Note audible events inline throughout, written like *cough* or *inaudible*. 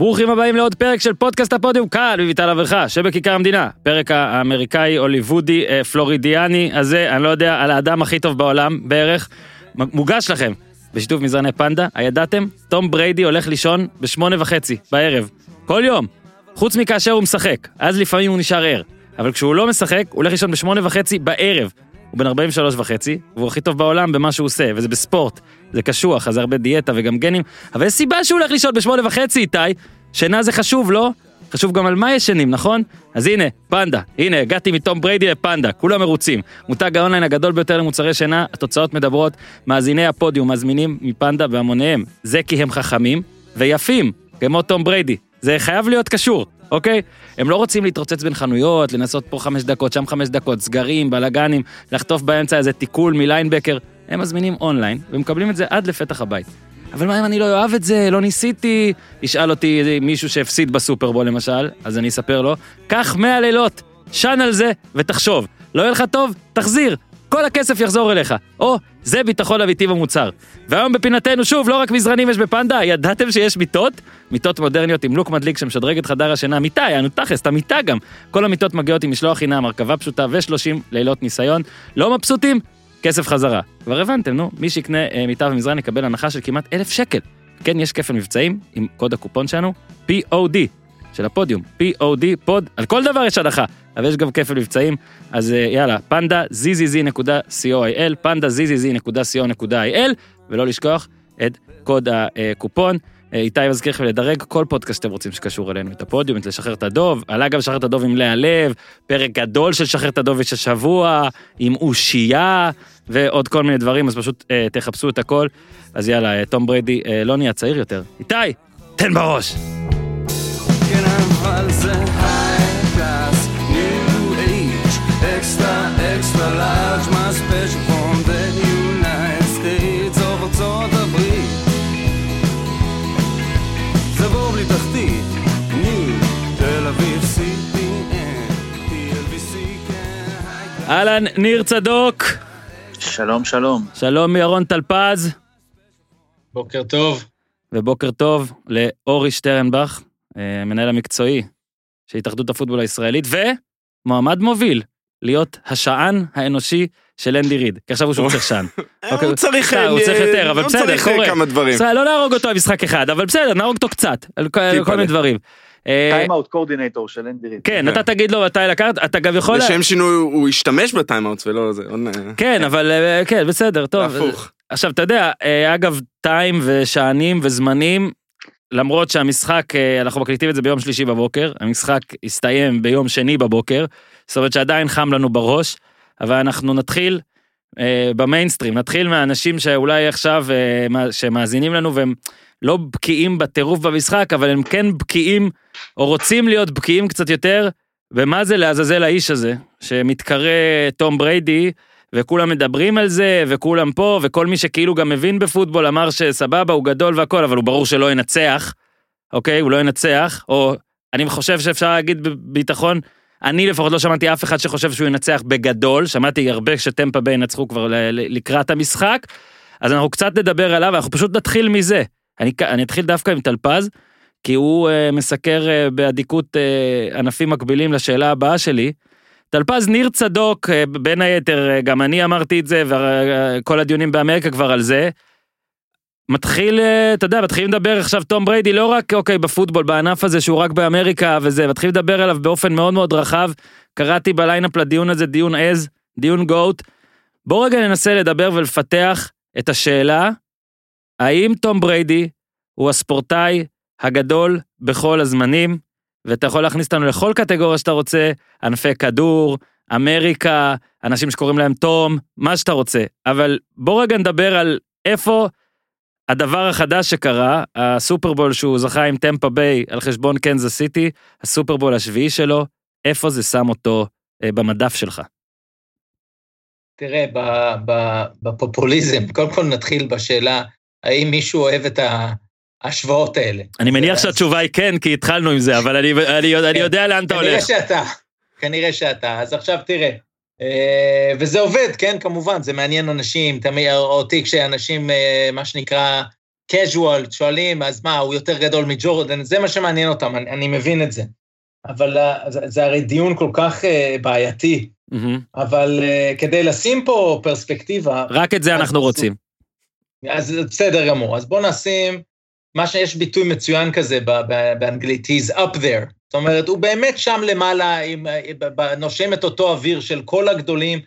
ברוכים הבאים לעוד פרק של פודקאסט הפודיום, כאן בביטל אברכה, שבכיכר המדינה. פרק האמריקאי, הוליוודי, אה, פלורידיאני הזה, אני לא יודע, על האדם הכי טוב בעולם בערך, מוגש לכם בשיתוף מזרני פנדה, הידעתם? תום בריידי הולך לישון בשמונה וחצי בערב, כל יום, חוץ מכאשר הוא משחק, אז לפעמים הוא נשאר ער. אבל כשהוא לא משחק, הוא הולך לישון בשמונה וחצי בערב. הוא בן 43 וחצי, והוא הכי טוב בעולם במה שהוא עושה, וזה בספורט, זה קשוח, אז זה הרבה דיאטה וגם גנים, אבל יש סיבה שהוא הולך לישון בשמונה וחצי, איתי. שינה זה חשוב, לא? חשוב גם על מה ישנים, נכון? אז הנה, פנדה, הנה, הגעתי מתום בריידי לפנדה, כולם מרוצים. מותג האונליין הגדול ביותר למוצרי שינה, התוצאות מדברות, מאזיני הפודיום מזמינים מפנדה בהמוניהם. זה כי הם חכמים ויפים, כמו תום בריידי. זה חייב להיות קשור. אוקיי? הם לא רוצים להתרוצץ בין חנויות, לנסות פה חמש דקות, שם חמש דקות, סגרים, בלאגנים, לחטוף באמצע איזה תיקול מליינבקר. הם מזמינים אונליין, ומקבלים את זה עד לפתח הבית. אבל מה אם אני לא אוהב את זה, לא ניסיתי? ישאל אותי מישהו שהפסיד בסופרבול למשל, אז אני אספר לו, קח 100 לילות, שן על זה ותחשוב. לא יהיה לך טוב? תחזיר, כל הכסף יחזור אליך. או, זה ביטחון אמיתי במוצר. והיום בפינתנו, שוב, לא רק מזרנים יש בפנדה, ידעתם שיש מיטות? מיטות מודרניות עם לוק מדליק שמשדרג את חדר השינה, מיטה, יענו תכלס, את המיטה גם. כל המיטות מגיעות עם משלוח חינם, הרכבה פשוטה ו-30 לילות ניסיון. לא מבסוטים? כסף חזרה. כבר הבנתם, נו, מי שיקנה אה, מיטה ומזרן יקבל הנחה של כמעט אלף שקל. כן, יש כפל מבצעים עם קוד הקופון שלנו, POD, של הפודיום, POD, פוד, על כל דבר יש הנחה, אבל יש גם כפל מבצעים, אז אה, יאללה, פנדה zzz.coil, פנדה zzz.co.il, ולא לשכוח את קוד הקופון. אה, איתי מזכיר לכם לדרג כל פודקאסט שאתם רוצים שקשור אלינו, את הפודיום, את לשחרר את הדוב, עלה גם לשחרר את הדוב עם לאה לב, פרק גדול של לשחרר את הדוב יש השבוע, עם אושייה, ועוד כל מיני דברים, אז פשוט אה, תחפשו את הכל. אז יאללה, אה, תום בריידי אה, לא נהיה צעיר יותר. איתי, תן בראש. אבל זה high class, new age, extra, extra large, my special from the United States of ארצות הברית. זה בור בלי תחתית, תל אביב, כן, אהלן, ניר צדוק. שלום, שלום. שלום מירון טלפז. בוקר טוב. ובוקר טוב לאורי שטרנבך. המנהל אה, המקצועי של התאחדות הפוטבול הישראלית, ומועמד מוביל להיות השען האנושי של אנדי ריד, כי עכשיו הוא שהוא צריך שען. *laughs* הוא אוקיי. צריך הוא צריך יותר, אבל בסדר, קורה. כמה דברים. לא נהרוג אותו במשחק אחד, אבל בסדר, נהרוג אותו קצת, על כל מיני דברים. טיימאוט אה, coordinator של אנדי ריד. כן, אתה תגיד לו מתי לקחת, אתה גם יכול... לשם שינוי הוא ישתמש בטיימאוט ולא זה. כן, אבל אה, כן, בסדר, טוב. הפוך. עכשיו, אתה יודע, אגב, time ושענים וזמנים, למרות שהמשחק, אה, אנחנו מקליטים את זה ביום שלישי בבוקר, המשחק הסתיים ביום שני בבוקר, זאת אומרת שעדיין חם לנו בראש, אבל אנחנו נתחיל אה, במיינסטרים, נתחיל מהאנשים שאולי עכשיו, אה, שמאזינים לנו והם לא בקיאים בטירוף במשחק, אבל הם כן בקיאים, או רוצים להיות בקיאים קצת יותר, ומה זה לעזאזל האיש הזה, שמתקרא תום בריידי, וכולם מדברים על זה, וכולם פה, וכל מי שכאילו גם מבין בפוטבול אמר שסבבה, הוא גדול והכל, אבל הוא ברור שלא ינצח, אוקיי? הוא לא ינצח, או אני חושב שאפשר להגיד בביטחון, אני לפחות לא שמעתי אף אחד שחושב שהוא ינצח בגדול, שמעתי הרבה שטמפה ביי ינצחו כבר לקראת המשחק, אז אנחנו קצת נדבר עליו, אנחנו פשוט נתחיל מזה. אני, אני אתחיל דווקא עם טלפז, כי הוא uh, מסקר uh, באדיקות uh, ענפים מקבילים לשאלה הבאה שלי. טלפז ניר צדוק, אה, בין היתר, אה, גם אני אמרתי את זה, וכל הדיונים באמריקה כבר על זה. מתחיל, אה, אתה יודע, מתחילים לדבר עכשיו תום בריידי, לא רק, אוקיי, בפוטבול, בענף הזה שהוא רק באמריקה וזה, מתחילים לדבר עליו באופן מאוד מאוד רחב. קראתי ב lineup לדיון הזה דיון עז, דיון GOAT. בואו רגע ננסה לדבר ולפתח את השאלה, האם תום בריידי הוא הספורטאי הגדול בכל הזמנים? ואתה יכול להכניס אותנו לכל קטגוריה שאתה רוצה, ענפי כדור, אמריקה, אנשים שקוראים להם תום, מה שאתה רוצה. אבל בוא רגע נדבר על איפה הדבר החדש שקרה, הסופרבול שהוא זכה עם טמפה ביי על חשבון קנזס סיטי, הסופרבול השביעי שלו, איפה זה שם אותו אה, במדף שלך? תראה, בפופוליזם, קודם כל נתחיל בשאלה, האם מישהו אוהב את ה... ההשוואות האלה. אני מניח שהתשובה היא כן, כי התחלנו עם זה, אבל אני, אני, אני. יודע לאן אתה הולך. כנראה שאתה, כנראה שאתה. אז עכשיו תראה, אה, וזה עובד, כן, כמובן, זה מעניין אנשים, תמיד אותי כשאנשים, אה, מה שנקרא, casual, שואלים, אז מה, הוא יותר גדול מג'ורדן? זה מה שמעניין אותם, אני, אני מבין את זה. אבל uh, זה, זה הרי דיון כל כך בעייתי, מהמם. אבל כדי לשים פה פרספקטיבה, רק את זה אז- אנחנו רוצים. אז בסדר גמור. אז בואו נשים, מה שיש ביטוי מצוין כזה באנגלית, he's up there. זאת אומרת, הוא באמת שם למעלה, נושם את אותו אוויר של כל הגדולים,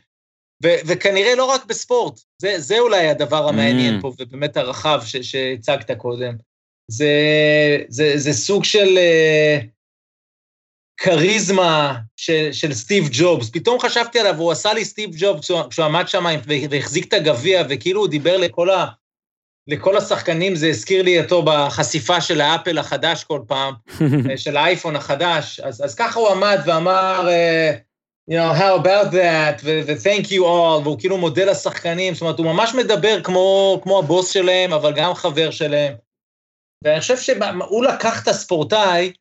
ו- וכנראה לא רק בספורט, זה, זה אולי הדבר המעניין Mm. פה, ובאמת הרחב ש- שהצגת קודם. זה, זה, זה סוג של אה, כריזמה של, של סטיב ג'ובס. פתאום חשבתי עליו, הוא עשה לי סטיב ג'ובס כשהוא עמד שם והחזיק את הגביע, וכאילו הוא דיבר לכל, ה, לכל השחקנים, זה הזכיר לי אותו בחשיפה של האפל החדש כל פעם, *laughs* אה, של האייפון החדש. אז, אז ככה הוא עמד ואמר, אה, you know, how about that, ו-thank you all, והוא כאילו מודה לשחקנים, זאת אומרת, הוא ממש מדבר כמו, כמו הבוס שלהם, אבל גם חבר שלהם. ואני חושב שהוא לקח את הספורטאי,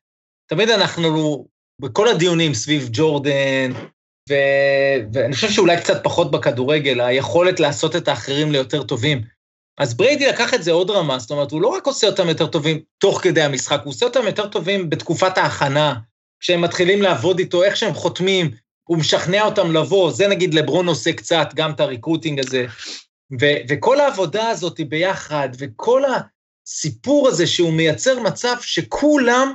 תמיד אנחנו, בכל הדיונים סביב ג'ורדן, ו... ואני חושב שאולי קצת פחות בכדורגל, היכולת לעשות את האחרים ליותר טובים. אז בריידי לקח את זה עוד רמה, זאת אומרת, הוא לא רק עושה אותם יותר טובים תוך כדי המשחק, הוא עושה אותם יותר טובים בתקופת ההכנה, כשהם מתחילים לעבוד איתו, איך שהם חותמים, הוא משכנע אותם לבוא, זה נגיד לברון עושה קצת, גם את הריקרוטינג הזה. ו- וכל העבודה הזאת ביחד, וכל הסיפור הזה שהוא מייצר מצב שכולם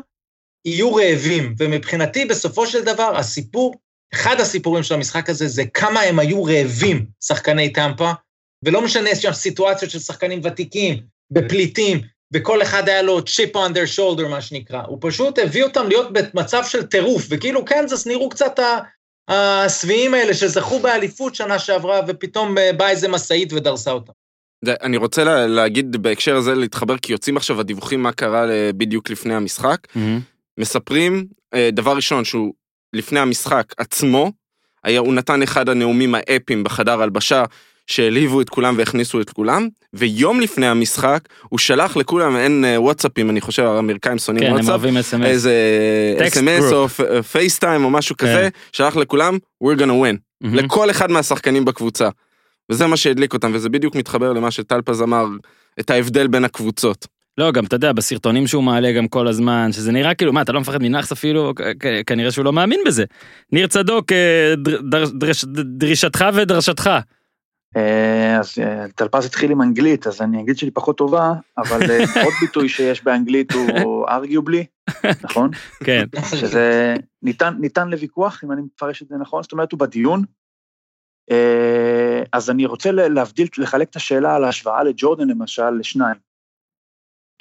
יהיו רעבים, ומבחינתי בסופו של דבר הסיפור, אחד הסיפורים של המשחק הזה זה כמה הם היו רעבים, שחקני טמפה, ולא משנה שם סיטואציות של שחקנים ותיקים, בפליטים, וכל אחד היה לו צ'יפ on their shoulder, מה שנקרא. הוא פשוט הביא אותם להיות במצב של טירוף, וכאילו קנזס נראו קצת ה- השבעים האלה שזכו באליפות שנה שעברה, ופתאום אה, באה איזה משאית ודרסה אותם. אני רוצה לה, להגיד בהקשר הזה, להתחבר, כי יוצאים עכשיו הדיווחים מה קרה ל- בדיוק לפני המשחק. מהמם. מספרים, אה, דבר ראשון, שהוא לפני המשחק עצמו, היה, הוא נתן אחד הנאומים האפיים בחדר הלבשה, שהעליבו את כולם והכניסו את כולם, ויום לפני המשחק, הוא שלח לכולם, אין אה, וואטסאפים, אני חושב, האמריקאים שונאים כן, וואטסאפ. איזה אס.אם.אס group. או פייסטיים או משהו כזה, שלח לכולם, we're gonna win. מהמם. לכל אחד מהשחקנים בקבוצה. וזה מה שהדליק אותם, וזה בדיוק מתחבר למה שטלפז אמר, את ההבדל בין הקבוצות. לא, גם אתה יודע, בסרטונים שהוא מעלה גם כל הזמן, שזה נראה כאילו, מה, אתה לא מפחד מנאחס אפילו? כנראה שהוא לא מאמין בזה. ניר צדוק, אה, דר- דר- דרש- דרישתך ודרשתך. אה, אז אה, טלפז התחיל עם אנגלית, אז אני אגיד שלי פחות טובה, אבל אה, *laughs* עוד ביטוי שיש באנגלית הוא ארגיובלי, נכון? *laughs* כן. שזה ניתן, ניתן לוויכוח, אם אני מפרש את זה נכון, זאת אומרת, הוא בדיון. אה, אז אני רוצה להבדיל, לחלק את השאלה על ההשוואה לג'ורדן למשל, לשניים.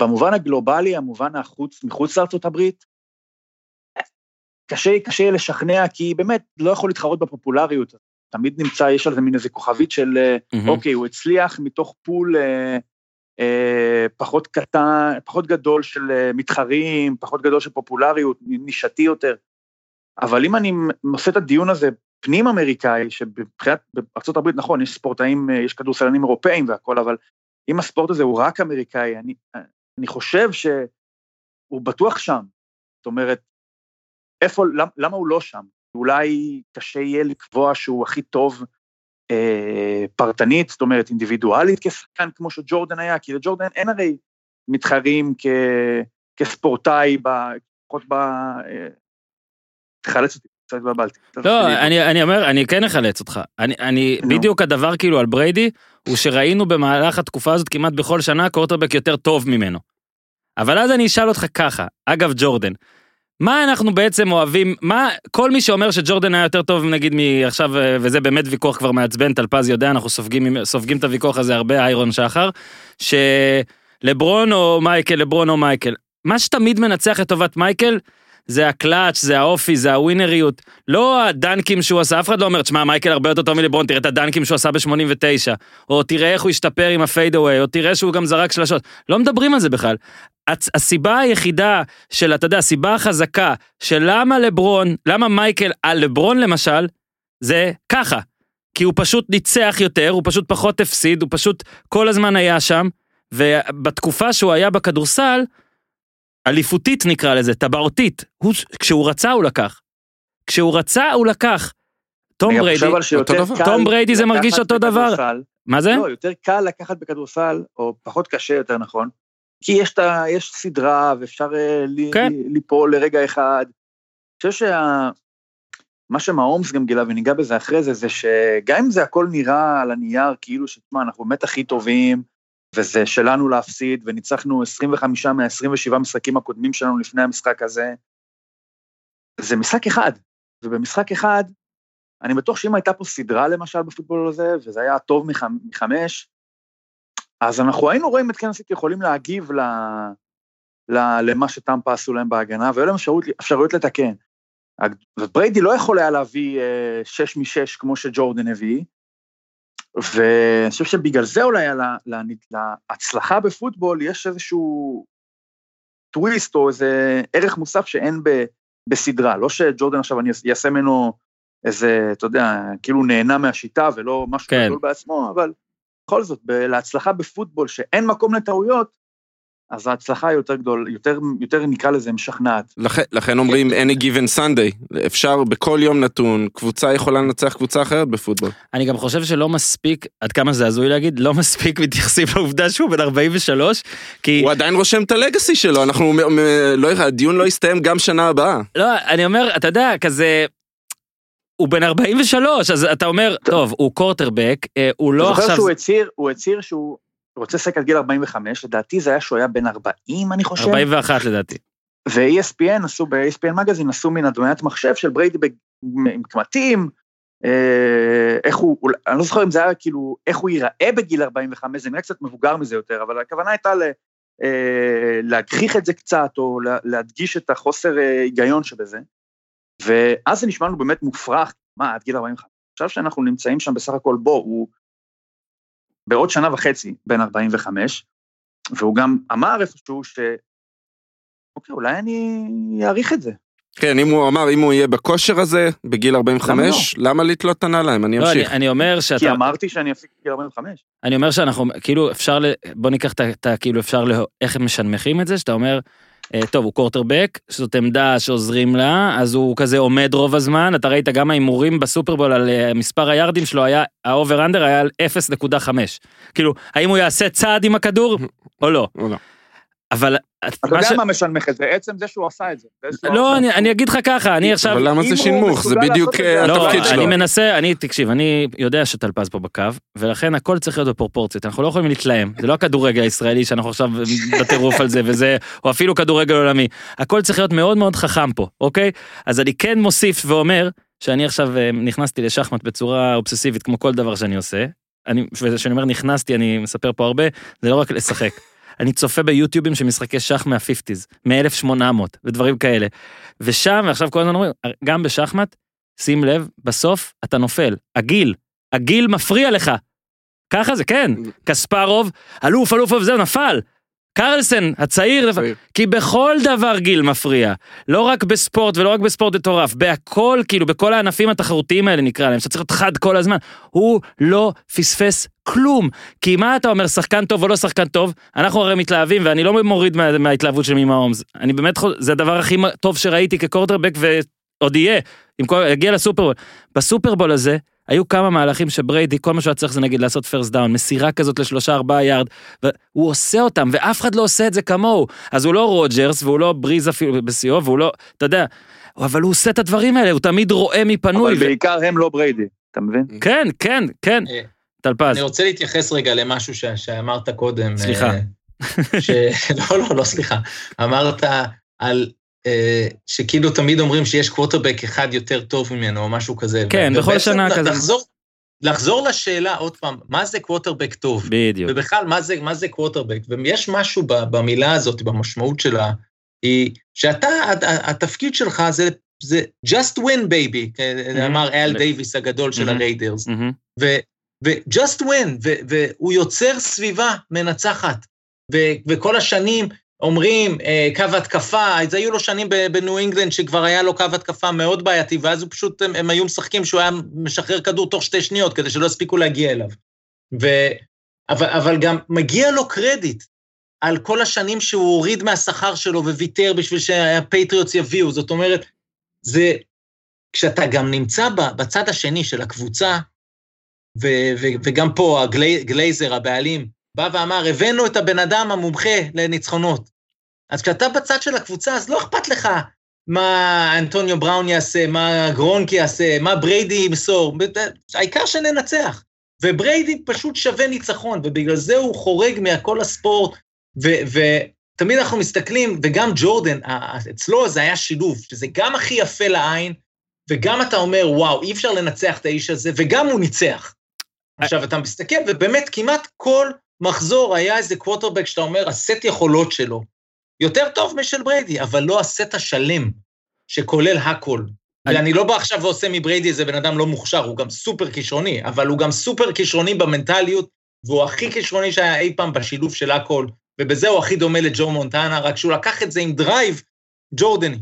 במובן הגלובלי, המובן החוץ, מחוץ לארצות הברית, קשה, קשה לשכנע, כי באמת לא יכול להתחרות בפופולריות. תמיד נמצא, יש על זה מין איזה כוכבית של, מהמם. אוקיי, הוא הצליח מתוך פול אה, אה, פחות קטן, פחות גדול של אה, מתחרים, פחות גדול של פופולריות, נישתי יותר. אבל אם אני עושה את הדיון הזה פנים אמריקאי, שבבחינת, בארצות הברית, נכון, יש ספורטאים, אה, יש כדורסלנים אירופאים והכל, אבל אם הספורט הזה הוא רק אמריקאי, אני, אני חושב שהוא בטוח שם. זאת אומרת, איפה, למה, למה הוא לא שם? אולי קשה יהיה לקבוע שהוא הכי טוב אה, פרטנית, זאת אומרת אינדיבידואלית כשחקן כמו שג'ורדן היה, כי לג'ורדן אין הרי מתחרים כ, כספורטאי, לפחות ב... אה, תחלץ אותי, קצת התבלבלתי. לא, אני, אני אומר, אני כן אחלץ אותך. אני, אני נו. בדיוק הדבר כאילו על בריידי, הוא שראינו במהלך התקופה הזאת כמעט בכל שנה קורטרבק יותר טוב ממנו. אבל אז אני אשאל אותך ככה, אגב ג'ורדן, מה אנחנו בעצם אוהבים, מה, כל מי שאומר שג'ורדן היה יותר טוב נגיד מעכשיו, אה, וזה באמת ויכוח כבר מעצבן, טלפז יודע, אנחנו סופגים, סופגים את הוויכוח הזה הרבה, איירון שחר, שלברון או מייקל, לברון או מייקל, מה שתמיד מנצח לטובת מייקל, זה הקלאץ', זה האופי, זה הווינריות, לא הדנקים שהוא עשה, אף אחד לא אומר, תשמע, מייקל הרבה יותר טוב מלברון, תראה את הדנקים שהוא עשה ב-89, או תראה איך הוא השתפר עם הפיידאווי, או תראה שהוא גם זרק שלשות, לא מדברים על זה בכלל. הצ- הסיבה היחידה של, אתה יודע, הסיבה החזקה של למה לברון, למה מייקל על לברון למשל, זה ככה. כי הוא פשוט ניצח יותר, הוא פשוט פחות הפסיד, הוא פשוט כל הזמן היה שם, ובתקופה שהוא היה בכדורסל, אליפותית נקרא לזה, טבעותית, הוא, כשהוא רצה הוא לקח. כשהוא רצה הוא לקח. תום בריידי, תום בריידי זה מרגיש אותו דבר. מה זה? לא, יותר קל לקחת בכדורסל, או פחות קשה, יותר נכון, כי יש, ה, יש סדרה ואפשר אה, כן. ליפול לרגע אחד. אני חושב שה... מה שמהאומס גם גילה, וניגע בזה אחרי זה, זה שגם אם זה הכל נראה על הנייר כאילו שתשמע, אנחנו באמת הכי טובים, וזה שלנו להפסיד, וניצחנו 25 מה-27 משחקים הקודמים שלנו לפני המשחק הזה, זה משחק אחד, ובמשחק אחד, אני בטוח שאם הייתה פה סדרה למשל בפוטבול הזה, וזה היה טוב מח, מחמש, אז אנחנו היינו רואים את קנסיטי יכולים להגיב ל, ל, למה שטמפה עשו להם בהגנה, והיו להם אפשרות, אפשרויות לתקן. ובריידי לא יכול היה להביא אה, שש משש כמו שג'ורדן הביא, ואני חושב שבגלל זה אולי על ה- לה- להצלחה בפוטבול יש איזשהו טוויסט או איזה ערך מוסף שאין ב, בסדרה, לא שג'ורדן עכשיו אני אעשה ממנו איזה, אתה יודע, כאילו נהנה מהשיטה ולא משהו כן. גדול בעצמו, אבל בכל זאת, להצלחה בפוטבול שאין מקום לטעויות, אז ההצלחה היא יותר גדול, יותר, יותר נקרא לזה משכנעת. לכן, לכן אומרים any given Sunday, אפשר בכל יום נתון, קבוצה יכולה לנצח קבוצה אחרת בפוטבול. אני גם חושב שלא מספיק, עד כמה זה הזוי להגיד, לא מספיק מתייחסים לעובדה שהוא בן 43, כי... הוא עדיין רושם את הלגאסי שלו, אנחנו, מ- מ- לא, הדיון לא יסתיים גם שנה הבאה. לא, אני אומר, אתה יודע, כזה... הוא בן 43, אז אתה אומר, טוב, הוא קורטרבק, אה, הוא לא אתה זוכר עכשיו... שהוא הצהיר, הוא הצהיר שהוא רוצה לשחק עד גיל 45, לדעתי זה היה שהוא היה בן 40, אני חושב. 41 לדעתי. ו-ESPN עשו, ב-ESPN מגזין עשו מן הדמיית מחשב של בריידי עם קמטים, אה, איך הוא, אולי- אני לא זוכר אם זה היה כאילו, איך הוא ייראה בגיל 45, זה נראה קצת מבוגר מזה יותר, אבל הכוונה הייתה ל, אה, להגחיך את זה קצת, או לה, להדגיש את החוסר אה, היגיון שבזה. ואז זה נשמע לנו באמת מופרך, מה, עד גיל 45? עכשיו שאנחנו נמצאים שם בסך הכל, בוא, הוא בעוד שנה וחצי בן 45, והוא גם אמר איפשהו ש... אוקיי, אולי אני אעריך את זה. כן, אם הוא אמר, אם הוא יהיה בכושר הזה, בגיל 45, למה לתלות את הנעליים? אני לא, אני, אמשיך. אני אומר כי שאתה... אמרתי שאני אפסיק בגיל 45. אני אומר שאנחנו, כאילו, אפשר, ל... בוא ניקח את ה-. כאילו, אפשר, ל... איך הם משנמכים את זה, שאתה אומר, טוב, הוא קוורטרבק, שזאת עמדה שעוזרים לה, אז הוא כזה עומד רוב הזמן, אתה ראית גם ההימורים בסופרבול על אה, מספר היארדים שלו היה, ה over under היה על 0.5. כאילו, האם הוא יעשה צעד עם הכדור *laughs* או לא? או לא. אבל... אתה יודע מה משנמך את זה? עצם זה שהוא עשה את זה. זה לא, עשה אני. אני אגיד לך ככה, אני עכשיו... אבל למה זה שינמוך? זה בדיוק אה, לא, התפקיד שלו. שלו. אני מנסה, אני, תקשיב, אני יודע שטלפז פה בקו, ולכן הכל צריך להיות בפרופורציות, אנחנו לא יכולים להתלהם, זה לא הכדורגל הישראלי שאנחנו עכשיו בטירוף על זה וזה, או אפילו כדורגל עולמי, הכל צריך להיות מאוד מאוד חכם פה, אוקיי? אז אני כן מוסיף ואומר, שאני עכשיו אה, נכנסתי לשחמט בצורה אובססיבית, כמו כל דבר שאני עושה, אני, וכשאני אומר נכנסתי, אני מספר פה הרבה, זה לא רק לשחק. אני צופה ביוטיובים של משחקי שח מה-50's, מ-1800 ודברים כאלה. ושם, ועכשיו כל הזמן אומרים, גם בשחמט, שים לב, בסוף אתה נופל. הגיל, הגיל מפריע לך. ככה זה, כן. קספרוב, אלוף, אלוף, אלוף, זהו, נפל. קרלסן, הצעיר, צעיר. כי בכל דבר גיל מפריע. לא רק בספורט ולא רק בספורט מטורף, בהכל, כאילו, בכל הענפים התחרותיים האלה נקרא להם, שאתה צריך להיות חד כל הזמן. הוא לא פספס כלום. כי מה אתה אומר, שחקן טוב או לא שחקן טוב? אנחנו הרי מתלהבים, ואני לא מוריד מה, מההתלהבות של מימה הומס. אני באמת, חו- זה הדבר הכי טוב שראיתי כקורטרבק ועוד יהיה, אם כל, יגיע לסופרבול. בסופרבול הזה, היו כמה מהלכים שבריידי, כל מה שהוא היה צריך זה נגיד לעשות first down, מסירה כזאת לשלושה ארבעה יארד, והוא עושה אותם, ואף אחד לא עושה את זה כמוהו. אז הוא לא רוג'רס, והוא לא בריז אפילו בשיאו, והוא לא, אתה יודע, אבל הוא עושה את הדברים האלה, הוא תמיד רואה מי פנוי. אבל ו... בעיקר הם לא בריידי, אתה מבין? כן, כן, כן, אה, טלפז. אני רוצה להתייחס רגע למשהו ש- שאמרת קודם. סליחה. אה, ש... *laughs* לא, לא, לא, סליחה. אמרת על... אה, שכאילו תמיד אומרים שיש קווטרבק אחד יותר טוב ממנו, או משהו כזה. כן, בכל שנה ל- כזה. לחזור, לחזור לשאלה עוד פעם, מה זה קווטרבק טוב? בדיוק. ובכלל, מה זה, מה זה קווטרבק? ויש משהו במילה הזאת, במשמעות שלה, היא שאתה, הת- התפקיד שלך זה, זה just win baby, אמר אל דייוויס הגדול של מהמם. הריידרס. ו- ו-just win, ו- והוא יוצר סביבה מנצחת. ו- וכל השנים אומרים, אה, קו התקפה, אז היו לו שנים בניו אינגלנד שכבר היה לו קו התקפה מאוד בעייתי, ואז הוא פשוט, הם, הם היו משחקים שהוא היה משחרר כדור תוך שתי שניות, כדי שלא יספיקו להגיע אליו. ו- אבל, אבל גם מגיע לו קרדיט על כל השנים שהוא הוריד מהשכר שלו וויתר בשביל שהפטריוטס יביאו. זאת אומרת, זה, כשאתה גם נמצא בצד השני של הקבוצה, ו- ו- וגם פה הגלייזר, הבעלים, בא ואמר, הבאנו את הבן אדם המומחה לניצחונות. אז כשאתה בצד של הקבוצה, אז לא אכפת לך מה אנטוניו בראון יעשה, מה גרונק יעשה, מה בריידי ימסור, העיקר שננצח. ובריידי פשוט שווה ניצחון, ובגלל זה הוא חורג מהכל הספורט, ותמיד אנחנו מסתכלים, וגם ג'ורדן, אצלו זה היה שילוב, שזה גם הכי יפה לעין, וגם אתה אומר, וואו, אי אפשר לנצח את האיש הזה, וגם הוא ניצח. עכשיו, אתה מסתכל, ובאמת כמעט כל מחזור היה איזה קווטרבק שאתה אומר, הסט יכולות שלו יותר טוב משל בריידי, אבל לא הסט השלם, שכולל הכל. אני... ואני לא בא עכשיו ועושה מבריידי איזה בן אדם לא מוכשר, הוא גם סופר כישרוני, אבל הוא גם סופר כישרוני במנטליות, והוא הכי כישרוני שהיה אי פעם בשילוב של הכל, ובזה הוא הכי דומה לג'ו מונטנה, רק שהוא לקח את זה עם drive ג'ורדני.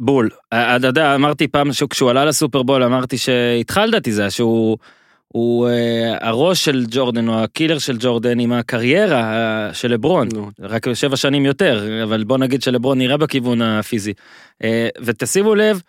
בול. אתה יודע, אמרתי פעם שכשהוא עלה לסופרבול, אמרתי שהתחל דעתי זה, שהוא... הוא uh, הראש של ג'ורדן או הקילר של ג'ורדן עם הקריירה uh, של לברון, no. רק שבע שנים יותר, אבל בוא נגיד שלברון נראה בכיוון הפיזי. Uh, ותשימו לב,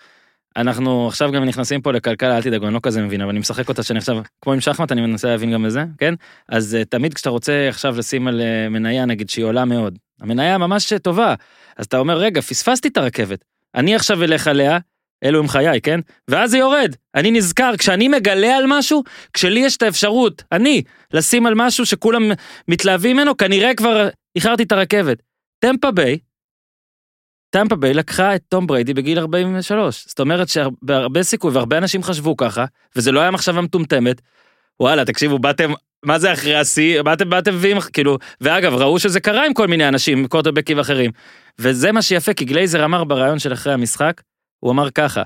אנחנו עכשיו גם נכנסים פה לכלכלה, אל תדאגו, אני לא כזה מבין, אבל אני משחק אותה שאני עכשיו, כמו עם שחמט, אני מנסה להבין גם בזה, כן? אז uh, תמיד כשאתה רוצה עכשיו לשים על uh, מניה, נגיד שהיא עולה מאוד, המניה ממש טובה, אז אתה אומר, רגע, פספסתי את הרכבת, אני עכשיו אלך עליה, אלו הם חיי, כן? ואז זה יורד. אני נזכר, כשאני מגלה על משהו, כשלי יש את האפשרות, אני, לשים על משהו שכולם מתלהבים ממנו, כנראה כבר איחרתי את הרכבת. טמפה ביי, טמפה ביי לקחה את תום בריידי בגיל 43. זאת אומרת שהרבה סיכוי, והרבה אנשים חשבו ככה, וזה לא היה מחשבה מטומטמת. וואלה, תקשיבו, באתם, מה זה אחרי השיא? באתם, באתם מביאים, כאילו, ואגב, ראו שזה קרה עם כל מיני אנשים, קווטרבקים אחרים. וזה מה שיפה, כי גלייזר אמר בריאיון של אחרי המשחק, הוא אמר ככה,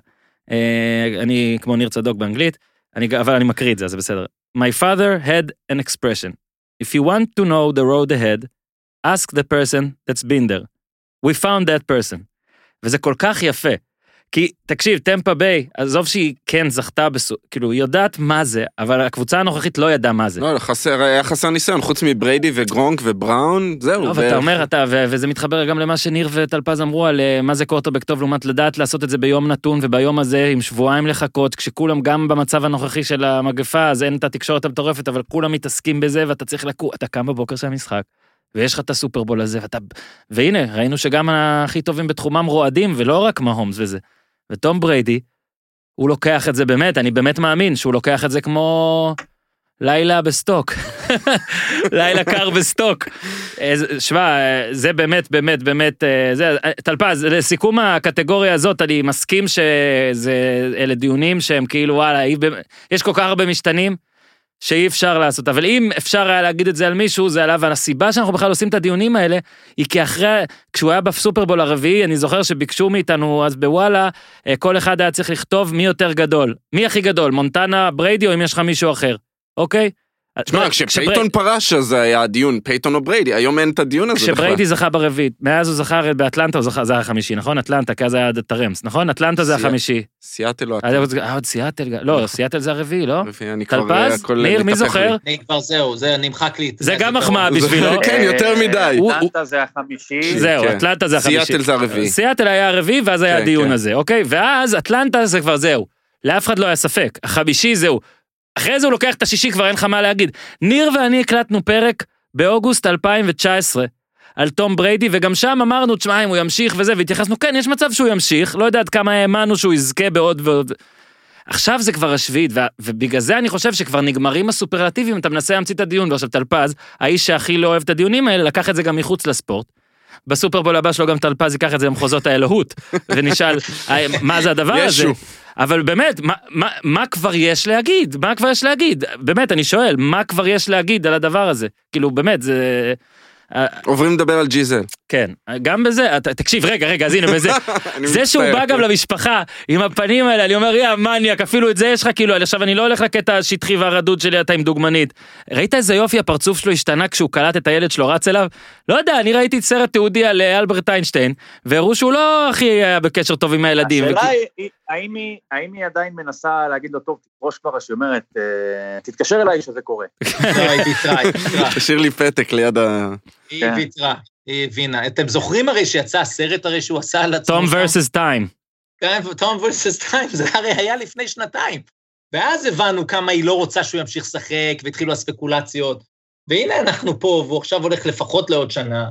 אה, אני כמו ניר צדוק באנגלית, אני, אבל אני מקריא את זה, זה בסדר. My father had an expression. If you want to know the road ahead, ask the person that's been there. We found that person. וזה כל כך יפה. כי תקשיב, טמפה ביי, עזוב שהיא כן זכתה, בסו... כאילו, היא יודעת מה זה, אבל הקבוצה הנוכחית לא ידעה מה זה. לא, חסר, היה חסר ניסיון, חוץ מבריידי וגרונק ובראון, זהו. לא, ואתה אומר, אתה, ו- וזה מתחבר גם למה שניר וטלפז אמרו על אה, מה זה קורטובק טוב, לעומת לדעת לעשות את זה ביום נתון וביום הזה, עם שבועיים לחכות, כשכולם גם במצב הנוכחי של המגפה, אז אין את התקשורת המטורפת, אבל כולם מתעסקים בזה, ואתה צריך לקום, אתה קם בבוקר של המשחק. ויש לך את הסופרבול הזה, ואתה... והנה, ראינו שגם הכי טובים בתחומם רועדים, ולא רק מהומס וזה. ותום בריידי, הוא לוקח את זה באמת, אני באמת מאמין שהוא לוקח את זה כמו לילה בסטוק. *laughs* לילה קר בסטוק. שמע, זה באמת, באמת, באמת, אה, זה, טלפז, לסיכום הקטגוריה הזאת, אני מסכים שזה, אלה דיונים שהם כאילו, וואלה, יש כל כך הרבה משתנים. שאי אפשר לעשות, אבל אם אפשר היה להגיד את זה על מישהו, זה עליו, והסיבה שאנחנו בכלל עושים את הדיונים האלה, היא כי אחרי, כשהוא היה בסופרבול הרביעי, אני זוכר שביקשו מאיתנו אז בוואלה, אה, כל אחד היה צריך לכתוב מי יותר גדול. מי הכי גדול, מונטנה, בריידי, או אם יש לך מישהו אחר, אוקיי? תשמע, כשפייטון פרש אז זה היה הדיון, פייטון או בריידי, היום אין את הדיון הזה בכלל. כשבריידי זכה ברביעית, מאז הוא זכה באטלנטה, הוא זכה, זה היה החמישי, נכון? אטלנטה, כי אז היה את הרמס, נכון? אטלנטה זה החמישי. סיאטל או אטלנטה. אה, עוד סיאטל, לא, סיאטל זה הרביעי, לא? טלפז? ניר, מי זוכר? אני כבר זהו, זה נמחק לי. זה גם מחמאה בשבילו. *laughs* כן, יותר מדי. אטלנטה זה החמישי. זהו, כן. אטלנטה זה החמישי. סיאטל זה הרביעי. סיאטל היה הרביעי, ואז היה כן, הדיון הזה, אוקיי? ואז אטלנטה זה כבר זהו. לאף אחד לא היה ספק. החמישי זהו. אחרי זה הוא לוקח את השישי, כבר אין לך מה להגיד. ניר ואני הקלטנו פרק באוגוסט 2019 על תום בריידי, וגם שם אמרנו, תשמע, אם הוא ימשיך וזה, והתייחסנו, כן, יש מצב שהוא ימשיך, לא יודעת כמה האמנו שהוא יזכה בעוד ועוד. עכשיו זה כבר השביעית, ובגלל זה אני חושב שכבר נגמרים הסופרלטיבים, אתה מנסה להמציא את הדיון, ועכשיו טלפז, האיש שהכי לא אוהב את הדיונים האלה, לקח את זה גם מחוץ לספורט. בסופרבול הבא שלו גם טלפז ייקח את זה למחוזות האלוהות, *laughs* ונשאל, מה זה הדבר הזה? אבל באמת, מה, מה, מה כבר יש להגיד? מה כבר יש להגיד? באמת, אני שואל, מה כבר יש להגיד על הדבר הזה? כאילו, באמת, זה... עוברים לדבר על ג'יזל. כן, גם בזה, תקשיב, רגע, רגע, אז הנה, בזה, *laughs* זה שהוא בא גם למשפחה עם הפנים האלה, אני אומר, יא מניאק, אפילו את זה יש לך, כאילו, עכשיו אני לא הולך לקטע השטחי והרדוד שלי, אתה עם דוגמנית. ראית איזה יופי הפרצוף שלו השתנה כשהוא קלט את הילד שלו רץ אליו? לא יודע, אני ראיתי סרט תיעודי על אה, אלברט איינשטיין, והראו שהוא לא הכי היה בקשר טוב עם הילדים. השאלה היא, האם היא עדיין מנסה להגיד לו, טוב, תפרוש כבר, שהיא אומרת, אה, תתקשר אליי שזה קורה. *laughs* תשאיר לי פתק ליד ה... היא כן. ויתרה, היא הבינה. אתם זוכרים הרי שיצא הסרט הרי שהוא עשה על עצמו? תום ורסס טיים. כן, תום ורסס טיים, זה הרי היה לפני שנתיים. ואז הבנו כמה היא לא רוצה שהוא ימשיך לשחק, והתחילו הספקולציות. והנה אנחנו פה, והוא עכשיו הולך לפחות לעוד שנה.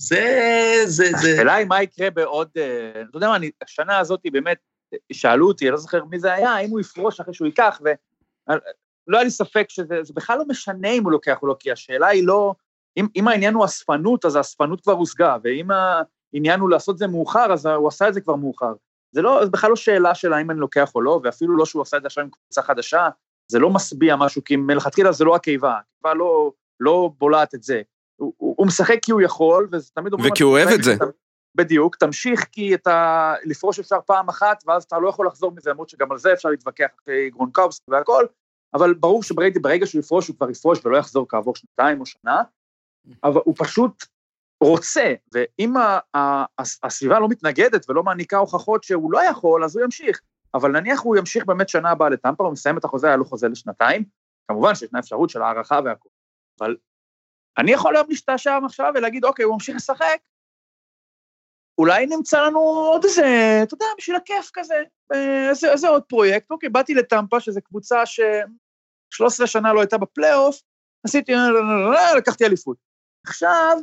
זה, זה, זה... השאלה היא מה יקרה בעוד, אה, אתה יודע מה, אני, השנה הזאת באמת, שאלו אותי, אני לא זוכר מי זה היה, האם הוא יפרוש אחרי שהוא ייקח, ולא היה לי ספק שזה זה בכלל לא משנה אם הוא לוקח או לא, כי השאלה היא לא, אם, אם העניין הוא אספנות, אז האספנות כבר הושגה, ואם העניין הוא לעשות את זה מאוחר, אז הוא עשה את זה כבר מאוחר. זה לא, זה בכלל לא שאלה של האם אני לוקח או לא, ואפילו לא שהוא עשה את זה עכשיו עם קבוצה חדשה, זה לא משביע משהו, כי מלכתחילה זה לא הקיבה, הקיבה לא, לא בולעת את זה. הוא, הוא, הוא משחק כי הוא יכול, וזה תמיד אומר... וכי הוא אוהב את זה. בדיוק, תמשיך כי אתה, לפרוש אפשר פעם אחת, ואז אתה לא יכול לחזור מזה, למרות שגם על זה אפשר להתווכח אחרי גרונקובסקי והכל, אבל ברור שבריידי, ברגע שהוא יפרוש, הוא כבר יפרוש ולא יחזור כעבור שנתיים או שנה, אבל הוא פשוט רוצה, ואם הסביבה לא מתנגדת ולא מעניקה הוכחות שהוא לא יכול, אז הוא ימשיך. אבל נניח הוא ימשיך באמת שנה הבאה לטמפה, הוא מסיים את החוזה, היה לו חוזה לשנתיים, כמובן שישנה אפשרות של הערכה והכול, אבל אני יכול היום להשתעשע עכשיו ולהגיד, אוקיי, הוא ממשיך לשחק, אולי נמצא לנו עוד איזה, אתה יודע, בשביל הכיף כזה, איזה, איזה עוד פרויקט, אוקיי, באתי לטמפה, שזו קבוצה ש-13 שנה לא הייתה בפלייאוף, עשיתי, לקחתי אליפות. עכשיו,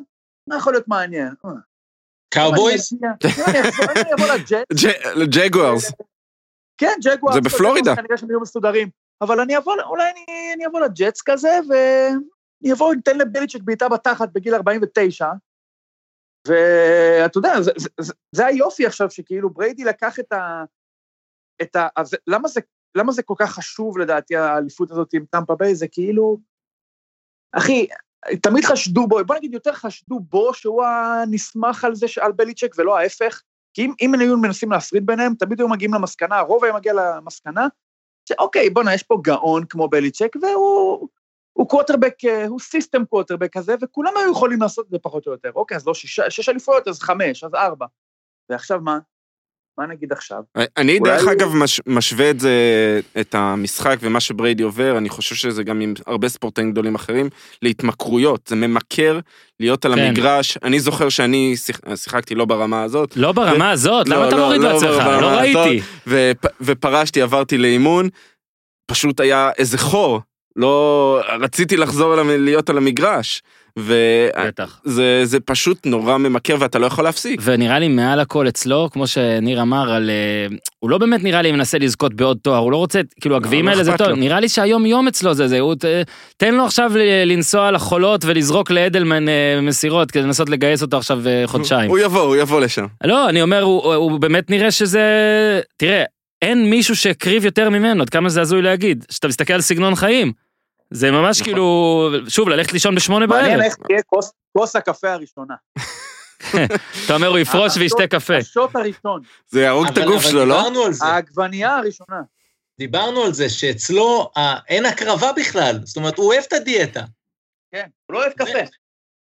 מה יכול להיות מעניין? קאובויז? אני אבוא לג'ט. *laughs* ג'גוארס. כן, ג'גוארס. זה בפלורידה. כנראה שהם יהיו מסודרים. אבל אני אבוא, אולי אני, אני אבוא לג'טס כזה, ואני אבוא, ניתן לבליצ'ק בעיטה בתחת בגיל 49, ואתה יודע, זה, זה, זה, זה היופי עכשיו, שכאילו בריידי לקח את ה... את ה... אז למה זה, למה זה כל כך חשוב לדעתי, האליפות הזאת עם טמפה ביי? זה כאילו... אחי, תמיד חשדו בו, בוא נגיד יותר חשדו בו שהוא הנסמך על זה, על בליצ'ק ולא ההפך, כי אם, אם היו מנסים להפריד ביניהם, תמיד היו מגיעים למסקנה, הרוב היה מגיע למסקנה, שאוקיי, בואנה, יש פה גאון כמו בליצ'ק, והוא הוא קווטרבק, אה, הוא system quarterback כזה, וכולם היו יכולים לעשות את זה פחות או יותר. אוקיי, אז לא שש, שש אליפויות, אז חמש, אז ארבע. ועכשיו מה? מה נגיד עכשיו? אני דרך אגב מש, משווה את זה, את המשחק ומה שבריידי עובר, אני חושב שזה גם עם הרבה ספורטאים גדולים אחרים, להתמכרויות, זה ממכר להיות על כן. המגרש, אני זוכר שאני שיח, שיחקתי לא ברמה הזאת. לא ברמה ו... הזאת? לא, למה אתה לא, מוריד לא, לעצמך? לא, לא ראיתי. ו, ופרשתי, עברתי לאימון, פשוט היה איזה חור, לא, רציתי לחזור להיות על המגרש. וזה זה פשוט נורא ממכר ואתה לא יכול להפסיק. ונראה לי מעל הכל אצלו, כמו שניר אמר, על, אה, הוא לא באמת נראה לי מנסה לזכות בעוד תואר, הוא לא רוצה, כאילו הגביעים לא, לא האלה זה טוב, נראה לי שהיום יום אצלו זה זה, הוא, תן לו עכשיו לנסוע לחולות ולזרוק לאדלמן אה, מסירות כדי לנסות לגייס אותו עכשיו אה, חודשיים. הוא יבוא, הוא יבוא לשם. לא, אני אומר, הוא, הוא באמת נראה שזה, תראה, אין מישהו שהקריב יותר ממנו, עד כמה זה הזוי להגיד, שאתה מסתכל על סגנון חיים. זה ממש נכון. כאילו, שוב, ללכת לישון בשמונה בערב. מעניין איך תהיה כוס הקפה הראשונה. *laughs* אתה אומר הוא יפרוש וישתה קפה. השוט הראשון. זה יהרוג את הגוף שלו, לא? העגבנייה הראשונה. דיברנו על זה שאצלו אין הקרבה בכלל, זאת אומרת, הוא אוהב את הדיאטה. כן, הוא לא אוהב קפה.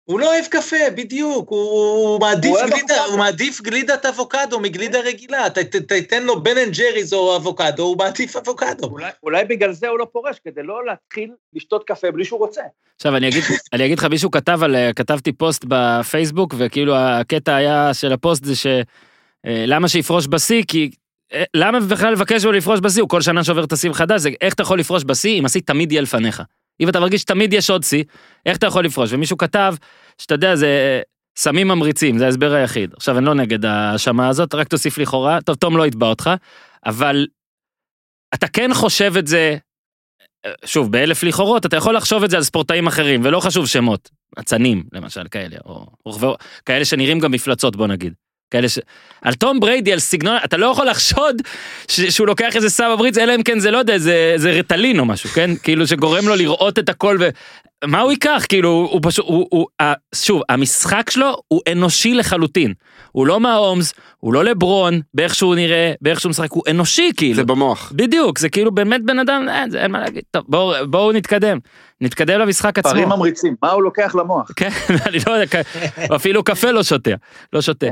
הוא לא אוהב קפה, בדיוק, הוא, הוא, מעדיף, הוא, גלידה, הוא מעדיף גלידת אבוקדו מגלידה רגילה, ת, ת, תתן לו בן אנד ג'ריז או אבוקדו, הוא מעדיף אבוקדו. אולי, אולי בגלל זה הוא לא פורש, כדי לא להתחיל לשתות קפה בלי שהוא רוצה. עכשיו אני אגיד, אני אגיד לך, מישהו כתב על, כתבתי פוסט בפייסבוק, וכאילו הקטע היה של הפוסט זה שלמה שיפרוש בשיא, כי אה, למה בכלל לבקש לו לפרוש בשיא, הוא כל שנה שובר את השיא מחדש, זה איך אתה יכול לפרוש בשיא אם השיא תמיד יהיה לפניך. אם אתה מרגיש שתמיד יש עוד שיא, איך אתה יכול לפרוש? ומישהו כתב, שאתה יודע, זה סמים ממריצים, זה ההסבר היחיד. עכשיו, אני לא נגד ההאשמה הזאת, רק תוסיף לכאורה, טוב, תום לא יתבע אותך, אבל אתה כן חושב את זה, שוב, באלף לכאורות, אתה יכול לחשוב את זה על ספורטאים אחרים, ולא חשוב שמות, אצנים, למשל, כאלה, או, או כאלה שנראים גם מפלצות, בוא נגיד. כאלה ש... על תום בריידי, על סגנון, אתה לא יכול לחשוד ש... שהוא לוקח איזה סבא בריץ, אלא אם כן זה לא יודע, זה, זה רטלין או משהו, כן? כאילו שגורם לו לראות את הכל ו... מה הוא ייקח? כאילו, הוא פשוט, הוא, הוא, הוא, שוב, המשחק שלו הוא אנושי לחלוטין. הוא לא מהאומס, הוא לא לברון, באיך שהוא נראה, באיך שהוא משחק, הוא אנושי כאילו. זה במוח. בדיק, זה כאילו באמת בן אדם, אין, זה, אין מה להגיד. טוב, בואו בוא נתקדם. נתקדם למשחק עצמו. דברים ממריצים, מה הוא לוקח למוח? כן, *laughs* אני לא יודע, אפילו קפה לא שותה, לא שותה.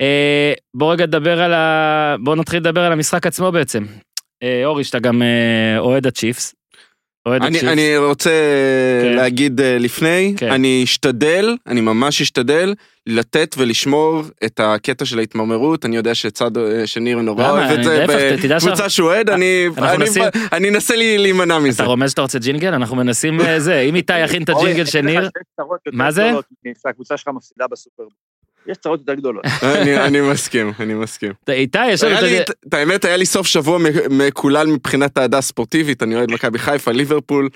אה, בוא רגע נדבר על ה... בוא נתחיל לדבר על המשחק עצמו בעצם. אה, אורי, שאתה גם אה, אוהד הצ'יפס. אני. אני רוצה כן. להגיד לפני, כן. אני אשתדל, אני ממש אשתדל, לתת ולשמור את הקטע של ההתמרמרות, אני יודע שצד שניר נורא? אוהב את אני- זה, בקבוצה שהוא אוהד, אני אנסה להימנע מזה. אתה רומז שאתה רוצה ג'ינגל? אנחנו מנסים זה, אם איתי יכין את הג'ינגל של ניר, מה זה? הקבוצה שלך מפסידה בסופרבול. יש צרות יותר גדולות. *laughs* אני אני מסכים, אני מסכים. איתי, יש לנו את האמת, היה לי סוף שבוע מקולל מבחינת אהדה ספורטיבית, אני אוהד מכבי חיפה, ליברפול.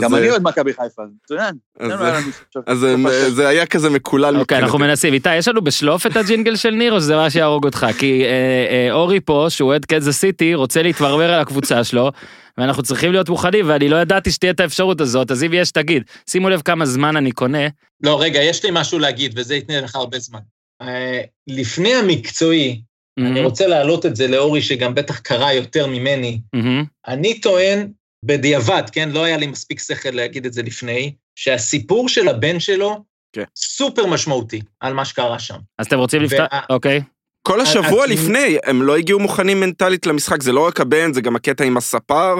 גם אה, אני אוהד מכבי חיפה, מצוין. אז, אה, השבוע. זה היה כזה מקולל אוקיי, אנחנו מבחינתי. מנסים. איתי, יש לנו בשלוף את הג'ינגל של ניר, או שזה מה שיהרוג אותך? כי אה, אה, אורי פה, שהוא אוהד קנזס סיטי, רוצה להתברבר על הקבוצה שלו, ואנחנו צריכים להיות מוכנים, ואני לא ידעתי שתהיה את האפשרות הזאת, אז אם יש, תגיד. שימו לב כמה זמן אני קונה. לא, רגע, יש לי משהו להגיד, וזה ייתן לך הרבה זמן. אה, לפני המקצועי, אני רוצה להעלות את זה לאורי, שגם בטח קרא יותר ממני. מהמם. אני טוען, בדיעבד, כן, לא היה לי מספיק שכל להגיד את זה לפני, שהסיפור של הבן שלו כן. סופר משמעותי על מה שקרה שם. אז אתם רוצים לפתוח? אוקיי. כל השבוע אז- לפני, הם לא הגיעו מוכנים מנטלית למשחק, זה לא רק הבן, זה גם הקטע עם הספר,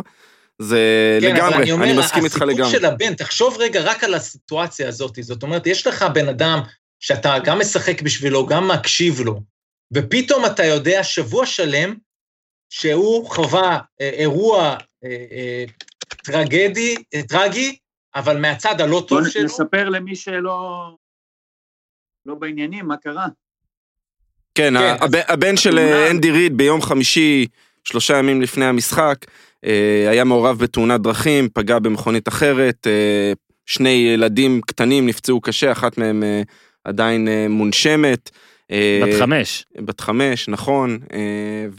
זה כן, לגמרי, אומר, אני מסכים איתך לגמרי. הסיפור של הבן, תחשוב רגע רק על הסיטואציה הזאת. זאת אומרת, יש לך בן אדם שאתה גם משחק בשבילו, גם מקשיב לו, ופתאום אתה יודע שבוע שלם שהוא חווה אה, אירוע אה, אה, טרגדי, אה, טרגי, אבל מהצד הלא בוא טוב שלו. נספר למי שלא לא בעניינים, מה קרה. כן, כן, הבן- הבן של אה, תאונה. אנדי ריד ביום חמישי, שלושה ימים לפני המשחק, אה, היה מעורב בתאונת דרכים, פגע במכונית אחרת, אה, שני ילדים קטנים נפצעו קשה, אחת מהם עדיין מונשמת. בת חמש. בת חמש, נכון,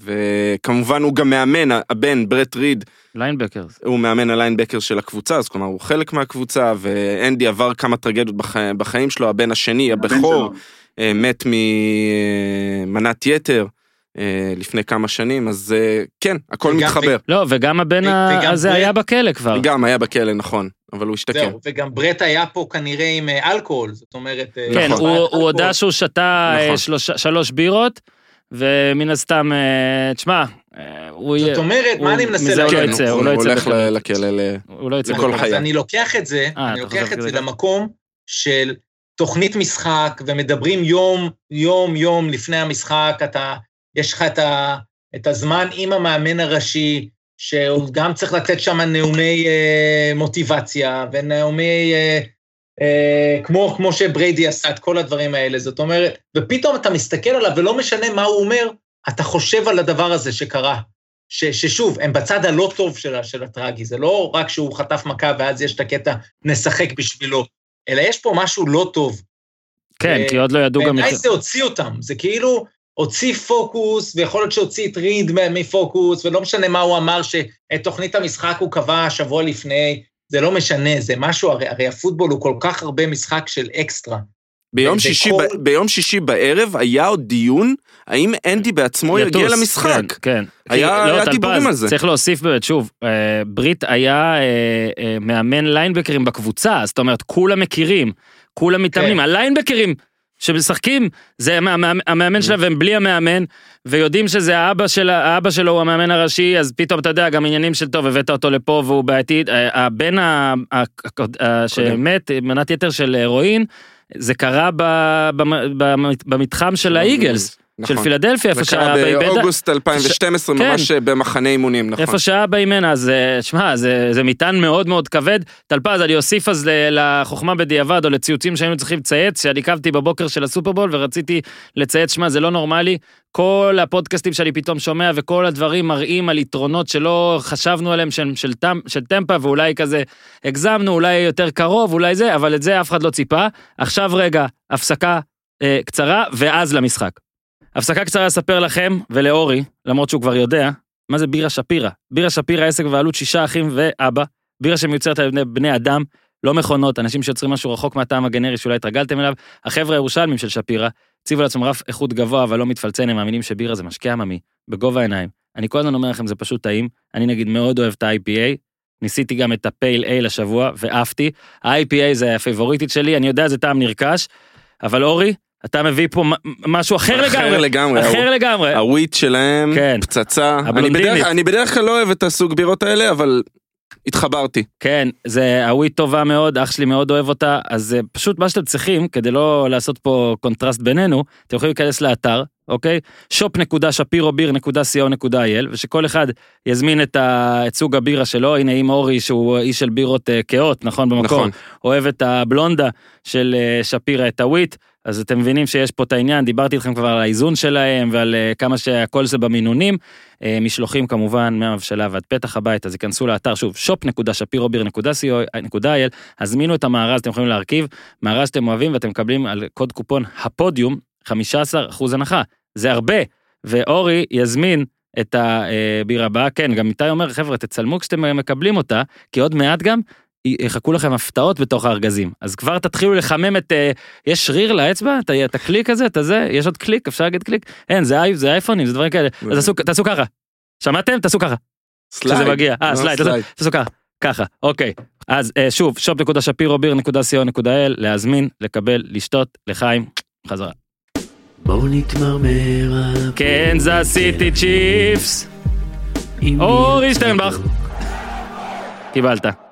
וכמובן הוא גם מאמן, הבן, ברט ריד, linebackers. הוא מאמן ה linebacker של הקבוצה, אז כלומר הוא חלק מהקבוצה, ואנדי עבר כמה טרגדיות בח... בחיים שלו, הבן השני, הבן הבכור, שלו. אה, מת ממנת יתר אה, לפני כמה שנים, אז אה, כן, הכל וגם- מתחבר. לא, וגם הבן ו- הזה ברט- היה בכלא כבר. גם היה בכלא, נכון, אבל הוא השתקם. זהו, וגם ברט היה פה כנראה עם אה, אלכוהול, זאת אומרת... אה, כן, נכון. הוא- הוא. הודה שהוא שתה אה, נכון. שלושה- שלוש בירות, ומן הסתם, אה, תשמע, אה, הוא יהיה, זאת אומרת, הוא- מה אני מנסה מזה הוא לא להגיד? יצא, כן, הוא לא יצא הולך לכלא. הוא לא יצא לכל. חייו. אז אני לוקח את זה, אה, אני לוקח את זה. למקום של תוכנית משחק, ומדברים יום, יום, יום לפני המשחק, אתה, יש לך את, ה, את הזמן עם המאמן הראשי, שהוא גם צריך לתת שם נאומי אה, מוטיבציה, ונאומי, אה, אה, כמו, כמו שבריידי עשה את כל הדברים האלה, זאת אומרת, ופתאום אתה מסתכל עליו, ולא משנה מה הוא אומר, אתה חושב על הדבר הזה שקרה. ש, ששוב, הם בצד הלא טוב של, של הטרגי, זה לא רק שהוא חטף מכה ואז יש את הקטע, נשחק בשבילו, אלא יש פה משהו לא טוב. כן, אה, כי עוד לא ידעו גם... בעיניי זה הוציא אותם, זה כאילו הוציא פוקוס, ויכול להיות שהוציא את ריד מפוקוס, ולא משנה מה הוא אמר, שאת תוכנית המשחק הוא קבע שבוע לפני, זה לא משנה, זה משהו, הרי, הרי הפוטבול הוא כל כך הרבה משחק של אקסטרה. ביום שישי, ב- ביום שישי בערב היה עוד דיון האם אנדי בעצמו יגיע יטוס, למשחק. כן, כן. היה- לא, היה דיבורים על זה. צריך להוסיף באמת, שוב, אה, ברית היה אה, אה, מאמן ליינבקרים בקבוצה, זאת אומרת, כולם מכירים, כולם מתאמנים, כן. הליינבקרים שמשחקים, זה המ- המ- המאמן שלהם והם בלי המאמן, ויודעים שזה האבא, של, האבא שלו הוא המאמן הראשי, אז פתאום אתה יודע, גם עניינים של טוב, הבאת אותו לפה והוא בעייתי, אה, הבן שמת, מנת יתר של הרואין, זה קרה במתחם של האיגלס, של נכון. פילדלפיה, איפה זה קרה. באוגוסט 2012, כן. ממש במחנה אימונים, נכון. איפה שאבא אימן, אז אה, שמע, זה, זה מטען מאוד מאוד כבד. טלפז, אני אוסיף אז לחוכמה בדיעבד, או לציוצים שהיינו צריכים לצייץ, שאני קמתי בבוקר של הסופרבול ורציתי לצייץ, שמע, זה לא נורמלי. כל הפודקאסטים שאני פתאום שומע וכל הדברים מראים על יתרונות שלא חשבנו עליהם של, של, טמ, של טמפה, ואולי כזה הגזמנו, אולי יותר קרוב, אולי זה, אבל את זה אף אחד לא ציפה. עכשיו רגע, הפסקה אה, קצרה, ואז למשחק. הפסקה קצרה אספר לכם ולאורי, למרות שהוא כבר יודע, מה זה בירה שפירא. בירה שפירא עסק בבעלות שישה אחים ואבא. בירה שמיוצרת על ידי בני אדם, לא מכונות, אנשים שיוצרים משהו רחוק מהטעם הגנרי שאולי התרגלתם אליו. החבר'ה הירושלמים של שפירא הציבו לעצמם רף איכות גבוה אבל לא מתפלצן, הם מאמינים שבירה זה משקה עממי, בגובה העיניים. אני כל הזמן אומר לכם זה פשוט טעים, אני נגיד מאוד אוהב את ה-IPA, ניסיתי גם את ה pale ale השבוע ועפתי. ה-IPA זה ה favorite ית שלי, אני יודע זה טעם נרכש, אבל אורי, אתה מביא פה משהו אחר אחר לגמרי. לגמרי. אחר לגמרי. ה wheat שלהם, כן. פצצה. אני. בדרך, אני בדרך כלל לא אוהב את הסוג בירות האלה, אבל התחברתי. כן, זה ה wheat טובה מאוד, אח שלי מאוד אוהב אותה, אז זה פשוט מה שאתם צריכים, כדי לא לעשות פה קונטרסט בינינו, אתם יכולים להיכנס לאתר, אוקיי? shop.shapirobir.co.il, ושכל אחד יזמין את, ה... את סוג הבירה שלו, הנה עם אורי שהוא איש של בירות אה, כהות, נכון במקום, נכון. אוהב את הבלונדה של אה, שפירא, את הוויט, אז אתם מבינים שיש פה את העניין, דיברתי איתכם כבר על האיזון שלהם ועל אה, כמה שהכל זה במינונים. אה, משלוחים כמובן מהמבשלה ועד פתח הבית, אז ייכנסו לאתר שוב, shop.shapirobir.co.il, הזמינו את המארז, אתם יכולים להרכיב, מארז שאתם אוהבים ואתם מקבלים על קוד קופון הפודיום 15% הנחה, זה הרבה, ואורי יזמין את הבירה הבאה, כן, גם איתי אומר, חבר'ה, תצלמו כשאתם מקבלים אותה, כי עוד מעט גם יחכו לכם הפתעות בתוך הארגזים. אז כבר תתחילו לחמם את, אה, יש שריר לאצבע, את, הקליק הזה, את הזה, יש עוד קליק, אפשר להגיד קליק? אין, זה, אי- זה אייפונים, זה דברים כאלה. אז תעשו, תעשו ככה. שמעתם? תעשו ככה. כשזה מגיע. אה, לא, slide, תעשו- slide. ככה. ככה, אוקיי. אז אה, שוב, shop.shapirobeer.co.il, להזמין, לקבל, לשתות, לחיים, חזרה. בואו נתמרמר קנזס סיטי צ'יפס, אורי שטרנבך. קיבלת.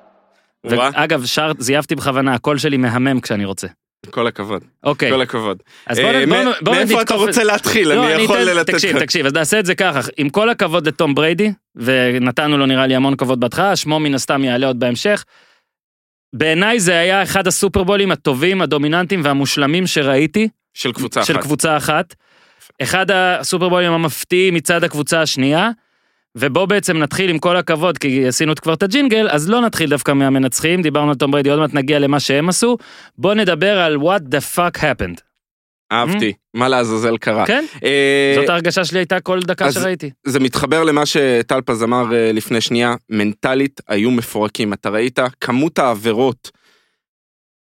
ואגב, שר, זייפתי בכוונה, הקול שלי מהמם כשאני רוצה. כל הכבוד, אוקיי, כל הכבוד. אז בואו אה, נ- בואו מא- נ- בואו מאיפה אתה נתקוף את- רוצה להתחיל? לא, אני יכול לתת תקשיב, לך. תקשיב, אז נעשה את זה ככה, עם כל הכבוד לתום בריידי, ונתנו לו נראה לי המון כבוד בהתחלה, שמו מן הסתם יעלה עוד בהמשך. בעיניי זה היה אחד הסופרבולים הטובים, הדומיננטיים והמושלמים שראיתי, של קבוצה של אחת. קבוצה אחת. אחד הסופרבולים המפתיעים מצד הקבוצה השנייה, ובוא בעצם נתחיל עם כל הכבוד, כי עשינו כבר את הג'ינגל, אז לא נתחיל דווקא מהמנצחים, דיברנו על תום בריידי, עוד מעט נגיע למה שהם עשו, בוא נדבר על what the fuck happened. אהבתי, מה לעזאזל קרה. כן? אה, זאת ההרגשה שלי הייתה כל דקה שראיתי. זה מתחבר למה שטלפז אמר אה, לפני שנייה, מנטלית היו מפורקים. אתה ראית כמות העבירות,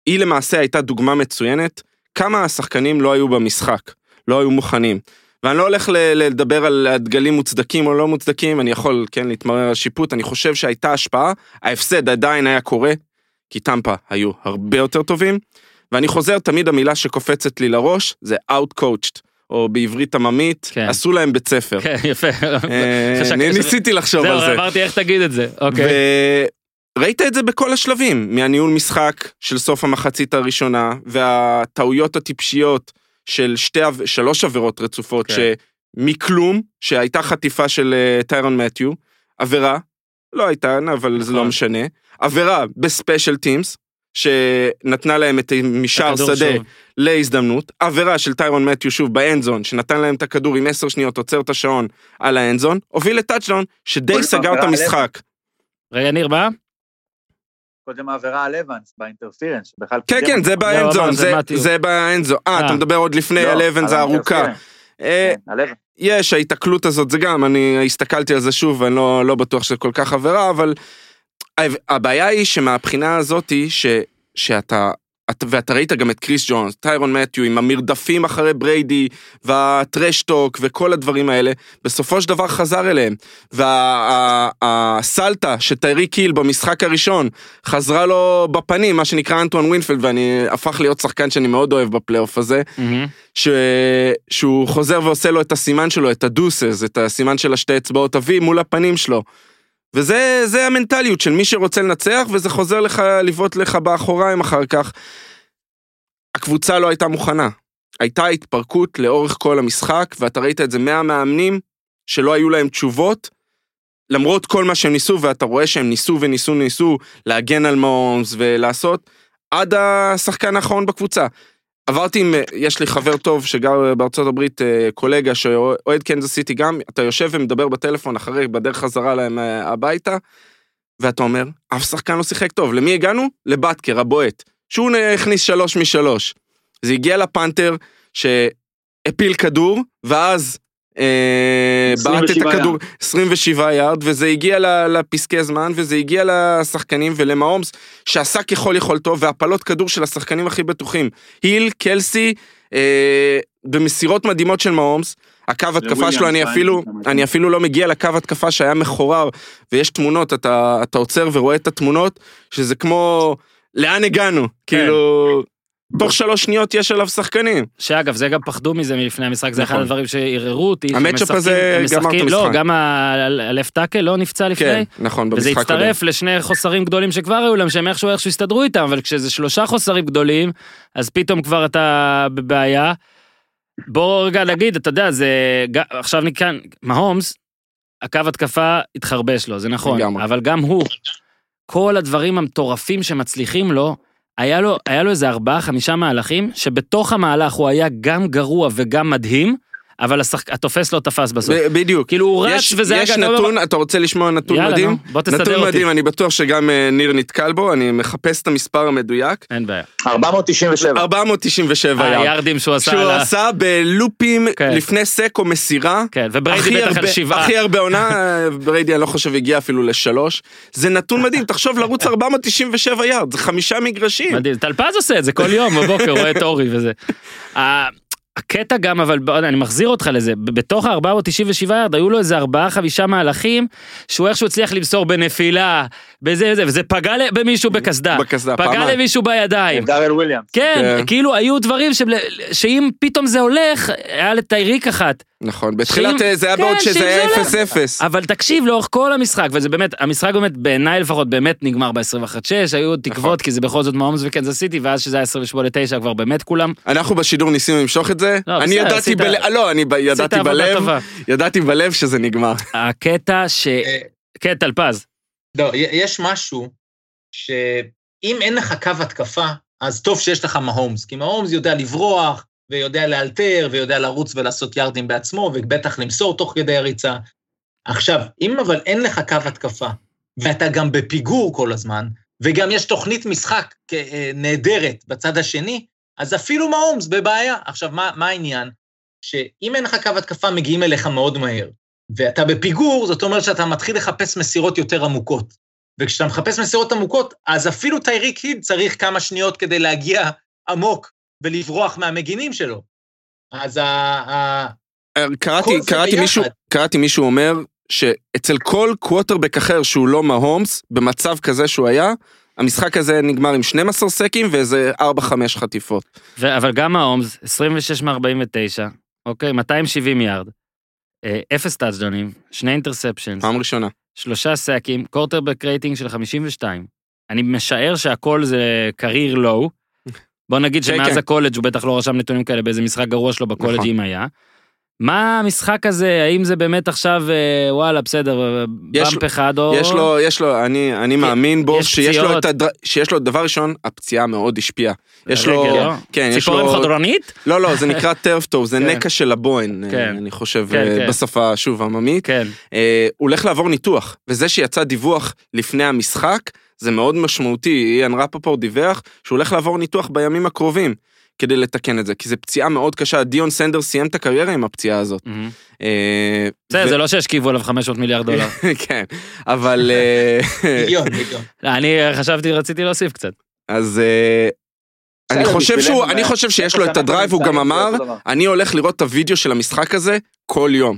היא למעשה הייתה דוגמה מצוינת, כמה השחקנים לא היו במשחק, לא היו מוכנים. ואני לא הולך לדבר על הדגלים מוצדקים או לא מוצדקים, אני יכול כן להתמרר על שיפוט, אני חושב שהייתה השפעה, ההפסד עדיין היה קורה, כי טמפה היו הרבה יותר טובים, ואני חוזר תמיד המילה שקופצת לי לראש, זה out-coached, או בעברית עממית, כן. עשו להם בית ספר. כן, יפה. אה, *laughs* אני ניסיתי לחשוב על זהו, זה. אמרתי איך תגיד את זה. אוקיי. וראית את זה בכל השלבים, מהניהול משחק של סוף המחצית הראשונה, והטעויות הטיפשיות של שתי, שלוש עבירות רצופות, כן. שמכלום, שהייתה חטיפה של אה, טיירון מתיו, עבירה, לא הייתה, אבל זה לא נכון. משנה, עבירה ב special teams, שנתנה להם את משער הכדור שדה שוב. להזדמנות, עבירה של טיירון מתיו שוב ב end zone, שנתן להם את הכדור עם 10 שניות, עוצר את השעון על ה end zone, הוביל ל touchdown, שדי סגר את המשחק. רגע, ניר, מה? קודם העבירה על אבנס ב interference. כן, כן. זה ב end zone, זה זה- מתיו. זה ב end zone. אה, אה. אתה מדבר עוד לפני לא, על אבן, זה על ארוכה. ה interference. אה, כן, אבנס. יש, ההיתקלות הזאת, זה גם, אני הסתכלתי על זה שוב, ואני לא, לא בטוח שזה כל כך עבירה, אבל הבעיה היא שמהבחינה הזאתי, ש, שאתה, את, ואתה ראית גם את קריס ג'ונס, טיירון מתיו, עם המרדפים אחרי בריידי, וה trash talk, וכל הדברים האלה, בסופו של דבר חזר אליהם. והסלטה שטייריק היל במשחק הראשון, חזרה לו בפנים, מה שנקרא אנטואן ווינפלד, ואני הפך להיות שחקן שאני מאוד אוהב בפלייאוף הזה. מהמם. ש... שהוא חוזר ועושה לו את הסימן שלו, את ה deuces, את הסימן של השתי אצבעות אבי מול הפנים שלו. וזה זה המנטליות של מי שרוצה לנצח, וזה חוזר לך, לבעוט לך באחוריים אחר כך. הקבוצה לא הייתה מוכנה. הייתה התפרקות לאורך כל המשחק, ואתה ראית את זה מהמאמנים שלא היו להם תשובות, למרות כל מה שהם ניסו, ואתה רואה שהם ניסו וניסו וניסו להגן על מונס ולעשות, עד השחקן האחרון בקבוצה. עברתי עם, יש לי חבר טוב שגר בארצות הברית, אה, קולגה שאוהד קנזס סיטי גם, אתה יושב ומדבר בטלפון אחרי, בדרך חזרה להם אה, הביתה, ואתה אומר, אף שחקן לא שיחק טוב. למי הגענו? לבטקר, הבועט. שהוא הכניס שלוש משלוש. זה הגיע לפנתר שהפיל כדור, ואז אה, בעט את 27 הכדור 27 יארד, וזה הגיע לפסקי זמן, וזה הגיע לשחקנים ולמהומס, שעשה ככל יכולתו, והפלות כדור של השחקנים הכי בטוחים. היל, קלסי, אה, במסירות מדהימות של מהומס, הקו התקפה שלו, אני וויליאמס, אפילו. אני אפילו לא מגיע לקו התקפה שהיה מחורר, ויש תמונות, אתה, אתה עוצר ורואה את התמונות, שזה כמו, לאן הגענו? כאילו, תוך שלוש שניות יש עליו שחקנים. שאגב, זה גם פחדו מזה מלפני המשחק, זה אחד נכון. הדברים שערערו אותי. המצ'אפ הזה גמר את משחקים- לא, המשחק. גם הלפט טאקל לא נפצע לפני. כן, נכון, וזה במשחק הקודם. הצטרף לשני חוסרים גדולים שכבר היו להם, שהם איכשהו איכשהו הסתדרו איתם, אבל כשזה שלושה חוסרים גדולים, אז פתאום כבר אתה בבעיה. בוא רגע נגיד, אתה יודע, זה... עכשיו מכאן, מהומס, הקו התקפה התחרבש לו, זה נכון, לגמרי. אבל גם הוא, כל הדברים המטורפים שמצליחים לו, היה לו, היה לו איזה ארבעה, חמישה מהלכים, שבתוך המהלך הוא היה גם גרוע וגם מדהים, אבל השחק... התופס לא תפס בסוף. ב- בדיוק. כאילו הוא רץ יש, וזה היה יש. נתון, אתה רוצה לשמוע נתון יאללה, מדהים? נו, בוא תסדר נתון אותי. מדהים, אני בטוח שגם אה, ניר נתקל בו, אני מחפש את המספר המדויק. אין בעיה. 497. 497 יארד. היארדים שהוא עשה שהוא על ה... עשה בלופים כן. לפני sack או מסירה. כן, ובריידי בטח הרבה- על שבעה. הכי הרבה עונה, אה, בריידי אני לא חושב הגיע אפילו לשלוש. זה נתון מדהים, תחשוב לרוץ 497 יארד, זה חמישה מגרשים. מדהים, טלפז עושה את זה כל יום בבוקר, רואה את אורי וזה. הקטע גם, אבל אני מחזיר אותך לזה, בתוך ה-497 ירד, היו לו איזה ארבעה חמישה מהלכים, שהוא איכשהו הצליח למסור בנפילה, בזה וזה, וזה פגע במישהו בקסדה, בקסדה, פגע פעמיים. למישהו בידיים. דארל וויליאמס. כן, כן. כאילו היו דברים של- שאם פתאום זה הולך, היה לטייריק אחת. נכון, בתחילת שאם- אה, זה היה כן, בעוד שזה היה זה 0-0. אבל תקשיב לאורך כל המשחק, וזה באמת, המשחק באמת, בעיניי לפחות, באמת נגמר ב-21-6, היו עוד נכון. תקוות, כי זה בכל זאת מהומס וקנזס סיטי, ואז שזה היה 28-9 כבר באמת כולם. אנחנו בשידור ניסינו למשוך את זה, לא, אני בסדר, ידעתי עשית- בלב, לא, אני ידעתי בלב, טובה. ידעתי בלב שזה נגמר. הקטע ש... אה, כן, טלפז. לא, יש משהו שאם אין לך קו התקפה, אז טוב שיש לך מהומס, כי מהומס יודע לברוח, ויודע לאלתר, ויודע לרוץ ולעשות יארדים בעצמו, ובטח למסור תוך כדי הריצה. עכשיו, אם אבל אין לך קו התקפה, ואתה גם בפיגור כל הזמן, וגם יש תוכנית משחק אה, נהדרת בצד השני, אז אפילו מהומס בבעיה. עכשיו, מה, מה העניין? שאם אין לך קו התקפה, מגיעים אליך מאוד מהר. ואתה בפיגור, זאת אומרת שאתה מתחיל לחפש מסירות יותר עמוקות. וכשאתה מחפש מסירות עמוקות, אז אפילו טייריק היד צריך כמה שניות כדי להגיע עמוק ולברוח מהמגינים שלו. אז ה... ה... אה, קראתי, קראתי. מישהו, קראתי מישהו אומר שאצל כל קווטרבק אחר שהוא לא מהומס, במצב כזה שהוא היה, המשחק הזה נגמר עם 12 סקים ואיזה 4-5 חטיפות. ו- אבל גם מהומס, 26 מ-49, אוקיי, 270 יארד, אפס טאצ'דונים, שני interceptions, פעם ראשונה. שלושה סאקים, quarterback rating של 52. אני משער שהכל זה career low. בוא נגיד כן, שמאז כן. הקולג' הוא בטח לא רשם נתונים כאלה באיזה משחק גרוע שלו בקולג' נכון. אם היה. מה המשחק הזה, האם זה באמת עכשיו, אה, וואלה, בסדר, אה, באמפ לו- אחד או... יש לו, יש לו, אני, אני מאמין בו, יש שיש לו פציעות. את הדר... שיש לו, דבר ראשון, הפציעה מאוד השפיעה. יש לו, לא? כן, יש ציפורן לו, חודרנית? לא, לא, זה נקרא טרפטוב, זה *laughs* כן. נקע של הבוהן, אה, כן. אני חושב, כן, אה, כן. בשפה, שוב, עממית. כן. אה, הוא הולך לעבור ניתוח, וזה שיצא דיווח לפני המשחק, זה מאוד משמעותי, איאן רפפורט דיווח שהוא הולך לעבור ניתוח בימים הקרובים. כדי לתקן את זה, כי זו פציעה מאוד קשה, דיון סנדרס סיים את הקריירה עם הפציעה הזאת. אה, בסדר, זה לא שהשקיעו עליו 500 מיליארד דולר. *laughs* כן, אבל... אה, מיליון, מיליון. לא, אני חשבתי, רציתי להוסיף קצת. אז אה, אני חושב שהוא, אני חושב שיש לו את ה drive, הוא גם אמר. אני הולך לראות את הוידאו של המשחק הזה כל יום.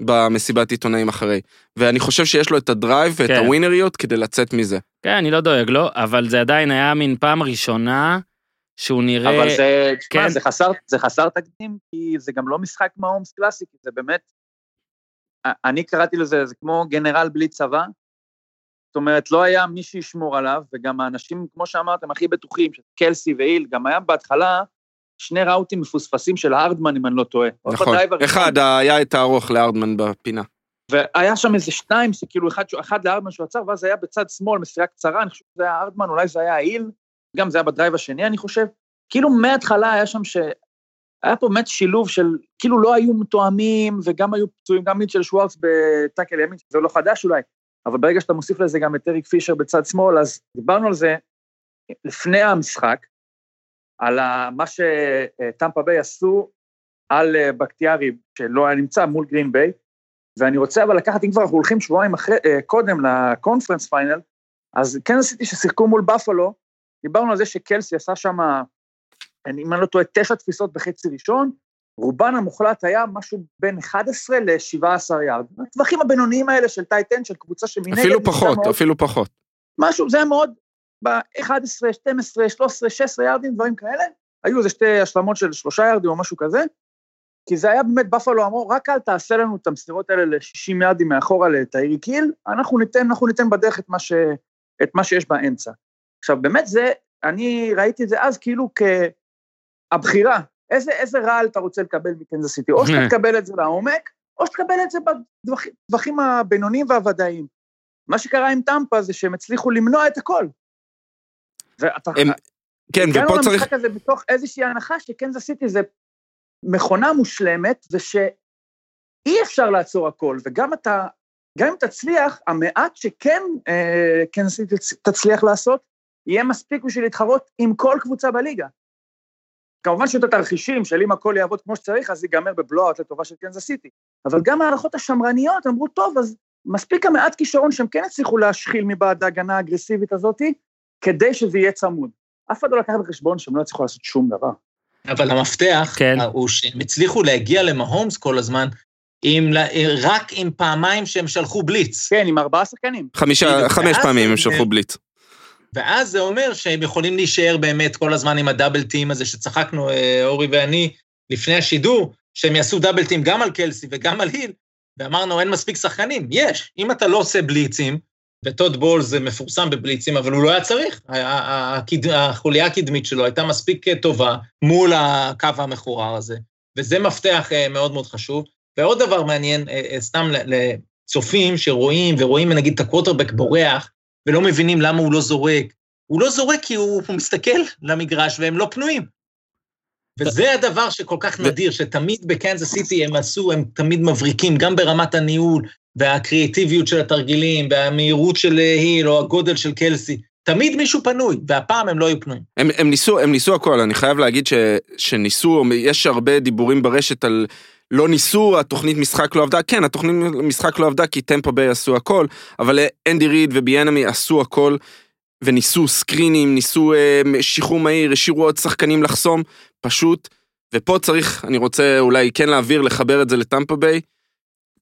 במסיבת עיתונאים אחרי. ואני חושב שיש לו את הדרייב ואת כן. הווינריות כדי לצאת מזה. כן, אני לא דואג לו, אבל זה עדיין היה מין פעם ראשונה שהוא נראה... אבל זה, תשמע, כן. זה חסר, זה חסר תקדים, כי זה גם לא משחק מהאומס קלאסי, כי זה באמת, אני קראתי לזה, זה כמו גנרל בלי צבא, זאת אומרת, לא היה מי שישמור עליו, וגם האנשים, כמו שאמרתם, הכי בטוחים, קלסי והיל, גם היה בהתחלה שני ראוטים מפוספסים של הארדמן, אם אני לא טועה. נכון. אחד, היה את הארוך להארדמן בפינה. והיה שם איזה שתיים, שכאילו אחד, אחד להארדמן שהוא עצר, ואז היה בצד שמאל מסירה קצרה, אני חושב שזה היה הארדמן, אולי זה היה היל, גם זה היה ב drive השני, אני חושב. כאילו מההתחלה היה שם ש... היה פה באמת שילוב של, כאילו לא היו מתואמים, וגם היו פצועים, גם מיטשל שוורץ ב tackle ימין, שזה לא חדש אולי, אבל ברגע שאתה מוסיף לזה גם את אריק פישר בצד שמאל, אז דיברנו על זה לפני המשחק, על מה שטמפה ביי עשו על אה, בקטיארי, שלא היה נמצא מול גרין ביי, ואני רוצה אבל לקחת, אם כבר אנחנו הולכים שבועיים אחרי, אה, קודם ל conference final, אז כן עשיתי ששיחקו מול בפלו, דיברנו על זה שקלסי עשה שם, אם אני לא טועה, תשע תפיסות בחצי ראשון, רובן המוחלט היה משהו בין 11 ל-17 יארד. הטווחים הבינוניים האלה של tight end, של קבוצה שמנגד... אפילו פחות, מאוד- אפילו פחות. משהו, זה היה מאוד ב-11, 12, 13, 16 יארדים, דברים כאלה, היו איזה שתי השלמות של שלושה ירדים או משהו כזה, כי זה היה באמת, בפלו אמרו, רק אל תעשה לנו את המסירות האלה ל-60 ירדים מאחורה לתאירי קיל, אנחנו ניתן, אנחנו ניתן בדרך את מה, ש, את מה שיש באמצע. עכשיו, באמת זה, אני ראיתי את זה אז כאילו כהבחירה, איזה, איזה רעל אתה רוצה לקבל מקנזס סיטי, או שאתה *laughs* תקבל את זה לעומק, או שתקבל את זה בטווחים הבינוניים והוודאיים. מה שקרה עם טמפה זה שהם הצליחו למנוע את הכל. ואתה... הם, כן, ופה צריך... הגענו למשחק הזה בתוך איזושהי הנחה שקנזס סיטי זה מכונה מושלמת, ושאי אפשר לעצור הכל, וגם אתה, גם אם תצליח, המעט שכן אה, קנזס סיטי תצליח לעשות, יהיה מספיק בשביל להתחרות עם כל קבוצה בליגה. כמובן שאת התרחישים של אם הכל יעבוד כמו שצריך, אז ייגמר בבלואוט לטובה של קנזס סיטי. אבל גם ההערכות השמרניות אמרו, טוב, אז מספיק המעט כישרון שהם כן הצליחו להשחיל מבעד ההגנה האגרסיבית הזאת, כדי שזה יהיה צמוד. אף אחד לא לקח בחשבון שהם לא יצליחו לעשות שום דבר. אבל המפתח כן. הוא שהם הצליחו להגיע למהומס כל הזמן, עם, רק עם פעמיים שהם שלחו בליץ. כן, עם ארבעה שחקנים. חמישה, חמש פעמים הם- שלחו בליץ. ואז זה אומר שהם יכולים להישאר באמת כל הזמן עם הדאבל טים הזה שצחקנו, אה, אורי ואני, לפני השידור, שהם יעשו דאבל טים גם על קלסי וגם על היל, ואמרנו, אין מספיק שחקנים. יש, אם אתה לא עושה בליצים, וטוד בול זה מפורסם בבליצים, אבל הוא לא היה צריך. החוליה הקדמית שלו הייתה מספיק אה, טובה מול הקו המחורר הזה, וזה מפתח אה, מאוד מאוד חשוב. ועוד דבר מעניין, סתם לצופים שרואים, ורואים נגיד את הקווטרבק בורח, ולא מבינים למה הוא לא זורק. הוא לא זורק כי הוא, הוא מסתכל למגרש והם לא פנויים. וזה הדבר שכל כך נדיר, שתמיד בקנזס סיטי הם עשו, הם תמיד מבריקים, גם ברמת הניהול, והקריאטיביות של התרגילים, והמהירות של אה, היל, או הגודל של קלסי. תמיד מישהו פנוי, והפעם הם לא היו פנויים. הם, הם ניסו, הם ניסו הכל, אני חייב להגיד ש, שניסו, יש הרבה דיבורים ברשת על לא ניסו, התוכנית משחק לא עבדה, כן, התוכנית משחק לא עבדה כי טמפה ביי עשו הכל, אבל אנדי ריד וביאנמי עשו הכל, וניסו סקרינים, ניסו אה, שחרור מהיר, השאירו עוד שחקנים לחסום, פשוט, ופה צריך, אני רוצה אולי כן להעביר, לחבר את זה לטמפה ביי,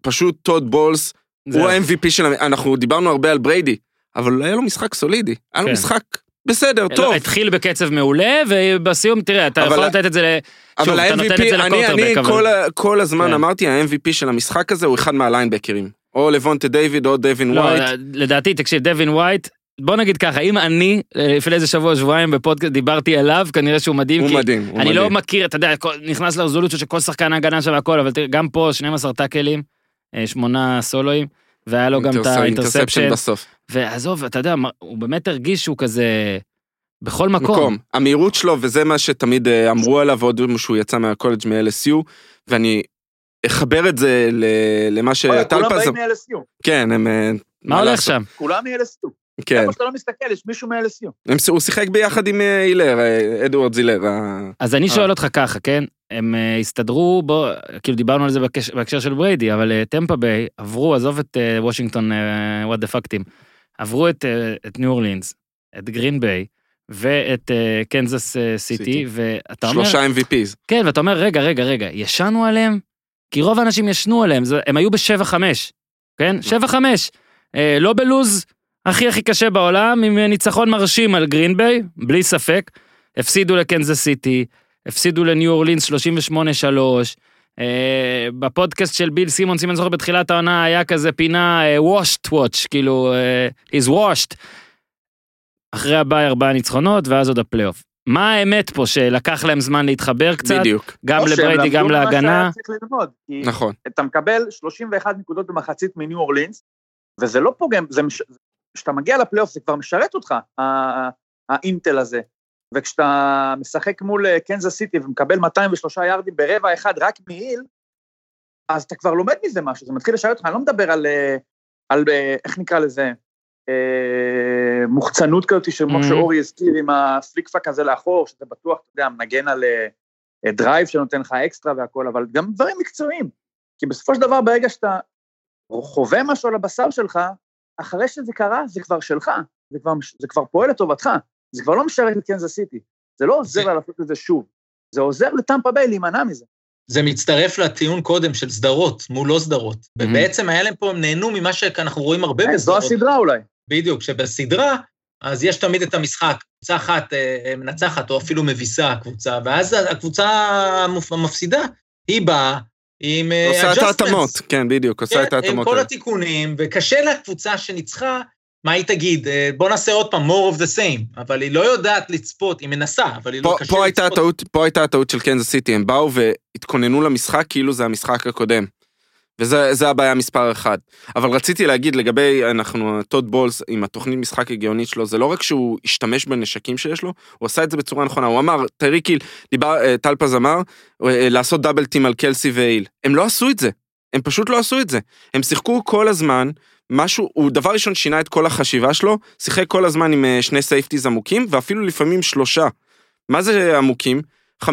פשוט טוד בולס. הוא ה-MVP של, אנחנו דיברנו הרבה על בריידי, אבל היה לו משחק סולידי, היה לו כן. משחק בסדר, לא, טוב. התחיל בקצב מעולה, ובסיום, תראה, אתה יכול לתת את זה ל... שוב, אתה נותן את זה אני, אני לקורטרבק, אבל... כל, ה- כל הזמן כן. אמרתי, ה-MVP של המשחק הזה הוא אחד מהליינבקרים. או לבונטה דיוויד או דווין לא, ווייט. לדעתי, תקשיב, דווין ווייט, בוא נגיד ככה, אם אני, אה, לפני איזה שבוע, שבועיים בפודקאסט, דיברתי אליו, כנראה שהוא מדהים, הוא כי מדהים, הוא אני מדהים. לא מכיר, אתה יודע, כל- נכנס לרזולוציה של כל שחקן ההגנה שם והכל, אבל תראה, גם פה 12 טאקלים, אה, שמונה סולואים, והיה לו גם את אינטרס- ה interception, בסוף. ועזוב, אתה יודע, הוא באמת הרגיש שהוא כזה, בכל מקום. מקום. המהירות שלו, וזה מה שתמיד אה, אמרו עליו, עוד שהוא יצא מהקולג' מ-LSU, ואני אחבר את זה ל- למה וואלה, שטל כולם. באים מ-LSU, כן, הם... אה, מה הולך? שם? כולם מ-LSU. כן. איפה שאתה לא מסתכל, יש מישהו מ-LSU. הם- הוא שיחק ביחד עם אה, הילר, אה, אדוארד זילר. ה- אז אני אה. שואל אותך ככה, כן? הם אה, הסתדרו, בוא, כאילו דיברנו על זה בהקשר של בריידי, אבל אה, טמפה ביי עברו, עזוב את אה, וושינגטון, וואט דה פאקטים, עברו את, אה, את ניו אורלינס, את גרין ביי, ואת אה, קנזס אה, סיטי, סיטי. ואתה אומר, שלושה MVPs. כן, ואתה אומר, רגע, רגע, רגע, ישנו עליהם? כי רוב האנשים ישנו עליהם, זה, הם היו ב-7-5, כן? 7-5. אה, לא בלו"ז הכי הכי קשה בעולם, עם ניצחון מרשים על גרין ביי, בלי ספק. הפסידו לקנזס סיטי, הפסידו לניו אורלינס 38-3. אה, בפודקאסט של ביל סימונס, אם אני זוכר בתחילת העונה, היה כזה פינה אה, washed watch, כאילו, אה, is washed. אחרי הבאי ארבעה ניצחונות, ואז עוד הפלייאוף. מה האמת פה, שלקח להם זמן להתחבר קצת? בדיוק. גם לבריידי, גם להגנה. ללמוד, נכון. אתה מקבל 31 נקודות במחצית מניו אורלינס, וזה לא פוגם, זה מש... כשאתה מגיע לפלייאוף זה כבר משרת אותך, האינטל הזה. וכשאתה משחק מול אה, קנזס סיטי ומקבל 203 יארדים ברבע אחד רק מהיל, אז אתה כבר לומד מזה משהו, זה מתחיל לשרת אותך, אני לא מדבר על, אה, על אה, איך נקרא לזה, אה, מוחצנות כזאת, כמו Mhm. שאורי הזכיר, עם הפליק פלאק הזה לאחור, שזה בטוח, אתה יודע, מנגן על אה, אה, drive שנותן לך אקסטרה והכל, אבל גם דברים מקצועיים. כי בסופו של דבר, ברגע שאתה חווה משהו על הבשר שלך, אחרי שזה קרה, זה כבר שלך, זה כבר, זה כבר פועל לטובתך, זה כבר לא משרת את קנזס סיטי, זה לא עוזר זה- לה לעשות את זה שוב, זה עוזר לטמפה ביי להימנע מזה. זה מצטרף לטיעון קודם של סדרות מול לא סדרות. ובעצם היה להם פה, הם נהנו ממה שאנחנו רואים הרבה זו בסדרות. הסדרה אולי. בדיוק, שבסדרה, אז יש תמיד את המשחק, קבוצה אחת אה, מנצחת או אפילו מביסה הקבוצה, ואז הקבוצה המפ- המפסידה, היא באה עם אה, עושה את. ההתאמות, כן, בדיוק, עושה את כן, עם ההתאמות כל האלה. התיקונים, וקשה לקבוצה שניצחה, מה היא תגיד? אה, בוא נעשה עוד פעם more of the same, אבל היא לא יודעת לצפות, היא מנסה, אבל היא לא פה, קשה פה, הייתה לצפות. הטעות, פה הייתה הטעות של קנזס סיטי, הם באו והתכוננו למשחק כאילו זה המשחק הקודם. וזה הבעיה מספר אחד. אבל רציתי להגיד לגבי, אנחנו, טוד בולס, עם התוכנית משחק הגיונית שלו, זה לא רק שהוא השתמש בנשקים שיש לו, הוא עשה את זה בצורה נכונה. הוא אמר, טייריק היל, דיבר, אה, טלפז אמר, אה, לעשות double team על קלסי והיל. הם לא עשו את זה. הם פשוט לא עשו את זה. הם שיחקו כל הזמן, משהו, הוא דבר ראשון שינה את כל החשיבה שלו, שיחק כל הזמן עם אה, שני safeties עמוקים, ואפילו לפעמים שלושה. מה זה עמוקים? 15-20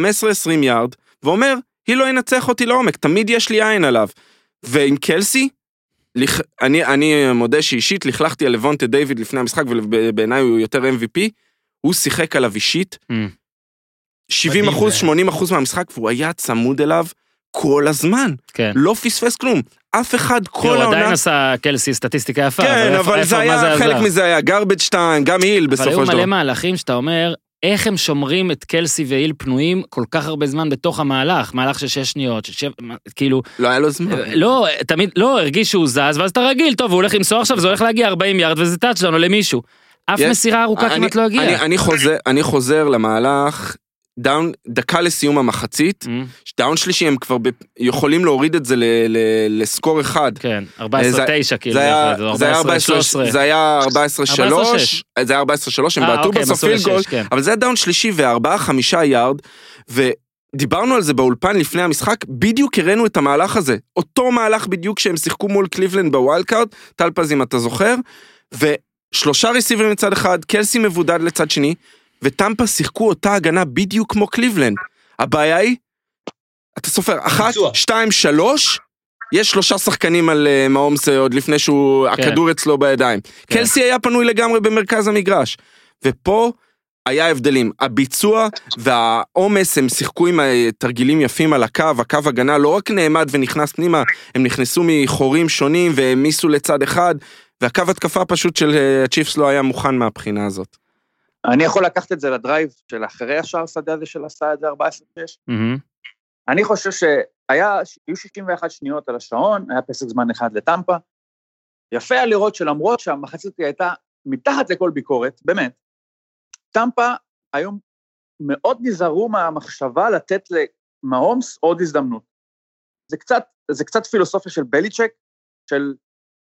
יארד, ואומר, היל לא ינצח אותי לעומק, תמיד יש לי עין עליו. ועם קלסי, לכ... אני, אני מודה שאישית לכלכתי על לבונטה דיוויד לפני המשחק, ובעיניי הוא יותר MVP, הוא שיחק עליו אישית, Mm. 70 מדהים אחוז, זה. 80 אחוז מהמשחק, והוא היה צמוד אליו כל הזמן. כן. לא פספס כלום. אף אחד כל כאילו, הוא העונה... עדיין עשה קלסי סטטיסטיקה יפה. כן, אבל זה היה, עזר? חלק מזה היה garbage time, גם היל אבל היו בסופו של מלא דבר. מהלכים שאתה אומר, איך הם שומרים את קלסי והיל פנויים כל כך הרבה זמן בתוך המהלך, מהלך של שש שניות, של שבע, כאילו, לא היה לו זמן. לא, תמיד, לא, הרגיש שהוא זז, ואז אתה רגיל, טוב, הוא הולך למסור עכשיו, זה הולך להגיע 40 יארד וזה טאצ'דאון או למישהו. אף יש- מסירה ארוכה אני- כמעט לא אני, הגיעה. אני, חוזר, אני חוזר למהלך, דאון, דקה לסיום המחצית, Mm, דאון שלישי הם כבר ב, יכולים להוריד את זה ל, ל, ל score אחד. כן, זה- 14-9 כאילו, זה היה, זה זה היה 14-13. 14, זה היה 14-3, 14-6. זה היה 14-3, הם אה, בעטו אוקיי, בסוף field goal, כן. אבל זה היה דאון שלישי וארבעה חמישה יארד, ודיברנו על זה באולפן לפני המשחק, בדיוק הראינו את המהלך הזה, אותו מהלך בדיוק שהם שיחקו מול קליבלנד ב wild card, טלפז אם אתה זוכר, ושלושה ריסיברים מצד אחד, קלסי מבודד לצד שני, וטמפה שיחקו אותה הגנה בדיוק כמו קליבלנד. הבעיה היא, אתה סופר, אחת. שתיים, שלוש, יש שלושה שחקנים על uh, מעומס אה, עוד לפני שהוא, כן. הכדור אצלו בידיים. כן. קלסי היה פנוי לגמרי במרכז המגרש. ופה היה הבדלים. הביצוע והעומס, הם שיחקו עם אה, תרגילים יפים על הקו, הקו הגנה לא רק נעמד ונכנס פנימה, הם נכנסו מחורים שונים והעמיסו לצד אחד, והקו התקפה פשוט של אה, הצ'יפס לא היה מוכן מהבחינה הזאת. אני יכול לקחת את זה לדרייב של אחרי השער שדה הזה של עשה את זה 14-6. מהמם. אני חושב שהיה, היו 61 שניות על השעון, היה פסק זמן אחד לטמפה. יפה היה לראות שלמרות שהמחצית הייתה מתחת לכל ביקורת, באמת, טמפה היום מאוד נזהרו מהמחשבה לתת למהומס עוד הזדמנות. זה קצת, זה קצת פילוסופיה של בליצ'ק, של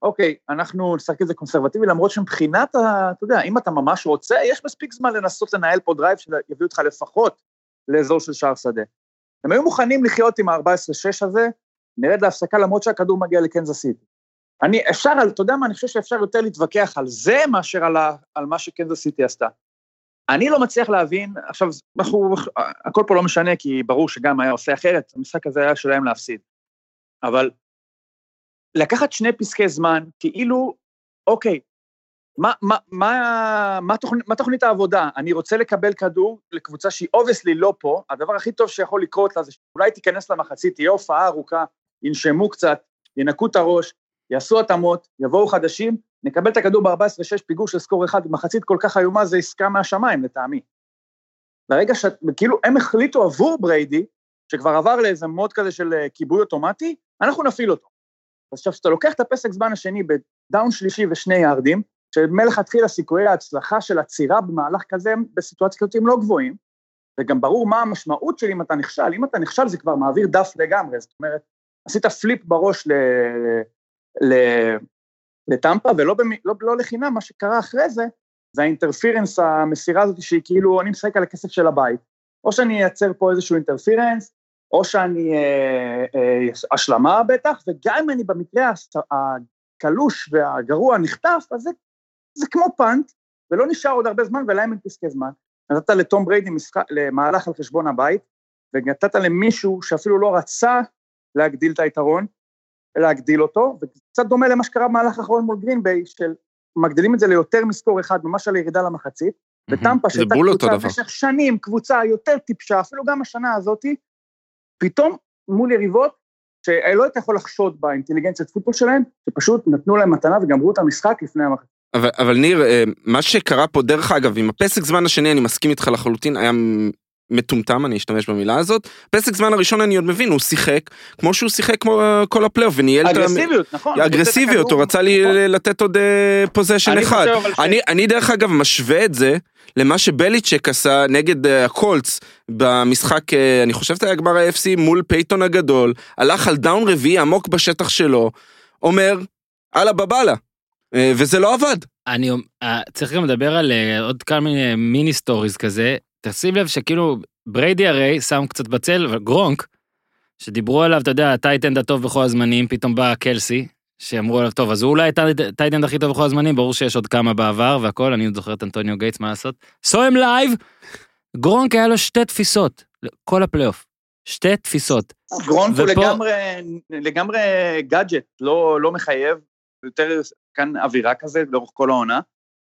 אוקיי, אנחנו נשחק את זה קונסרבטיבי, למרות שמבחינת, ה, אתה יודע, אם אתה ממש רוצה, יש מספיק זמן לנסות לנהל פה drive שיביא אותך לפחות לאזור של שער שדה. הם היו מוכנים לחיות עם ה-14-6 הזה, נרד להפסקה למרות שהכדור מגיע לקנזס סיטי. אני, אפשר, אתה יודע מה, אני חושב שאפשר יותר להתווכח על זה מאשר על, ה, על מה שקנזס סיטי עשתה. אני לא מצליח להבין, עכשיו, אנחנו, הכל פה לא משנה, כי ברור שגם היה עושה אחרת, המשחק הזה היה שלהם להפסיד. אבל לקחת שני פסקי זמן, כאילו, אוקיי, מה, מה, מה, מה, תוכנית, מה תוכנית העבודה? אני רוצה לקבל כדור לקבוצה שהיא obviously לא פה, הדבר הכי טוב שיכול לקרות לה זה שאולי תיכנס למחצית, תהיה הופעה ארוכה, ינשמו קצת, ינקו את הראש, יעשו התאמות, יבואו חדשים, נקבל את הכדור ב-14-6 פיגור של סקור אחד, מחצית כל כך איומה, זה עסקה מהשמיים לטעמי. לרגע ש... כאילו, הם החליטו עבור בריידי, שכבר עבר לאיזה מוד כזה של אה, כיבוי אוטומטי, אנחנו נפעיל אותו. עכשיו, כשאתה לוקח את הפסק זמן השני בדאון שלישי ושני יארדים, שמלכתחילה סיכויי ההצלחה של עצירה במהלך כזה הם בסיטואציות כזאת הם לא גבוהים, וגם ברור מה המשמעות של אם אתה נכשל, אם אתה נכשל זה כבר מעביר דף לגמרי, זאת אומרת, עשית flip בראש ל... ל... לטמפה, ולא במ... לא, לא לחינם, מה שקרה אחרי זה, זה ה interference, המסירה הזאת שהיא כאילו, אני משחק על הכסף של הבית. או שאני אייצר פה איזשהו interference, או שאני אה, אה, השלמה בטח, וגם אם אני במקרה הקלוש והגרוע נחטף, אז זה, זה כמו punt, ולא נשאר עוד הרבה זמן, ולהם אין פסקי זמן. נתת לתום בריידי משחק, למהלך על חשבון הבית, ונתת למישהו שאפילו לא רצה להגדיל את היתרון, להגדיל אותו, וקצת דומה למה שקרה במהלך האחרון מול גרינביי, של מגדילים את זה ליותר מסקור אחד, ממש על הירידה למחצית, וטמפה, שהייתה קבוצה. במשך שנים, קבוצה יותר טיפשה, אפילו גם השנה הזאתי, פתאום מול יריבות, שלא היית יכול לחשוד באינטליגנציית פוטבול שלהם, שפשוט נתנו להם מתנה וגמרו את המשחק לפני המחצית. אבל, אבל ניר, אה, מה שקרה פה, דרך אגב, עם הפסק זמן השני, אני מסכים איתך לחלוטין, היה מטומטם, אני אשתמש במילה הזאת. פסק זמן הראשון אני עוד מבין, הוא שיחק, כמו שהוא שיחק כמו אה, כל הפלייאוף, וניהל את ה... אגרסיביות, נכון. אגרסיביות, הוא רצה לי נכון. לתת עוד possession אני אחד. אבל ש- אני, אני דרך אגב משווה את זה למה שבליצ'ק עשה נגד אה, הקולטס במשחק, אה, אני חושב שזה היה גמר ה-AFC מול פייתון הגדול, הלך על דאון רביעי עמוק בשטח שלו, אומר, אללה בבאללה, אה, וזה לא עבד. אני צריך גם לדבר על עוד כמה mini mini stories כזה. תשים לב שכאילו בריידי הרי שם קצת בצל, גרונק, שדיברו עליו, אתה יודע, ה tight end הטוב בכל הזמנים, פתאום בא קלסי, שאמרו עליו, טוב, אז הוא אולי ה tight end הכי טוב בכל הזמנים, ברור שיש עוד כמה בעבר והכל, אני עוד זוכר את אנטוניו גייטס, מה לעשות? סוהם לייב, גרונק היה לו שתי תפיסות, כל הפלייאוף. שתי תפיסות. גרונק הוא לגמרי, לגמרי גאדג'ט, לא, לא מחייב, יותר כאן אווירה כזה לאורך כל העונה.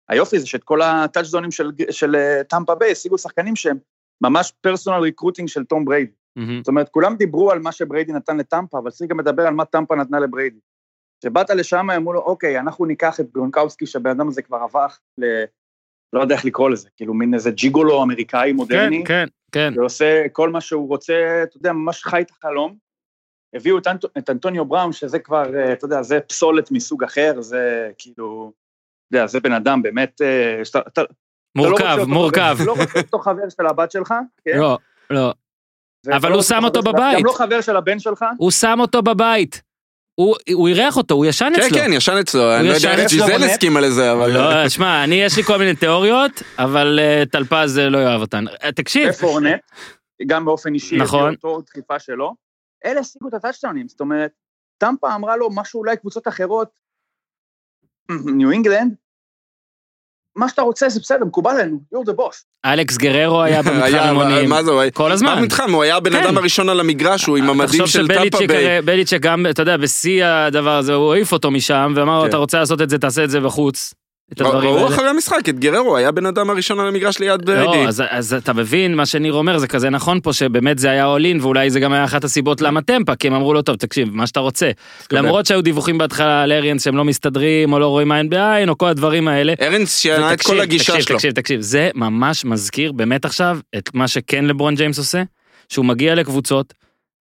היופי זה שאת כל הטאצ'דאונים של, של אה, טמפה ביי השיגו שחקנים שהם ממש personal recruiting של תום בריידי. מהמם. זאת אומרת, כולם דיברו על מה שבריידי נתן לטמפה, אבל צריך גם לדבר על מה טמפה נתנה לבריידי. כשבאת לשם, אמרו לו, אוקיי, אנחנו ניקח את גרונקאוסקי, שהבן אדם הזה כבר הפך ל... לא יודע איך לקרוא לזה, כאילו מין איזה ג'יגולו אמריקאי כן, מודרני, כן, כן. ועושה כל מה שהוא רוצה, אתה יודע, ממש חי את החלום. הביאו את, אנט... את אנטוניו בראון, שזה כבר, אה, אתה יודע, זה פסולת מסוג אחר, זה כאילו, אתה יודע, זה בן אדם באמת, אה, שאתה, אתה, אתה לא מורכב, אותו מורכב. חבר, לא רוצה אותו חבר של הבת שלך, כן? לא, לא. אבל הוא שם אותו בבית. גם לא חבר של הבן שלך, הוא שם אותו בבית. הוא הוא אירח אותו, הוא ישן כן, אצלו. כן, ישן אצלו, אני לא ישן יודע איך ג'יזל. הסכימה לזה, אבל... לא, שמע, אני, יש לי כל מיני תיאוריות, אבל אה, טלפז אה, לא יאהב אותן. אה, תקשיב, ופורנט, גם באופן אישי, נכון. אותו דחיפה שלו, אלה השיגו את הטאצ'דאונים, זאת אומרת, טמפה אמרה לו משהו אולי קבוצות אחרות, *clears throat* ניו אינגלנד, מה שאתה רוצה זה בסדר, מקובל עלינו, you're the boss. אלכס גררו היה *laughs* במתחם היה, אימונים. מה זה, הוא היה- כל הזמן. מה מתחם? הוא היה הבן כן. אדם הראשון על המגרש, הוא עם המדים תחשוב של שבליצ'יק ביי. הרי- בליצ'יק גם, אתה יודע, בשיא הדבר הזה, הוא העיף אותו משם, ואמר לו, כן. אתה רוצה לעשות את זה, תעשה את זה בחוץ. את הדברים ראו האלה. אחרי המשחק, את גררו, היה בן אדם הראשון על המגרש ליד בריידי. לא, אז, אז אתה מבין, מה שניר אומר זה כזה נכון פה, שבאמת זה היה אול אין, ואולי זה גם היה אחת הסיבות למה טמפה, כי הם אמרו לו, טוב, תקשיב, מה שאתה רוצה. למרות שהיו דיווחים בהתחלה על אריאנס שהם לא מסתדרים, או לא רואים עין בעין, או כל הדברים האלה. ארנס שינה את כל הגישה תקשיב, שלו. תקשיב, תקשיב, זה ממש מזכיר באמת עכשיו את מה שכן לברון ג'יימס עושה, שהוא מגיע לקבוצות,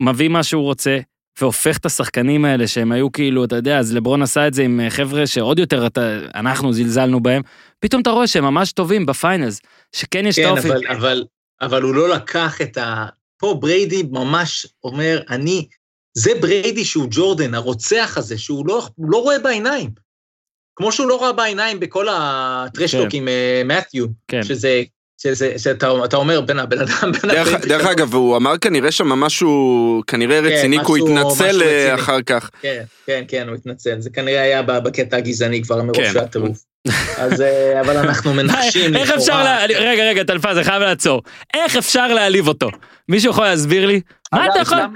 מביא מה שהוא רוצה, והופך את השחקנים האלה שהם היו כאילו, אתה יודע, אז לברון עשה את זה עם אה, חבר'ה שעוד יותר אתה, אנחנו זלזלנו בהם, פתאום אתה רואה שהם ממש טובים ב finals, שכן יש את כן, האופי. אבל, אבל, אבל הוא לא לקח את ה... פה בריידי ממש אומר, אני... זה בריידי שהוא ג'ורדן, הרוצח הזה, שהוא לא, לא רואה בעיניים. כמו שהוא לא ראה בעיניים בכל ה trash talk כן. עם אה, מת'יו, כן. שזה, שאתה אתה אומר, בין הבן אדם, בין דרך, דרך אגב, הוא אמר כנראה שם משהו, כנראה רציני, כי הוא כן, התנצל אה. אחר כך. כן, כן, כן, הוא התנצל. זה כנראה היה בקטע הגזעני כבר מרוב כן. אז, אה, אבל אנחנו *laughs* מנחשים איך אפשר, לה... רגע, רגע, טלפז, אני חייב לעצור. איך אפשר להעליב אותו? מישהו יכול להסביר לי? מה אגב, אתה יכול... אה,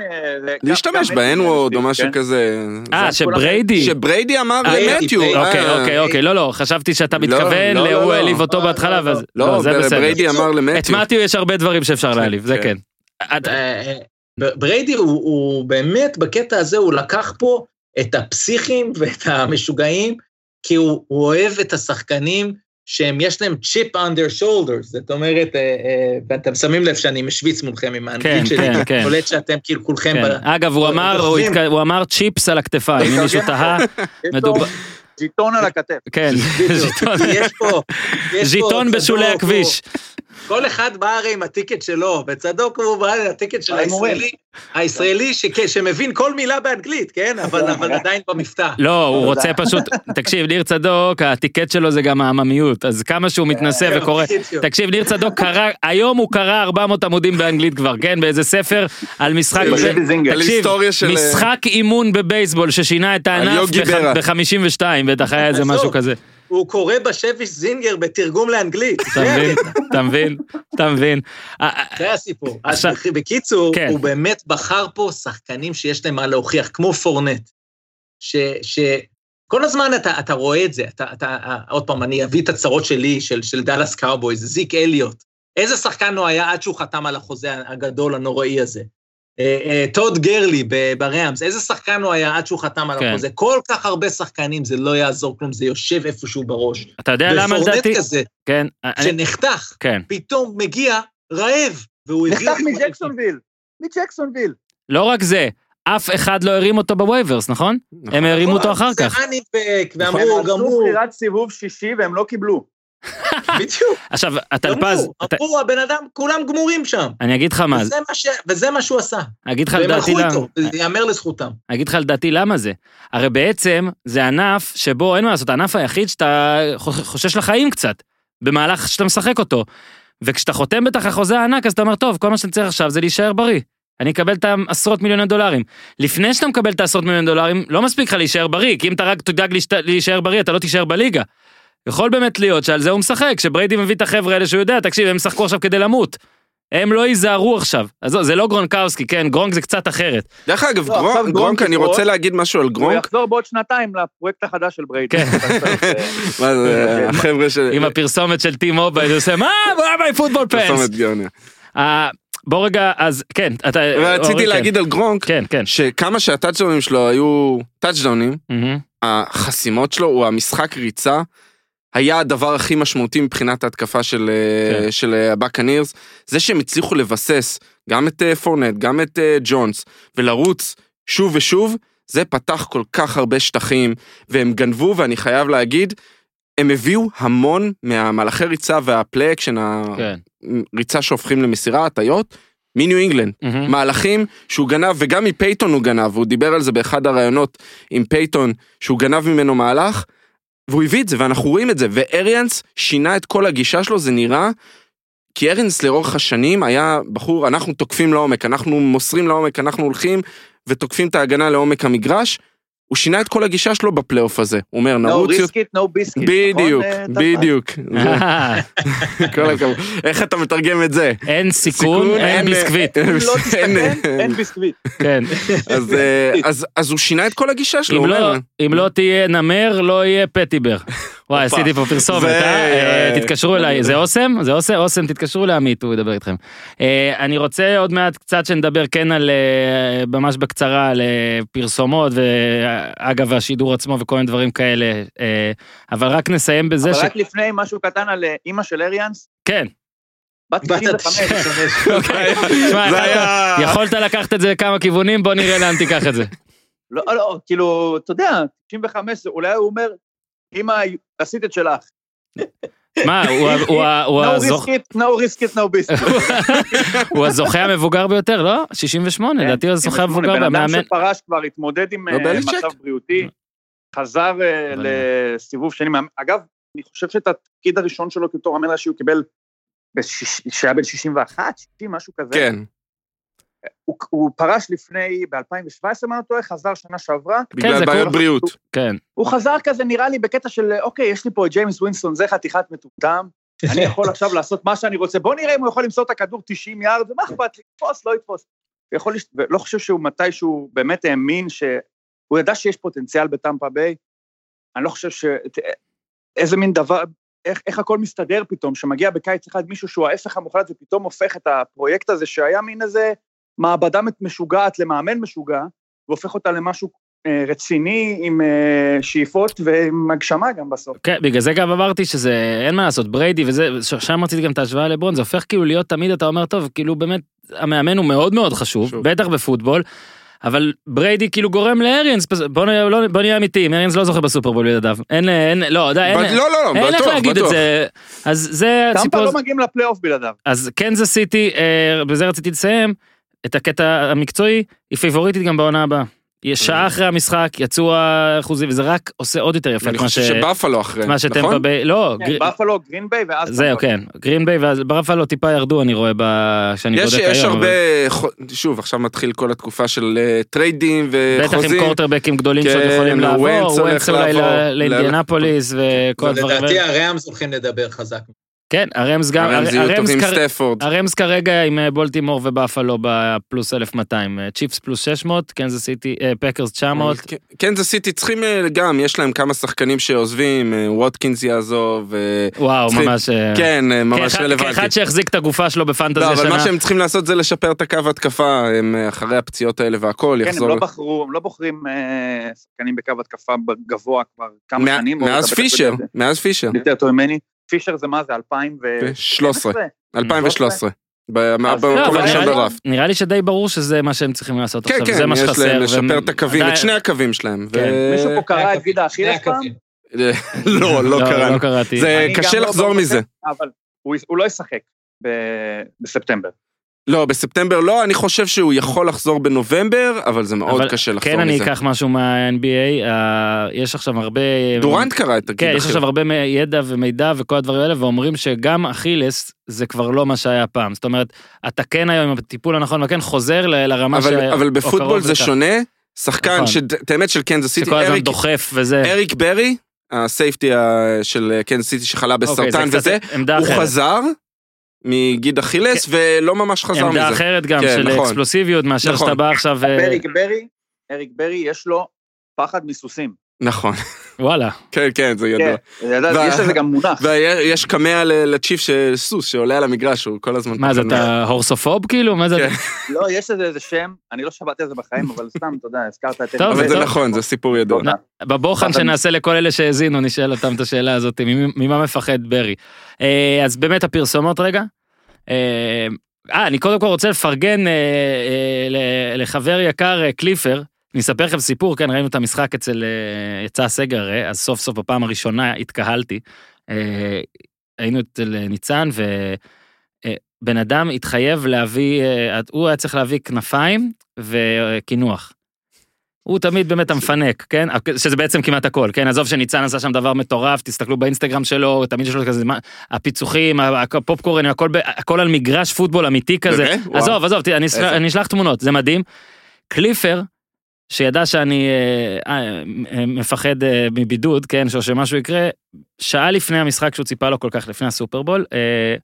להשתמש ב-N-word או כן? משהו כזה. אה, שבריידי... שבריידי אמר אה, למתיו. אה, אוקיי, אוקיי, אוקיי, לא, לא, חשבתי שאתה לא, מתכוון, לא, לא, הוא לא. העליב אותו לא, בהתחלה, לא, ואז... לא, זה בסדר. בריידי אמר את למתיו. מתיו יש הרבה דברים שאפשר להעליב, זה כן. כן. את- אה, אה, בריידי הוא, באמת בקטע הזה הוא לקח פה את הפסיכים ואת המשוגעים, כי הוא אוהב את השחקנים שהם, יש להם צ'יפ under shoulders, זאת אומרת, אה, אה, ואתם שמים לב שאני משוויץ מולכם עם כן, האנגלית שלי, כן, כן. קולט שאתם כאילו כולכם, כן. ב- אגב, הוא אמר, הוא. התק- הוא אמר צ'יפס על הכתפיים, אם מישהו תהה, יש לו מדובר- ז'יטון על הכתף. כן, ז'יטון- יש פה, ז'יטון בשולי הכביש. כל אחד בא הרי עם הטיקט שלו, וצדוק הוא בא עם הטיקט של. הישראלי, הישראלי שמבין כל מילה באנגלית, כן? אבל *laughs* אבל עדיין במבטא. לא, הוא. רוצה פשוט, *laughs* תקשיב, ניר צדוק, הטיקט שלו זה גם העממיות, אז כמה שהוא מתנשא כן, וקורא. תקשיב, ניר צדוק קרא, היום הוא קרא 400 עמודים באנגלית כבר, כן? באיזה ספר על משחק, תקשיב. משחק אימון בבייסבול ששינה את הענף יוגי ברה. ב-52, בטח היה איזה. משהו כזה. הוא קורא בשביס זינגר בתרגום לאנגלית. אתה מבין? אתה מבין? אתה מבין? אה, אה, זה הסיפור. אז בקיצור, כן. הוא באמת בחר פה שחקנים שיש להם מה להוכיח, כמו פורנט. ש... ש... כל הזמן אתה, אתה רואה את זה, אתה, אתה, עוד פעם, אני אביא את הצרות שלי, של, של דאלאס קאובויז, זיק אליוט. איזה שחקן הוא היה עד שהוא חתם על החוזה הגדול, הנוראי הזה? אה, אה, טוד גארלי בראמס, איזה שחקן הוא היה עד שהוא חתם על כן. החוזה? כל כך הרבה שחקנים, זה לא יעזור כלום, זה יושב איפשהו בראש. אתה יודע למה ופורנט לדעתי? כזה, כן, אני- שנחתך, כן. פתאום מגיע רעב, והוא הביא... נחתך מג'קסונוויל, מג'קסונוויל. לא רק זה, אף אחד לא הרים אותו ב waivers, נכון? הם הרימו אותו אחר כך. זה אניבק, ואמרו, הם עשו בחירת סיבוב שישי והם לא קיבלו. *laughs* בדיוק, עכשיו, הטלפז, אמרו, הבן אדם, כולם גמורים שם. אני אגיד לך מה, ש- וזה מה שהוא עשה. אגיד לך והם לדעתי הלכו למה. איתו, זה ייאמר לזכותם. אגיד לך לדעתי למה זה. הרי בעצם זה ענף שבו אין מה לעשות, הענף היחיד שאתה חוש- חושש לחיים קצת, במהלך שאתה משחק אותו. וכשאתה חותם בטח החוזה הענק, אז אתה אומר, טוב, כל מה שאני צריך עכשיו זה להישאר בריא. אני אקבל את העשרות מיליוני דולרים. לפני שאתה מקבל את העשרות מיליוני דולרים, לא מספיק לך להישאר בריא, כי אם אתה רק תדאג להישאר בריא, אתה לא תישאר בליגה. יכול באמת להיות שעל זה הוא משחק, שבריידי מביא את החבר'ה האלה שהוא יודע, תקשיב, הם ישחקו עכשיו כדי למות. הם לא ייזהרו עכשיו. אז לא, זה לא גרונקאוסקי, כן, גרונק זה קצת אחרת. דרך אגב, לא, גרונק, אני. רוצה להגיד משהו על הוא גרונק. יחזור בעוד שנתיים לפרויקט החדש של בריידי. כן. *laughs* *laughs* מה זה, החבר'ה של... עם הפרסומת של טים מובייל, הוא עושה, מה? מה football fans? פרסומת גאוניה. בוא רגע, אז כן, אתה... ורציתי אורי, להגיד על גרונק, כן, כן. שכמה שהטאצ'דאונים שלו היו טאצ'דאונים. החסימות שלו, הוא המשחק ריצה, היה הדבר הכי משמעותי מבחינת ההתקפה של, כן. כן. של אה, הבאקנירס. זה שהם הצליחו לבסס גם את אה, פורנט, גם את אה, ג'ונס, ולרוץ שוב ושוב, זה פתח כל כך הרבה שטחים, והם גנבו, ואני חייב להגיד, הם הביאו המון מהמהלכי ריצה וה play action, כן. הריצה שהופכים למסירה, הטיות, מניו אינגלנד. מהמם. מהלכים שהוא גנב, וגם מפייטון הוא גנב, והוא דיבר על זה באחד הראיונות עם פייטון, שהוא גנב ממנו מהלך, והוא הביא את זה, ואנחנו רואים את זה, ואריאנס שינה את כל הגישה שלו, זה נראה, כי אריאנס לאורך השנים היה בחור, אנחנו תוקפים לעומק, אנחנו מוסרים לעומק, אנחנו הולכים ותוקפים את ההגנה לעומק המגרש, הוא שינה את כל הגישה שלו בפלייאוף הזה, הוא אומר, No נרוץ יותר... risk it, no biscuit. בדיוק, נכון, אה, טל? בדיוק. זה- *laughs* כל הכבוד. איך אתה מתרגם את זה? אין סיכון, אין אה, ביסקוויט. אם לא אין- תסתכן, אין ביסקוויט. כן. אז, אה, אז, אז הוא שינה את כל הגישה שלו, אם הוא לא- אומר, אם לא תהיה נמר, לא יהיה פטיבר. *laughs* וואי. עשיתי פה פרסומת, אה? אה? אה, תתקשרו אליי, זה אוסם? זה אוסם? אוסם, תתקשרו לעמית, הוא ידבר איתכם. אה, אני רוצה עוד מעט קצת שנדבר כן על, ממש בקצרה, על פרסומות, ואגב, השידור עצמו וכל מיני דברים כאלה, אבל רק נסיים בזה אבל ש... רק לפני משהו קטן על אימא של אריאנס, כן. בת בת 95. אוקיי. יכולת לקחת את זה לכמה כיוונים, בוא נראה לאן תיקח את זה. לא, לא, כאילו, אתה יודע, 95, זה- אולי הוא אומר, אמא, עשית את שלך. מה, הוא ה- הוא ה- הוא No risk it, no biscuit. הוא הזוכה המבוגר ביותר, לא? 68, לדעתי הוא הזוכה המבוגר בן אדם והמאמן. שפרש כבר התמודד עם לא אה? מצב בריאותי, חזר אה, אבל- לסיבוב שני. אגב, אני חושב שאת התפקיד הראשון שלו כתור המאמן ראשי הוא קיבל, שהיה בן 61, 60, משהו כזה. כן, הוא, הוא פרש לפני, ב-2017, אם אני לא טועה, חזר שנה שעברה. בגלל זה בעיות. בריאות. כן. הוא חזר כזה, נראה לי, בקטע של, אוקיי, יש לי פה את ג'יימס ווינסטון, זה חתיכת מטומטם, אני יכול עכשיו לעשות מה שאני רוצה, בוא נראה אם הוא יכול למסור את הכדור 90 יארד, ומה אכפת לי, יתפוס, לא יתפוס. הוא יכול, לש... ולא חושב שהוא מתישהו באמת האמין ש... הוא ידע שיש פוטנציאל בטמפה ביי, אני לא חושב ש... איזה מין דבר, איך, איך הכל מסתדר פתאום, שמגיע בקיץ אחד מישהו שהוא ההפך המוחלט ופתאום הופך את הפרויקט הזה שהיה מין איזה מעבדה משוגעת למאמן משוגע, והופך אותה למשהו אה, רציני עם אה, שאיפות ועם הגשמה גם בסוף. כן, בגלל זה גם אמרתי שזה, אין מה לעשות, בריידי וזה, שם רציתי גם את ההשוואה לברון, זה הופך כאילו להיות תמיד, אתה אומר, טוב, כאילו באמת, המאמן הוא מאוד מאוד חשוב, חשוב. בטח בפוטבול, אבל בריידי כאילו גורם לאריאנס, בוא נהיה, לא, בוא נהיה אמיתיים, אריאנס לא זוכה בסופרבול בלעדיו, אין, אין, לא, די, אין, ב- לא, לא, לא, אין איך בטוח, להגיד את בטוח. זה, אז זה טמפה הסיפור, לא מגיעים לפלייאוף בלעדיו. אז קנזס סיטי, אה, בזה רציתי לסיים, את הקטע המקצועי, היא פייבוריטית גם בעונה הבאה. יש שעה אחרי המשחק, יצאו האחוזים, וזה רק עושה עוד יותר יפה אני את מה ש... חושב שבאפלו אחרי, מה שטמפה נכון? ביי, לא, כן, גר- באפלו, גרין ביי ואז... זהו. כן, גרין ביי, ואז באפלו טיפה ירדו, אני רואה, יש, בודק היום. יש הרבה, שוב, עכשיו מתחיל כל התקופה של אה, טריידים בטח עם וחוזים. קורטרבקים גדולים כן, שעוד יכולים לעבור, ווינץ אולי לאינדיאנפוליס וכל הדברים לדעתי. הראמס הולכים לדבר חזק. כן, הראמס גם, הראמס יהיו הראמס טובים כר- סטפורד. הראמס כרגע עם אה, בולטימור ובאפלו בפלוס 1200, אה, צ'יפס פלוס 600, קנזס סיטי, אה, פאקרס 900, כן, קנזס סיטי צריכים גם, יש להם כמה שחקנים שעוזבים, ווטקינס יעזוב, וואו, ממש... כן, ממש רלוונטי. כאחד שהחזיק את הגופה שלו בפנטזי לא, אבל מה שהם צריכים לעשות זה לשפר את הקו התקפה, הם אחרי הפציעות האלה והכל, כן, הם יחזור. לא בחרו, הם לא בוחרים שחקנים בקו התקפה גבוה כבר כמה מה- שנים. מאז פישר. מאז פישר, יותר טוב ממני. פישר זה מה זה, 2013? 13, 2013. ב- אז- במקום לא, נראה לי- בדראפט. נראה לי שדי ברור שזה מה שהם צריכים לעשות כן, עכשיו, כן, זה מה יש שחסר. להם לשפר את הקווים, את שני הקווים שלהם. כן, מישהו פה קרא את הקווים, גידה שני אכילס פעם? הקווים. *laughs* לא, לא קראנו. לא קראתי. זה קשה לא לחזור מזה. אבל הוא לא ישחק בספטמבר. לא, בספטמבר לא, אני חושב שהוא יכול לחזור בנובמבר, אבל זה מאוד אבל קשה לחזור כן, אני מזה. אקח משהו מה-NBA, אה, יש עכשיו הרבה... דורנט קרא את הגיד כן, יש אחר. עכשיו הרבה ידע ומידע וכל הדברים האלה, ואומרים שגם אכילס זה כבר לא מה שהיה פעם. זאת אומרת, אתה כן היום עם הטיפול הנכון, וכן חוזר ל- לרמה ש... אבל, אבל או בפוטבול זה לכך. שונה, שחקן, נכון. שאת האמת של קנזס סיטי, שכל הזמן דוחף וזה. אריק ברי, הסייפטי ה- של קנזס סיטי שחלה אוקיי, בסרטן קצת וזה, הוא אחרת. חזר מגיד אכילס ולא ממש חזר עמדה מזה. אחרת גם, כן, של נכון. אקספלוסיביות, מאשר נכון. שאתה בא עכשיו... אה, אריק ברי, אריק ברי יש לו פחד מסוסים. נכון, וואלה. כן, כן, זה ידוע. כן, יש לזה גם מונח. ויש קמע ל- לצ'יף של סוס שעולה על המגרש, הוא כל הזמן... מה זה, אתה הורסופוב כאילו? מה זה? כן. לא, יש לזה איזה שם, אני לא שמעתי על זה בחיים, אבל סתם, אתה יודע, הזכרת את... *laughs* טוב, אבל זה. נכון, זה סיפור ידוע. בבוחן שנעשה לכל אלה שהאזינו, נשאל אותם את השאלה הזאת, ממה מפחד ברי. אה, אז באמת הפרסומות רגע. אה, אה, אני קודם כל רוצה לפרגן אה, אה, לחבר יקר אה, קליפר. אני אספר לכם סיפור, כן, ראינו את המשחק אצל, אה, יצא הסגר הרי, אז סוף סוף בפעם הראשונה התקהלתי. אה, היינו אצל אה, ניצן, ובן אדם התחייב להביא, אה, הוא היה צריך להביא כנפיים וקינוח. הוא תמיד באמת המפנק, כן? שזה בעצם כמעט הכל, כן? עזוב שניצן עשה שם דבר מטורף, תסתכלו באינסטגרם שלו, תמיד יש לו כזה, מה- הפיצוחים, הפופקורן, הכל, הכל על מגרש פוטבול אמיתי כזה. באמת? וואו. עזוב, עזוב, תראה, אני איזה? אני אשלח תמונות, זה מדהים. קליפר, שידע שאני אה, אה, אה, מפחד אה, מבידוד, כן, או שמשהו יקרה, שעה לפני המשחק שהוא ציפה לו כל כך, לפני הסופרבול, אה,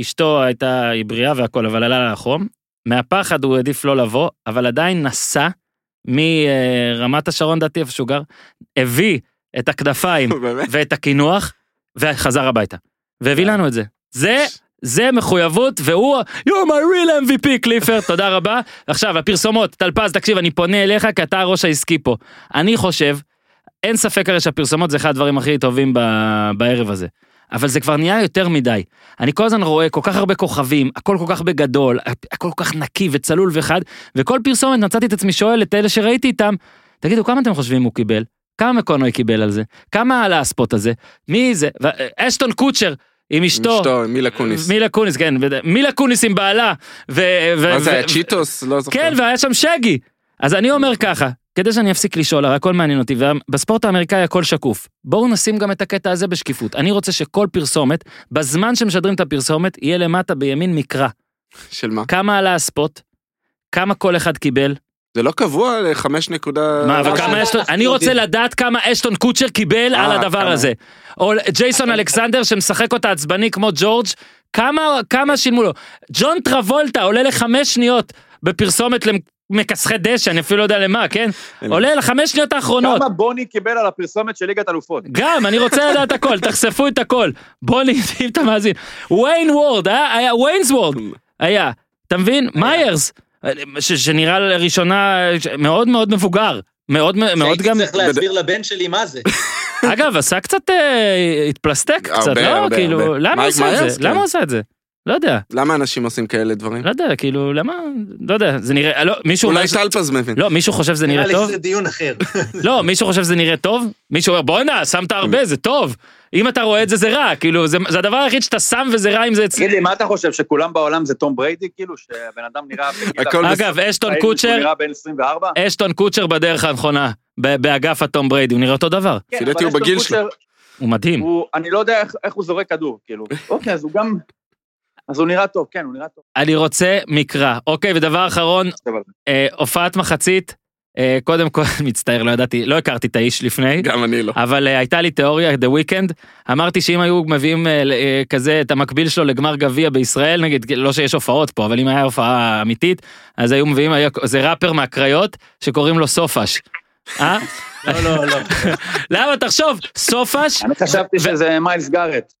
אשתו הייתה, היא בריאה והכל, אבל עלה לה החום. מהפחד הוא העדיף לא לבוא, אבל עדיין נסע מרמת השרון, דעתי, איפה שהוא גר, הביא את הכנפיים? *laughs* ואת הקינוח, וחזר הביתה. והביא לנו את זה. זה, זה מחויבות, והוא, you're my real MVP, קליפר, תודה רבה. עכשיו, הפרסומות, טלפז, תקשיב, אני פונה אליך, כי אתה הראש העסקי פה. אני חושב, אין ספק הרי שהפרסומות זה אחד הדברים הכי טובים ב- בערב הזה. אבל זה כבר נהיה יותר מדי. אני כל הזמן רואה כל כך הרבה כוכבים, הכל כל כך בגדול, הכל כל כך נקי וצלול וחד, וכל פרסומת מצאתי את עצמי שואל את אלה שראיתי איתם, תגידו, כמה אתם חושבים הוא קיבל? כמה מקונוי קיבל על זה? כמה על הספוט הזה? מי זה? ו- אשטון קוצ'ר עם אשתו. אשתו, מילה קוניס. מילה קוניס, כן, מילה קוניס עם בעלה. ו- ו- מה זה היה צ'יטוס? לא זוכר. כן, והיה שם שגי. אז אני אומר ככה, כדי שאני אפסיק לשאול, הרי הכל מעניין אותי, ובספורט האמריקאי הכל שקוף. בואו נשים גם את הקטע הזה בשקיפות. אני רוצה שכל פרסומת, בזמן שמשדרים את הפרסומת, יהיה למטה בימין מקרא. של מה? כמה עלה הספוט, כמה כל אחד קיבל, זה לא קבוע לחמש נקודה... מה, וכמה זה אשטון, אני רוצה יודעים. לדעת כמה אשטון קוצ'ר קיבל אה, על הדבר. הזה. או ג'ייסון אלכסנדר שמשחק אותה עצבני כמו ג'ורג', כמה שילמו לו. ג'ון טרבולטה עולה לחמש שניות בפרסומת למכסחי דשא, אני אפילו לא יודע למה, כן? עולה לחמש שניות האחרונות. כמה בוני קיבל על הפרסומת של ליגת אלופות? גם, אני רוצה לדעת הכל, *laughs* תחשפו את הכל. בוא *laughs* נקשיב את המאזין. ויין וורד, היה, היה ויינס וורד, היה. אתה מבין? מיירס, ש- שנראה לראשונה מאוד מאוד מבוגר. מאוד מאוד גם, צריך להסביר לבן שלי מה זה. *laughs* אגב, עשה קצת, אה, התפלסטק קצת, לא? כאילו. למה הוא מייק עשה את זה? כן. למה הוא עשה את זה? לא יודע, למה אנשים עושים כאלה דברים? לא יודע, כאילו, למה, לא יודע, זה נראה, לא, מישהו, אולי טלפז מבין. לא, מישהו חושב שזה נראה נראה לי טוב? שזה דיון אחר. *laughs* לא, מישהו חושב שזה נראה טוב? מישהו אומר, בואנה, שמת הרבה, זה טוב. אם אתה רואה את זה, זה רע, כאילו, זה זה הדבר היחיד שאתה שם וזה רע אם זה אצלי. תגיד לי, מה אתה חושב, שכולם בעולם זה תום בריידי? כאילו, שהבן אדם נראה בגיל... *laughs* הכל ארבעים, אגב, אשטון קוצ'ר, נראה בן 24? אשטון קוצ'ר בדרך הנכונה, ב- באגף הטום בריידי, הוא נראה אותו דבר. כן, אבל אשטון. קוצ'ר, הוא מדהים. הוא- אני לא יודע איך- איך הוא זורק כדור, כאילו. *laughs* אוקיי, אז הוא גם... אז הוא נראה טוב, כן, הוא נראה טוב. אני רוצה מקרא. אוקיי, ודבר אחרון, אה, הופעת מחצית, אה, קודם כל, *laughs* מצטער, לא ידעתי, לא הכרתי את האיש לפני. גם אני לא. אבל אה, הייתה לי תיאוריה, The Weeknd, אמרתי שאם היו מביאים uh, uh, כזה את המקביל שלו לגמר גביע בישראל, נגיד, לא שיש הופעות פה, אבל אם היה הופעה אמיתית, אז היו מביאים, היה, זה ראפר מהקריות שקוראים לו סופש. אה? לא, לא, לא. למה תחשוב, סופש, אני חשבתי שזה מיילס גארט,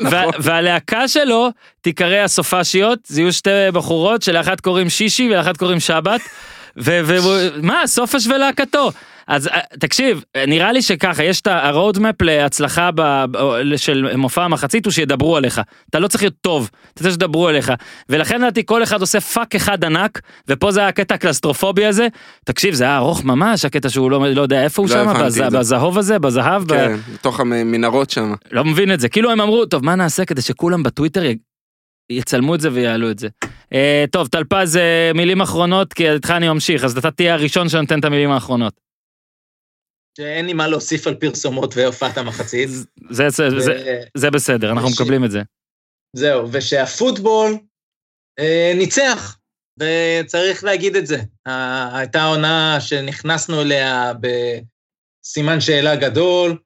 נכון. והלהקה שלו תיקרא הסופשיות, זה יהיו שתי בחורות שלאחת קוראים שישי ולאחת קוראים שבת. ומה, סופש ולהקתו. אז אה, תקשיב, נראה לי שככה, יש את ה roadmap להצלחה ב- ב- של מופע המחצית הוא שידברו עליך. אתה לא צריך להיות טוב, אתה צריך שידברו עליך. ולכן לדעתי כל אחד עושה fuck אחד ענק, ופה זה היה הקטע הקלסטרופובי הזה. תקשיב, זה היה ארוך ממש, הקטע שהוא לא, לא יודע איפה הוא לא שם, בז-. בזהוב הזה, בזהב. ב- כן, בתוך המנהרות שם. לא מבין את זה, כאילו הם אמרו, טוב, מה נעשה כדי שכולם בטוויטר. יצלמו את זה ויעלו את זה. אה, טוב, טלפז, אה, מילים אחרונות, כי איתך אני ממשיך, אז אתה תהיה הראשון שנותן את המילים האחרונות. שאין לי מה להוסיף על פרסומות והופעת המחצית. זה, זה, זה, ו- זה בסדר, אנחנו ש- מקבלים את זה. זהו, ושהפוטבול אה, ניצח, וצריך להגיד את זה. הייתה עונה שנכנסנו אליה בסימן שאלה גדול,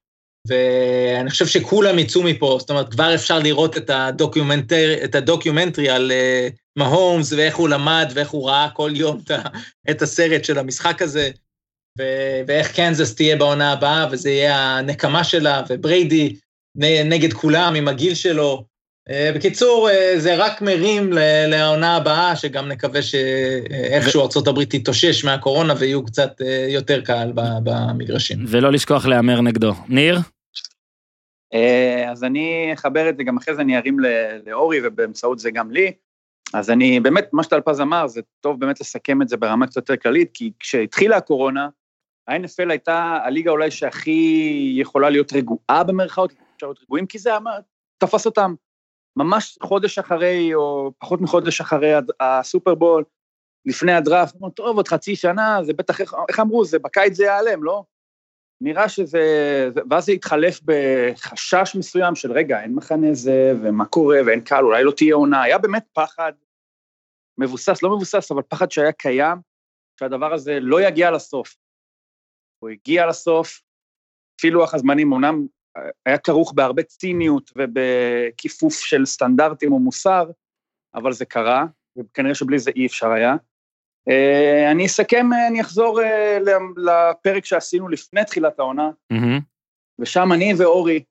ואני חושב שכולם יצאו מפה, זאת אומרת, כבר אפשר לראות את, הדוקיומנטר, את הדוקיומנטרי על אה, מהומס, ואיך הוא למד, ואיך הוא ראה כל יום את, את הסרט של המשחק הזה, ו- ואיך קנזס תהיה בעונה הבאה, וזה יהיה הנקמה שלה, ובריידי נגד כולם עם הגיל שלו. אה, בקיצור, אה, זה רק מרים ל- לעונה הבאה, שגם נקווה שאיכשהו ארה"ב תתאושש מהקורונה ויהיו קצת אה, יותר קהל ב- במגרשים. ולא לשכוח להמר נגדו. ניר? אה, אז אני אחבר את זה, גם אחרי זה אני ארים לאורי, ובאמצעות זה גם לי. אז אני, באמת, מה שטלפז אמר, זה טוב באמת לסכם את זה ברמה קצת יותר כללית, כי כשהתחילה הקורונה, ה-NFL הייתה הליגה אולי שהכי יכולה להיות רגועה במרכאות, אפשר להיות רגועים, כי זה תפס אותם ממש חודש אחרי, או פחות מחודש אחרי הסופרבול, לפני הדראפט, אמרו, טוב, עוד חצי שנה, זה בטח, איך אמרו, זה בקיץ זה ייעלם, לא? נראה שזה, זה- ואז זה התחלף בחשש מסוים של רגע, אין מחנה זה, ומה קורה, ואין קהל, אולי לא תהיה עונה, היה באמת פחד מבוסס, לא מבוסס, אבל פחד שהיה קיים, שהדבר הזה לא יגיע לסוף. הוא הגיע לסוף, לפי לוח הזמנים, אמנם היה כרוך בהרבה ציניות ובכיפוף של סטנדרטים או מוסר, אבל זה קרה, וכנראה שבלי זה אי אפשר היה. אה, אני אסכם, אה, אני אחזור ל- לפרק שעשינו לפני תחילת העונה, מהמם. ושם אני ואורי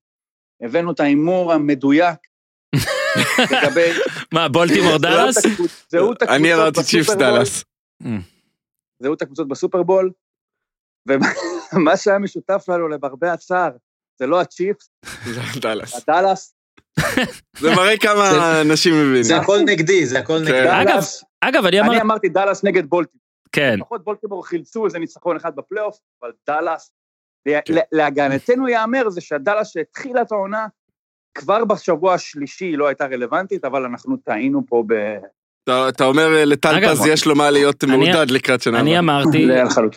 הבאנו את ההימור המדויק לגבי *laughs* מה, בולטימור דאלאס? זהות הקבוצות אני אמרתי צ'יפס. דאלאס. זהות הקבוצות בסופרבול, ומה *laughs* שהיה משותף לנו למרבה הצער, זה לא הצ'יפס, *laughs* זה דאלאס. הדאלאס, זה מראה כמה אנשים מבינים. זה הכל נגדי, זה הכל נגדי. כן. אגב, דאלאס, אגב, אני אני אמרתי, אמרתי דאלאס נגד בולטימור, כן, לפחות בולטימור חילצו איזה ניצחון אחד בפלייאוף, אבל דאלאס, כן. להגנתנו ייאמר זה שהדאלאס שהתחילה את העונה, כבר בשבוע השלישי היא לא הייתה רלוונטית, אבל אנחנו טעינו פה ב... אתה- אומר אה, לטלפז אגב, יש לו מה להיות מעודד לקראת שנה אני. אמרתי.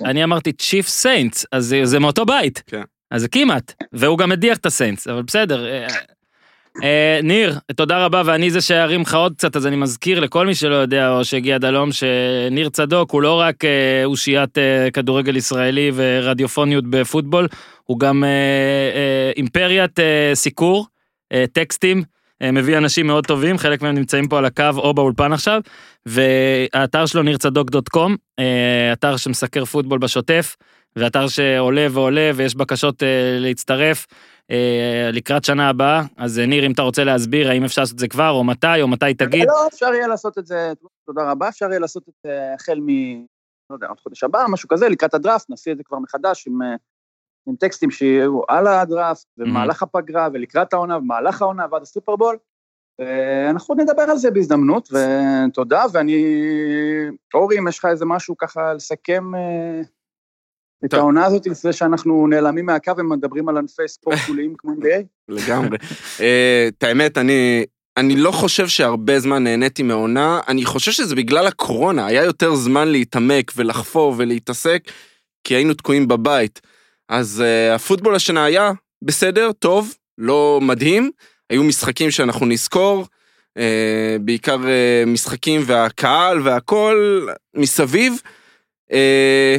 אני אמרתי צ'יפס סיינטס, אז זה- זה מאותו בית. כן. אז זה כמעט, והוא גם הדיח את הסיינטס, אבל בסדר. אה, ניר, תודה רבה, ואני זה שארים לך עוד קצת, אז אני מזכיר לכל מי שלא יודע, או שהגיע עד הלום, שניר צדוק הוא לא רק אה, אושיית אה, כדורגל ישראלי ורדיופוניות בפוטבול, הוא גם אימפריית סיקור, טקסטים, מביא אנשים מאוד טובים, חלק מהם נמצאים פה על הקו או באולפן עכשיו, והאתר שלו נirצדוק.com, אה, אתר שמסקר פוטבול בשוטף, ואתר שעולה ועולה ויש בקשות אה, להצטרף אה, לקראת שנה הבאה, אז אה, ניר אם אתה רוצה להסביר האם אפשר לעשות את זה כבר או מתי או מתי תגיד. לא, אפשר יהיה לעשות את זה, תודה רבה, אפשר יהיה לעשות את זה החל מ... לא יודע, עוד חודש הבא, משהו כזה, לקראת הדראפט, נעשה את זה כבר מחדש עם, אה, עם טקסטים שיהיו על הדראפט, במהלך הפגרה ולקראת העונה, במהלך העונה ועד הסופרבול. ואנחנו נדבר על זה בהזדמנות, ותודה, ואני... אורי, אם יש לך איזה משהו ככה לסכם אה, את טוב. העונה הזאת, לפני שאנחנו נעלמים מהקו ומדברים על ענפי ספורט *laughs* גבוליים כמו NBA? לגמרי. אה, את האמת, אני, אני לא חושב שהרבה זמן נהניתי מעונה, אני חושב שזה בגלל הקורונה, היה יותר זמן להתעמק ולחפור ולהתעסק, כי היינו תקועים בבית. אז uh, הפוטבול השנה היה בסדר, טוב, לא מדהים, היו משחקים שאנחנו נזכור, uh, בעיקר uh, משחקים והקהל והכל מסביב, אה,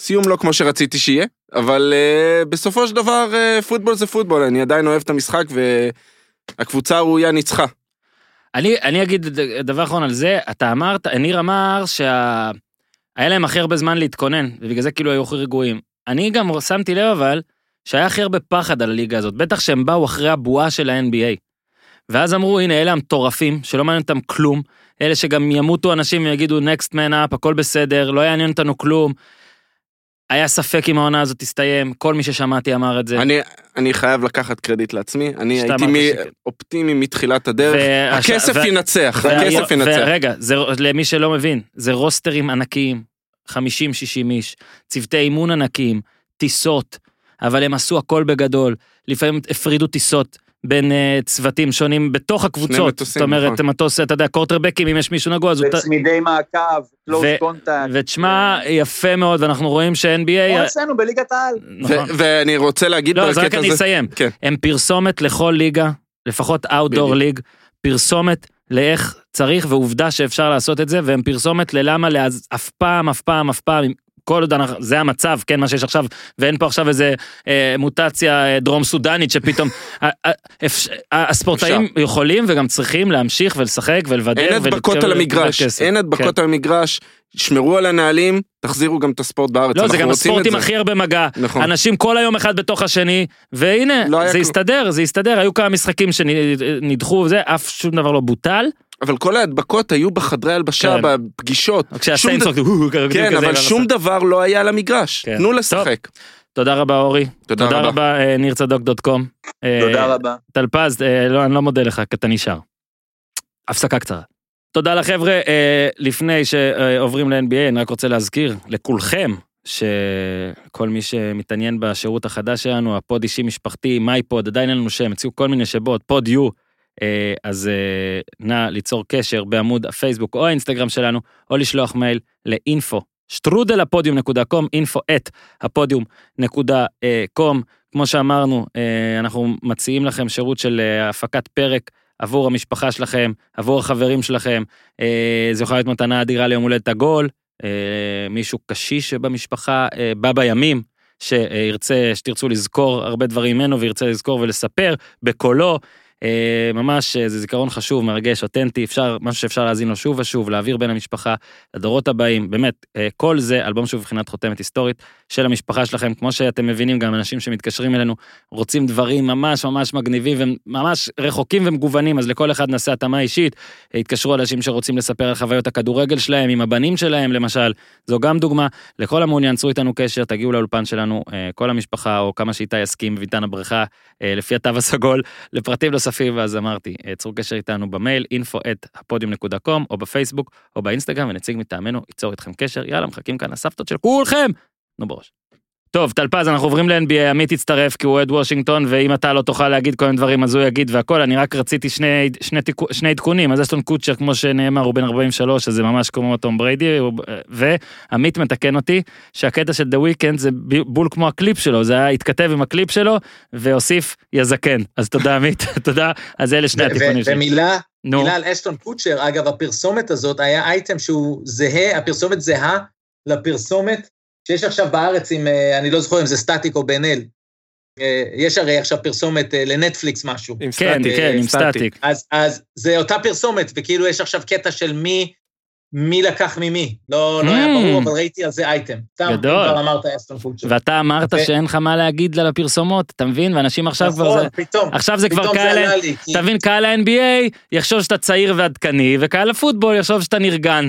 סיום לא כמו שרציתי שיהיה, אבל אה, בסופו של דבר אה, פוטבול זה פוטבול, אני עדיין אוהב את המשחק והקבוצה הראויה ניצחה. אני, אני אגיד דבר אחרון על זה, אתה אמרת, ניר אמר שה... להם הכי הרבה זמן להתכונן, ובגלל זה כאילו היו הכי רגועים. אני גם שמתי לב אבל, שהיה הכי הרבה פחד על הליגה הזאת, בטח שהם באו אחרי הבועה של ה-NBA. ואז אמרו, הנה, אלה המטורפים, שלא מעניין אותם כלום, אלה שגם ימותו אנשים ויגידו, next man up, הכל בסדר, לא יעניין אותנו כלום. היה ספק אם העונה הזאת תסתיים, כל מי ששמעתי אמר את זה. אני, אני חייב לקחת קרדיט לעצמי, אני הייתי מ-. אופטימי מתחילת הדרך, והש- הכסף ו- ינצח, וה- הכסף ינצח. ורגע, זה, למי שלא מבין, זה רוסטרים ענקיים, 50-60 איש, צוותי אימון ענקיים, טיסות, אבל הם עשו הכל בגדול, לפעמים הפרידו טיסות. בין uh, צוותים שונים בתוך הקבוצות, מטוסים, זאת אומרת, נכון. מטוס, אתה יודע, קורטרבקים, אם יש מישהו נגוע, אז הוא... וצמידי מעקב, קלוס ו- קונטקט. ותשמע, יפה מאוד, ואנחנו רואים כמו ש-NBA... אצלנו בליגת העל. נכון. ואני רוצה להגיד לא, אז רק בקטע אני הזה, אסיים. כן. הם פרסומת לכל ליגה, לפחות אאוטדור. ליג, פרסומת לאיך צריך, ועובדה שאפשר לעשות את זה, והם פרסומת ללמה לאז, אף פעם, אף פעם, אף פעם, כל עוד אנחנו, זה המצב, כן, מה שיש עכשיו, ואין פה עכשיו איזה אה, מוטציה אה, דרום סודנית שפתאום, *laughs* הספורטאים יכולים וגם צריכים להמשיך ולשחק ולוודא. אין הדבקות על המגרש. אין כן. הדבקות על המגרש, שמרו על הנהלים, תחזירו גם את הספורט בארץ, לא, זה גם הספורט עם. הכי הרבה מגע. נכון. אנשים כל היום אחד בתוך השני, והנה, לא זה כלום. הסתדר, זה הסתדר, היו כמה משחקים שנדחו וזה, אף שום דבר לא בוטל. אבל כל ההדבקות היו בחדרי הלבשה, כן. בפגישות. שום כשהסיינס ד- צוחקים, "הו, הו", כזה, כן, כזה, אבל לא שום. דבר לא היה על המגרש. כן. תנו לשחק. תודה רבה אורי. תודה תודה רבה. רבה אה, ניר צדוק דוט קום. אה, תודה רבה. טלפז, אה, לא, אני לא מודה לך, כי אתה נשאר. הפסקה קצרה. תודה לחבר'ה, אה, לפני שעוברים ל-NBA, אני רק רוצה להזכיר לכולכם, שכל מי שמתעניין בשירות החדש שלנו, הפוד האישי משפחתי, מיי פוד, עדיין אין לנו שם, הציעו כל מיני שמות, פוד יו, אה, אז אה, נא ליצור קשר בעמוד הפייסבוק או האינסטגרם שלנו, או לשלוח מייל ל info, שטרודל com, info at הפודיום נקודה אה, com. כמו שאמרנו, אה, אנחנו מציעים לכם שירות של אה, הפקת פרק עבור המשפחה שלכם, עבור החברים שלכם. אה, זה יכול להיות מתנה אדירה ליום הולדת עגול, אה, מישהו קשיש שבמשפחה אה, בא בימים, שירצה, שתרצו לזכור הרבה דברים ממנו וירצה לזכור ולספר בקולו. אה, ממש אה, זה זיכרון חשוב, מרגש, אותנטי, אפשר, משהו שאפשר להאזין לו שוב ושוב, להעביר בין המשפחה לדורות הבאים, באמת, אה, כל זה אלבום שהוא בבחינת חותמת היסטורית של המשפחה שלכם, כמו שאתם מבינים, גם אנשים שמתקשרים אלינו רוצים דברים ממש ממש מגניבים וממש רחוקים ומגוונים, אז לכל אחד נעשה התאמה אישית, התקשרו אנשים שרוצים לספר על חוויות הכדורגל שלהם, עם הבנים שלהם למשל, זו גם דוגמה, לכל המעוניין, צרו איתנו קשר, תגיעו לאולפן שלנו, כל המשפחה, או כמה שאיתי יסכים, ביתן הבריכה, אה, לפי התו הסגול, לפרטים נוספים, אז אמרתי, אה, צרו קשר איתנו במייל, info at הפודיום נקודה קום, או בפייסבוק, או באינסטגרם, ונציג מטעמנו ייצור איתכם קשר, יאללה, מחכים כאן הסבתות של כולכם, נו בראש. טוב, טלפז, אנחנו עוברים ל-NBA, עמית יצטרף כי הוא אוהד וושינגטון, ואם אתה לא תוכל להגיד כל מיני דברים אז הוא יגיד והכל, אני רק רציתי שני, שני, תיקו- שני עדכונים, אז אשטון קוצ'ר, כמו שנאמר, הוא בן 43, אז זה ממש כמו תום בריידי, הוא- ועמית מתקן אותי, שהקטע של The Weeknd זה בול כמו הקליפ שלו, זה היה התכתב עם הקליפ שלו, והוא סיים זקן. אז תודה עמית, *laughs* תודה, אז אלה שני התיקונים שלי. ומילה, נו, מילה על אשטון קוצ'ר, אגב, הפרסומת הזאת היה אייטם שהוא זהה, הפרסומת זהה לפרסומת שיש עכשיו בארץ עם, אה, אני לא זוכר אם זה סטטיק או בן אל. אה, יש הרי עכשיו פרסומת אה, לנטפליקס משהו. עם כן, סטטיק, כן, עם סטטיק. אז, אז זה אותה פרסומת, וכאילו יש עכשיו קטע של מי, מי לקח ממי. לא, לא היה Mm. ברור, אבל ראיתי על זה אייטם. גדול. כבר אמרת אסטון קוצ'ר. ואתה אמרת ו- שאין לך מה להגיד על הפרסומות, אתה מבין? ואנשים עכשיו כבר נכון, זה... פתאום, עכשיו זה כבר פתאום זה קהל, עלה לי. כי- אתה מבין, קהל ה-NBA יחשוב שאתה צעיר ועדכני, וקהל הפוטבול יחשוב שאתה נרגן.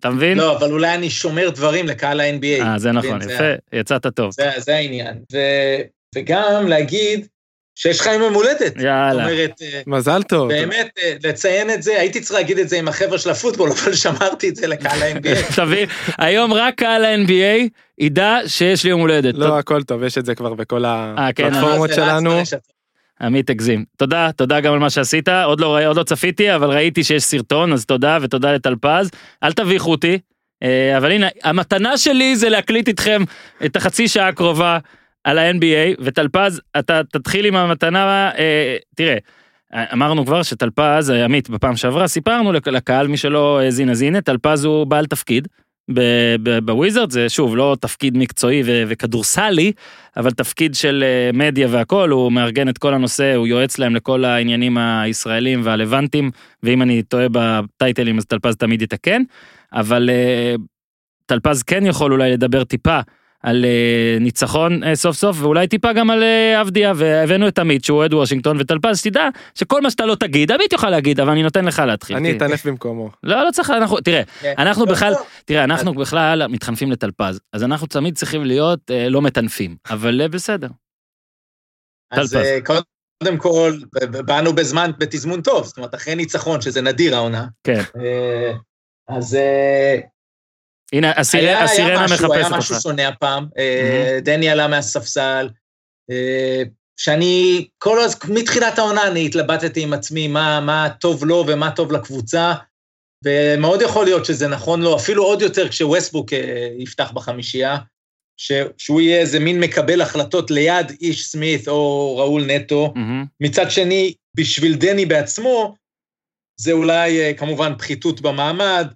אתה מבין? לא, אבל אולי אני שומר דברים לקהל ה-NBA. אה, זה נכון, כן, יפה, יצאת טוב. זה, זה העניין. ו, וגם להגיד שיש לך יום הולדת. זאת יאללה. אומרת, אה, מזל טוב. באמת, אה, לציין את זה, הייתי צריך להגיד את זה עם החבר'ה של הפוטבול, *laughs* אבל שמרתי את זה לקהל ה-NBA. *laughs* אתה מבין? היום רק קהל ה-NBA ידע שיש לי יום הולדת. לא, הכל טוב, יש את זה כבר בכל אה, כן, הפלטפורמות שלנו. עמית הגזים. תודה, תודה גם על מה שעשית, עוד לא, עוד לא צפיתי, אבל ראיתי שיש סרטון, אז תודה, ותודה לטלפז. אל תביכו אותי, אה, אבל הנה, המתנה שלי זה להקליט איתכם את החצי שעה הקרובה על ה-NBA, וטלפז, אתה תתחיל עם המתנה, אה, תראה, אמרנו כבר שטלפז, עמית, בפעם שעברה, סיפרנו לק- לקהל, מי שלא האזין, אז הנה, טלפז הוא בעל תפקיד, בוויזרד, זה שוב לא תפקיד מקצועי וכדורסלי, אבל תפקיד של אה, מדיה והכל, הוא מארגן את כל הנושא, הוא יועץ להם לכל העניינים הישראלים והלבנטיים, ואם אני טועה בטייטלים אז טלפז תמיד יתקן, אבל אה, טלפז כן יכול אולי לדבר טיפה. על uh, ניצחון uh, סוף סוף ואולי טיפה גם על uh, אבדיה והבאנו את עמית שהוא אוהד וושינגטון וטלפז שתדע שכל מה שאתה לא תגיד עמית יוכל להגיד אבל אני נותן לך להתחיל. אני אטנף במקומו. לא לא צריך אנחנו תראה כן. אנחנו לא, בכלל לא. תראה אנחנו בכלל מתחנפים לטלפז אז אנחנו תמיד צריכים להיות uh, לא מטנפים אבל uh, בסדר. אז. אה, קודם כל, באנו בזמן, בתזמון טוב, זאת אומרת, אחרי ניצחון, שזה נדיר העונה. כן. אז הנה הסירנה הסירנה משהו, היה מחפשת משהו אותך. שונה הפעם. אה, דני עלה מהספסל, אה, שאני, כל הז... מתחילת העונה אני התלבטתי עם עצמי מה, מה טוב לו ומה טוב לקבוצה, ומאוד יכול להיות שזה נכון לו, אפילו עוד יותר כשווסטבוק אה, יפתח בחמישייה, ש... שהוא יהיה איזה מין מקבל החלטות ליד איש סמית או ראול נטו. מהמם. מצד שני, בשביל דני בעצמו, זה אולי כמובן פחיתות במעמד,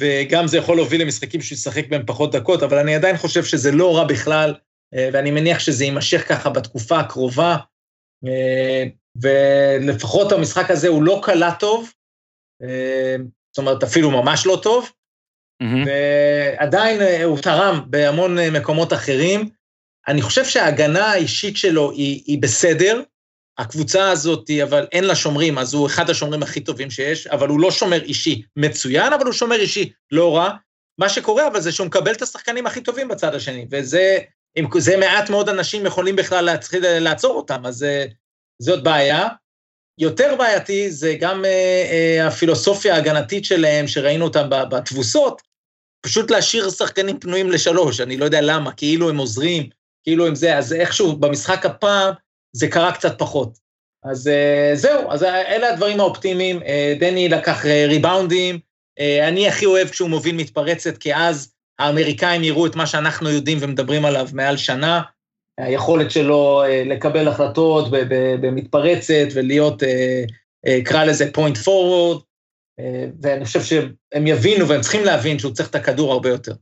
וגם זה יכול להוביל למשחקים שהוא ישחק בהם פחות דקות, אבל אני עדיין חושב שזה לא רע בכלל, אה, ואני מניח שזה יימשך ככה בתקופה הקרובה, אה, ולפחות המשחק הזה הוא לא קלה טוב, אה, זאת אומרת, אפילו ממש לא טוב, מהמם. ועדיין הוא תרם בהמון מקומות אחרים. אני חושב שההגנה האישית שלו היא, היא בסדר. הקבוצה הזאת, אבל אין לה שומרים, אז הוא אחד השומרים הכי טובים שיש, אבל הוא לא שומר אישי מצוין, אבל הוא שומר אישי לא רע. מה שקורה, אבל זה שהוא מקבל את השחקנים הכי טובים בצד השני, וזה אם, זה מעט מאוד אנשים יכולים בכלל להתחיל לעצור אותם, אז אה, זאת בעיה. יותר בעייתי זה גם אה, אה, הפילוסופיה ההגנתית שלהם, שראינו אותם בתבוסות, פשוט להשאיר שחקנים פנויים לשלוש, אני לא יודע למה, כאילו הם עוזרים, כאילו הם זה, אז איכשהו במשחק הפעם זה קרה קצת פחות. אז אה, זהו, אז אלה הדברים האופטימיים, אה, דני לקח אה, ריבאונדים, אה, אני הכי אוהב כשהוא מוביל מתפרצת, כי אז האמריקאים יראו את מה שאנחנו יודעים ומדברים עליו מעל שנה, היכולת שלו אה, לקבל החלטות במתפרצת ולהיות, אה, אה, קרא לזה forward, אה, ואני חושב שהם יבינו והם צריכים להבין שהוא צריך את הכדור הרבה יותר.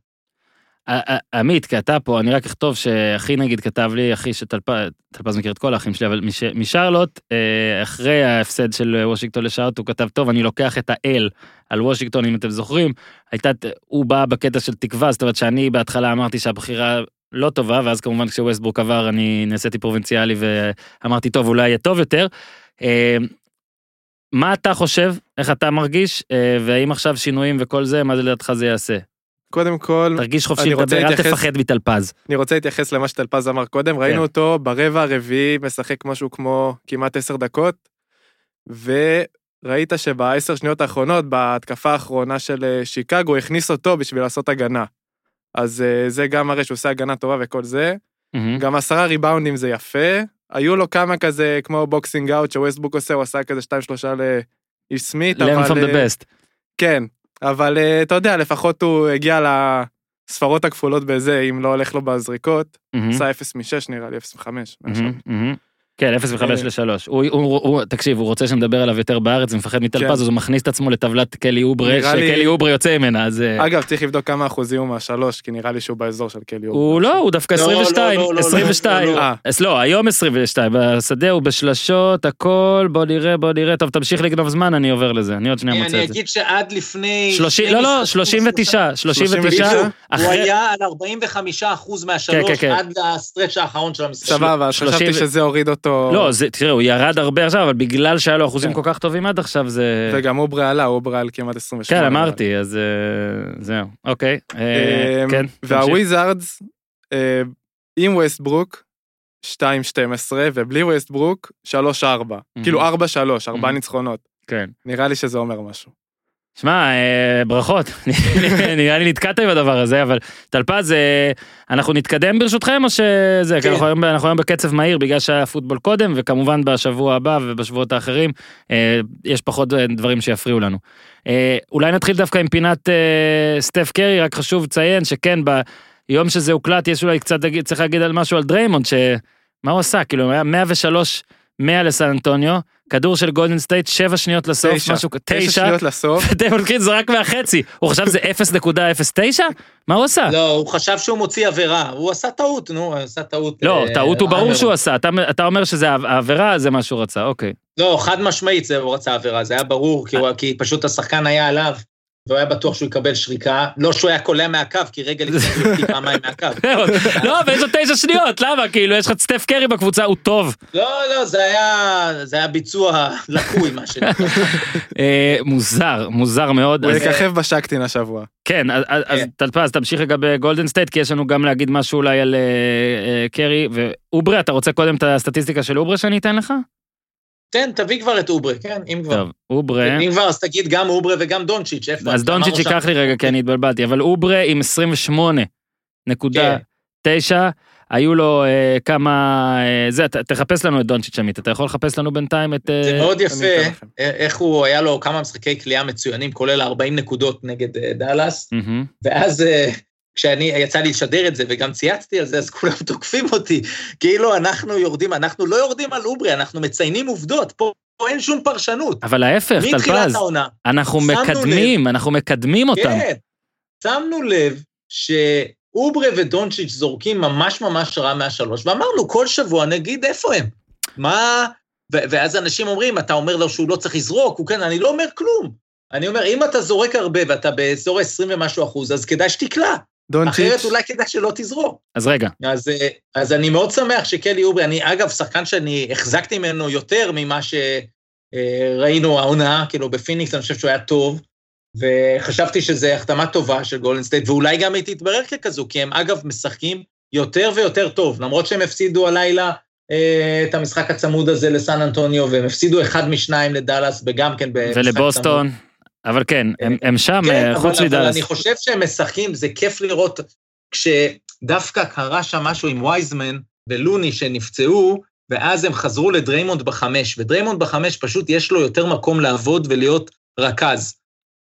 עמית, כי אתה פה, אני רק אכתוב שאחי נגיד כתב לי, אחי שטלפז, טלפז מכיר את כל האחים שלי, אבל מש, משרלוט, אה, אחרי ההפסד של וושינגטון לשרלוט, הוא כתב, טוב, אני לוקח את האל על וושינגטון, אם אתם זוכרים, הייתה, הוא בא בקטע של תקווה, זאת אומרת שאני בהתחלה אמרתי שהבחירה לא טובה, ואז כמובן כשווסטברוק עבר, אני נעשיתי פרובינציאלי ואמרתי, טוב, אולי יהיה טוב יותר. אה, מה אתה חושב, איך אתה מרגיש, אה, והאם עכשיו שינויים וכל זה, מה לדעתך זה יעשה? קודם כל, תרגיש חופשי לדבר, אל תפחד מטלפז. אני רוצה להתייחס למה שטלפז אמר קודם, ראינו כן. אותו ברבע הרביעי משחק משהו כמו כמעט עשר דקות, וראית שבעשר שניות האחרונות, בהתקפה האחרונה של אה, שיקגו, הכניס אותו בשביל לעשות הגנה. אז אה, זה גם מראה שהוא עושה הגנה טובה וכל זה. מהמם. גם עשרה ריבאונדים זה יפה. היו לו כמה כזה, כמו boxing out שווסטברוק עושה, הוא עשה כזה שתיים שלושה לאיש סמית, learn from the אה, best. כן, אבל אה, אתה יודע, לפחות הוא הגיע לספרות הכפולות בזה, אם לא הולך לו בזריקות. עשה 0 מ-6 נראה לי, 0 מ-5. כן, 0 ו-5 אה. ל-3. הוא, הוא, הוא, תקשיב, הוא רוצה שנדבר עליו יותר בארץ ומפחד מטלפז, כן. אז הוא מכניס את עצמו לטבלת קלי אוברה, שקלי אוברה יוצא ממנה, אז... אה, אגב, צריך לבדוק כמה אחוזים הוא מהשלוש, כי נראה לי שהוא באזור של קלי אור. הוא לא, הוא דווקא לא, 22, לא, לא, לא, 22. לא, לא. אה. אז לא, היום 22, בשדה הוא בשלשות, הכל, בוא נראה, בוא נראה. טוב, תמשיך לגנוב זמן, אני עובר לזה, אני עוד שנייה אני מוצא את זה. אגיד שעד לפני... 30, שני לא, לא, משחקים, 39, 39, בדיוק. הוא אחרי... היה על 45 אחוז מהשלוש כן, כן. עד הסטרץ' האחרון של המשחק. סבבה, חשבתי שזה הוריד אותו. לא, זה, תראה, הוא ירד הרבה עכשיו, אבל בגלל שהיה לו אחוזים כן. כל כך טובים עד עכשיו, זה... וגם אוברה עלה, אוברה על כמעט 28. כן, אמרתי, אז אה, זהו, אוקיי. אה, אמ, כן. והוויזארדס, אה, עם ווסטברוק, 2-12, ובלי ווסטברוק, 3-4. כאילו 4-3, ארבעה Mhm. ניצחונות. כן. נראה לי שזה אומר משהו. שמע, אה, ברכות, *laughs* נראה לי נתקעת עם הדבר הזה, אבל טלפז, אה, אנחנו נתקדם ברשותכם או שזה, כן. אנחנו היום- אנחנו היום בקצב מהיר בגלל שהיה פוטבול קודם, וכמובן בשבוע הבא ובשבועות האחרים, אה, יש פחות דברים שיפריעו לנו. אולי נתחיל דווקא עם פינת סטף קרי, רק חשוב לציין שכן, ביום שזה הוקלט יש אולי קצת, צריך להגיד על משהו על דריימונד, שמה הוא עשה, כאילו, הוא היה 103 100 לסן אנטוניו, כדור של גולדן סטייט, שבע שניות לסוף, תשע. משהו, תשע תשע, שניות לסוף. *laughs* ודריימונד גרין זרק מהחצי. הוא חשב שזה 0.09? מה הוא עשה? לא, הוא חשב שהוא מוציא עבירה, הוא עשה טעות, נו, הוא עשה טעות. לא, אה, טעות הוא בר אימר. שהוא עשה, אתה- אתה אומר שזה העבירה, זה מה שהוא רצה, אוקיי. לא, חד משמעית זה הוא רצה עבירה, זה היה ברור, כי, הוא, כי פשוט השחקן היה עליו, והוא היה בטוח שהוא יקבל שריקה, לא שהוא היה קולע מהקו, כי רגע לפני הוא החטיא פעמיים מהקו. *laughs* לא, יש לו תשע שניות, למה? כאילו, יש לך את סטף קרי בקבוצה, הוא טוב. לא, לא, זה היה, זה היה ביצוע לקוי, מה שנקרא. *laughs* אה, מוזר, מוזר מאוד. הוא יככב בשקטין השבוע. כן, אז כן. טלפז, תמשיך לגבי גולדן סטייט, כי יש לנו גם להגיד משהו אולי על אה, אה, קרי ואוברה, אתה רוצה קודם את הסטטיסטיקה של אוברה שאני אתן לך? תן, תביא כבר את אוברה, כן, אם כבר. טוב, אוברה, אם כבר, אז תגיד גם אוברה וגם דונצ'יץ', איפה? אז דונצ'יץ' ייקח לי. רגע, כי אני התבלבלתי, אבל אוברה עם 28 נקודה כן. תשע, היו לו אה, כמה, אה, זה, ת- תחפש לנו את דונצ'יץ' עמית, אתה יכול לחפש לנו בינתיים את... אה, זה מאוד אני אתן יפה, לכם. א- איך הוא, היה לו כמה משחקי קליעה מצוינים, כולל 40 נקודות נגד אה, דאלאס, מהמם. ואז אה, כשאני, יצא לי לשדר את זה וגם צייצתי על זה, אז כולם *laughs* תוקפים אותי. כאילו אנחנו יורדים, אנחנו לא יורדים על אוברי, אנחנו מציינים עובדות, פה, פה אין שום פרשנות. אבל ההפך, טלפז. אנחנו מקדמים, אנחנו מקדמים אותם. כן, שמנו לב שאוברה ודונצ'יץ' זורקים ממש ממש רע מהשלוש, ואמרנו, כל שבוע נגיד איפה הם. מה... ואז אנשים אומרים, אתה אומר לו שהוא לא צריך לזרוק, הוא כן, אני לא אומר כלום. אני אומר, אם אתה זורק הרבה ואתה באזור 20 ומשהו אחוז, אז כדאי שתקלע. דונצ'יץ', אחרת אולי כדאי שלא תזרוק. אז רגע, אז, אה, אז אני מאוד שמח שקלי אוברה, אני אגב, שחקן שאני החזקתי ממנו יותר ממה שראינו העונה, כאילו בפיניקס אני חושב שהוא היה טוב, וחשבתי שזו החתמה טובה של גולדן סטייט, ואולי גם היא תתברר ככזו, כי הם אגב משחקים יותר ויותר טוב, למרות שהם הפסידו הלילה אה, את המשחק הצמוד הזה לסן אנטוניו, והם הפסידו אחד משניים לדאלאס, וגם כן במשחק צמוד. אבל כן, הם- הם שם, כן, אה, אבל, חוץ אבל מדאלאס. אני חושב שהם משחקים, זה כיף לראות, כשדווקא קרה שם משהו עם וייזמן ולוני שנפצעו, ואז הם חזרו לדריימונד בחמש, ודריימונד בחמש פשוט יש לו יותר מקום לעבוד ולהיות רכז.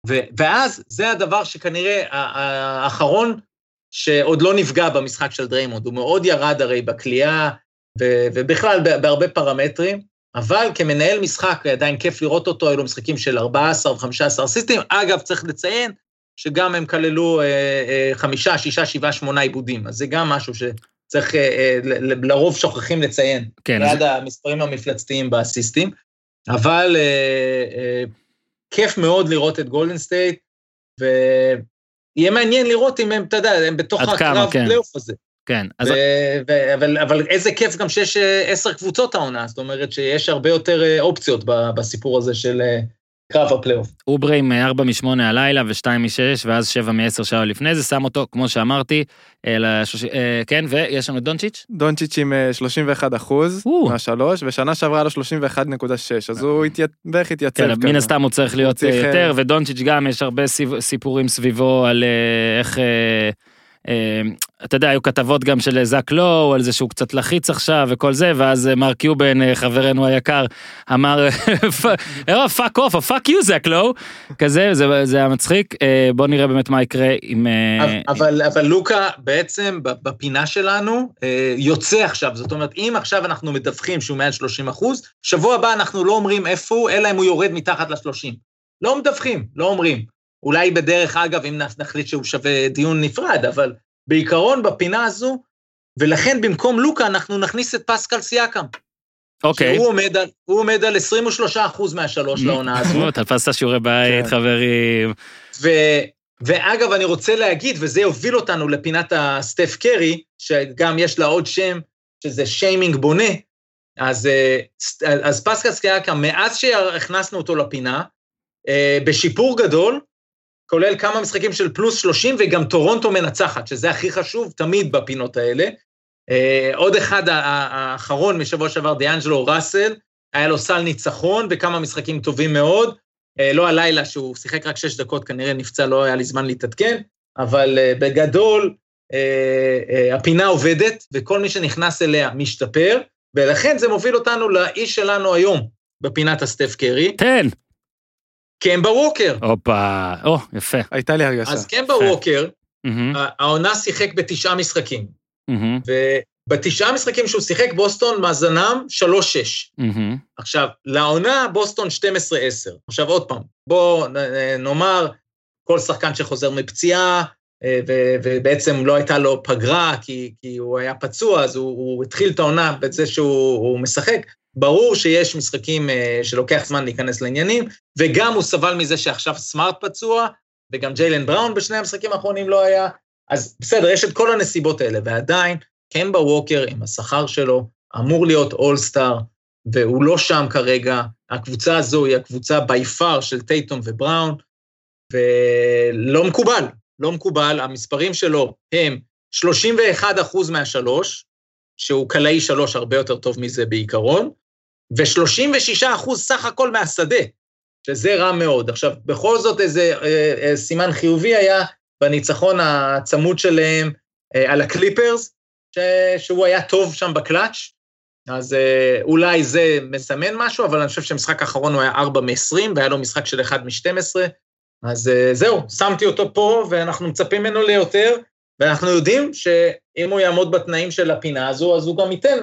ו- ואז זה הדבר שכנראה האחרון שעוד לא נפגע במשחק של דריימונד, הוא מאוד ירד הרי בקליעה, ובכלל בהרבה פרמטרים, אבל כמנהל משחק עדיין כיף לראות אותו, היו לו משחקים של 14 ו-15 אסיסטים. אגב, צריך לציין שגם הם כללו אה, אה, חמישה, שישה, שבעה, שמונה עיבודים, אז זה גם משהו שצריך, אה, אה, לרוב שוכחים לציין, כן, ליד המספרים המפלצתיים באסיסטים, אבל אה, אה, כיף מאוד לראות את גולדן סטייט, ויהיה מעניין לראות אם הם, אתה יודע, הם בתוך הקרב כן. פלייאוף הזה. כן, אז ו- ו- אבל, אבל איזה כיף גם שיש אה, עשר קבוצות העונה, זאת אומרת שיש הרבה יותר אה, אופציות ב- בסיפור הזה של אה, קרב הפלייאוף. אוברה עם 4 מ-8 הלילה ו-2 מ-6 ואז 7 מ-10 שעה לפני זה, שם אותו, כמו שאמרתי, לשלוש- אה, כן, ויש לנו את דונצ'יץ'. דונצ'יץ' עם אה, 31 אחוז. מהשלוש, ושנה שעברה היה לו 31.6, אז הוא התי- בערך התייצב כן, מן הסתם הוא צריך להיות צריך, יותר, ודונצ'יץ' גם, יש הרבה סיפורים סביבו על אה, איך... אה, אה, אתה יודע, היו כתבות גם של זאק לואו, על זה שהוא קצת לחיץ עכשיו וכל זה, ואז אה, מארק קיובן, אה, חברנו היקר, אמר, fuck off, fuck you זאק לואו, כזה, זה- זה היה מצחיק. אה, בוא נראה באמת מה יקרה עם... אה, אבל, אבל לוקה בעצם בפינה שלנו אה, יוצא עכשיו, זאת אומרת, אם עכשיו אנחנו מדווחים שהוא מעל 30 אחוז, שבוע הבא אנחנו לא אומרים איפה הוא, אלא אם הוא יורד מתחת ל-30. לא מדווחים, לא אומרים. אולי בדרך אגב, אם נחליט שהוא שווה דיון נפרד, אבל בעיקרון בפינה הזו, ולכן במקום לוקה אנחנו נכניס את פסקל סיאקם. אוקיי. שהוא עומד על, הוא עומד על 23 אחוז מהשלוש לעונה הזו. או, *laughs* תפסת שיעורי בית, כן. חברים. ו, ואגב, אני רוצה להגיד, וזה יוביל אותנו לפינת הסטף קרי, שגם יש לה עוד שם, שזה שיימינג בונה, אז, אה, אז פסקל סקיאקה, מאז שהכנסנו אותו לפינה, אה, בשיפור גדול, כולל כמה משחקים של פלוס 30, וגם טורונטו מנצחת, שזה הכי חשוב תמיד בפינות האלה. אה, עוד אחד האחרון משבוע שעבר, דיאנג'לו ראסל, היה לו סל ניצחון וכמה משחקים טובים מאוד. אה, לא הלילה שהוא שיחק רק שש דקות, כנראה נפצע, לא היה לי זמן להתעדכן, אבל אה, בגדול, אה, אה, הפינה עובדת, וכל מי שנכנס אליה משתפר, ולכן זה מוביל אותנו לאיש שלנו היום, בפינת הסטף קרי, תן. קמבה ווקר. הופה, או, יפה. הייתה לי הרגשה. אז קמבה ווקר, העונה שיחק בתשעה משחקים, מהמם. בתשעה משחקים שהוא שיחק, בוסטון מאזנם 3-6. מהמם. עכשיו, לעונה בוסטון 12-10. עכשיו עוד פעם, בואו נאמר, כל שחקן שחוזר מפציעה, אה, ו- ובעצם לא הייתה לו פגרה כי, כי הוא היה פצוע, אז הוא, הוא התחיל את העונה בזה שהוא הוא משחק. ברור שיש משחקים אה, שלוקח זמן להיכנס לעניינים, וגם הוא סבל מזה שעכשיו סמארט פצוע, וגם ג'יילן בראון בשני המשחקים האחרונים לא היה. אז בסדר, יש את כל הנסיבות האלה, ועדיין, קמבה ווקר עם השכר שלו אמור להיות אולסטאר, והוא לא שם כרגע. הקבוצה הזו היא הקבוצה בי פאר של טייטום ובראון, ולא מקובל, לא מקובל. המספרים שלו הם 31 אחוז מהשלוש, שהוא קלעי שלוש הרבה יותר טוב מזה בעיקרון, ו-36 אחוז סך הכל מהשדה, שזה רע מאוד. עכשיו, בכל זאת איזה אה, אה, סימן חיובי היה בניצחון הצמוד שלהם אה, על הקליפרס, ש- שהוא היה טוב שם בקלאץ', אז אה, אולי זה מסמן משהו, אבל אני חושב שהמשחק האחרון הוא היה 4 מ-20, והיה לו משחק של 1 מ-12, אז אה, זהו, שמתי אותו פה, ואנחנו מצפים ממנו ליותר, ואנחנו יודעים שאם הוא יעמוד בתנאים של הפינה הזו, אז הוא גם ייתן,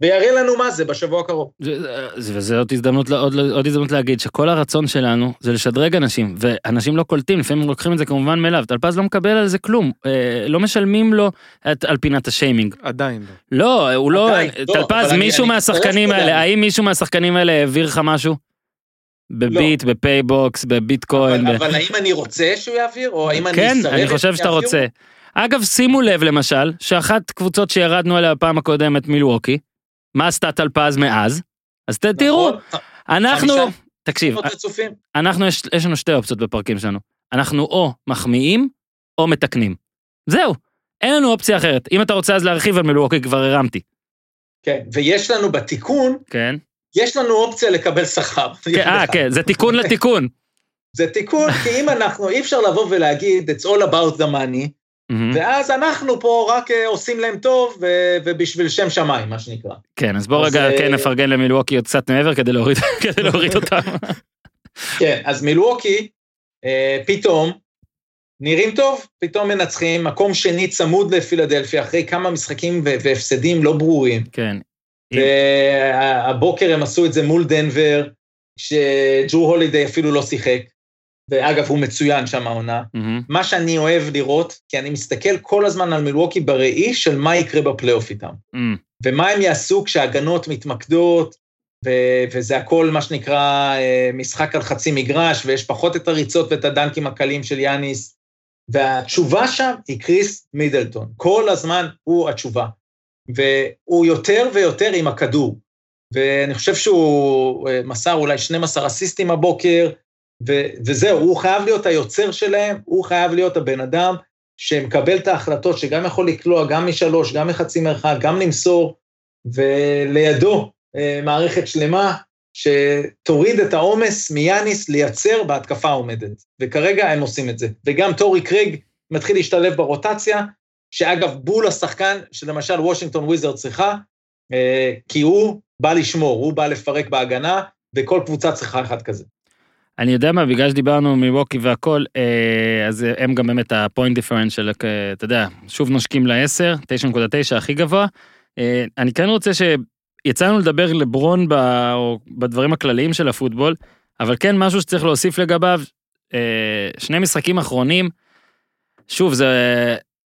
ויראה לנו מה זה בשבוע הקרוב. זה- וזה עוד הזדמנות, עוד, עוד הזדמנות להגיד שכל הרצון שלנו זה לשדרג אנשים, ואנשים לא קולטים, לפעמים לוקחים את זה כמובן מאליו, טלפז לא מקבל על זה כלום, אה, לא משלמים לו את, על פינת השיימינג. עדיין לא. לא, הוא לא, לא, טלפז, אני- מישהו אני מהשחקנים האלה. האם מישהו מהשחקנים האלה העביר לך משהו? בביט, בפייבוקס, בביטקוין. אבל, ב- אבל האם אני רוצה שהוא יעביר, או האם אני כן, אסרב אני שהם חושב שאתה יעבירו? רוצה. אגב, שימו לב למשל, שאחת קבוצות שירדנו עליה בפעם הקודמת, מילווקי, מה עשתה טלפז מאז? אז ת- תראו, נכון, אנחנו, תקשיב. אנחנו, יש, לנו שתי אופציות בפרקים שלנו. אנחנו או מחמיאים, או מתקנים. זהו, אין לנו אופציה אחרת. אם אתה רוצה אז להרחיב על מילווקי, כבר הרמתי. כן, ויש לנו בתיקון, כן? יש לנו אופציה לקבל שכר. כן, אה, כן, זה תיקון לתיקון. זה תיקון, כי אם אנחנו, אי אפשר לבוא ולהגיד, it's all about the money, מהמם. ואז אנחנו פה רק אה, עושים להם טוב, ו- ובשביל שם שמיים, מה שנקרא. כן, אז בוא אז, רגע אה, כן נפרגן למילווקי עוד קצת מעבר כדי להוריד, *laughs* כדי להוריד *laughs* אותם. כן, אז מילווקי, אה, פתאום, נראים טוב, פתאום מנצחים, מקום שני צמוד לפילדלפיה, אחרי כמה משחקים ו- והפסדים לא ברורים. כן. והבוקר הם עשו את זה מול דנבר, שג'רו הולידיי אפילו לא שיחק, ואגב, הוא מצוין שם העונה. מהמם. מה שאני אוהב לראות, כי אני מסתכל כל הזמן על מילווקי בראי של מה יקרה בפלייאוף איתם. מהמם. ומה הם יעשו כשההגנות מתמקדות, ו- וזה הכל מה שנקרא אה, משחק על חצי מגרש, ויש פחות את הריצות ואת הדנקים הקלים של יאניס. והתשובה שם היא קריס מידלטון. כל הזמן הוא התשובה. והוא יותר ויותר עם הכדור. ואני חושב שהוא אה, מסר אולי 12 אסיסטים הבוקר, וזהו, הוא חייב להיות היוצר שלהם, הוא חייב להיות הבן אדם שמקבל את ההחלטות, שגם יכול לקלוע גם משלוש, גם מחצי מרחק, גם למסור, ולידו אה, מערכת שלמה שתוריד את העומס מיאניס לייצר בהתקפה העומדת. וכרגע הם עושים את זה. וגם טורי קרייג מתחיל להשתלב ברוטציה, שאגב, בול השחקן שלמשל וושינגטון וויזרדס צריכה, אה, כי הוא בא לשמור, הוא בא לפרק בהגנה, וכל קבוצה צריכה אחד כזה. אני יודע מה, בגלל שדיברנו מילווקי והכל, אה, אז הם גם באמת ה point differential, אה, אתה יודע, שוב נושקים ל-10, 9.9 הכי גבוה. אה, אני כן רוצה שיצאנו לדבר לברון ב, בדברים הכלליים של הפוטבול, אבל כן משהו שצריך להוסיף לגביו, אה, שני משחקים אחרונים, שוב, זה,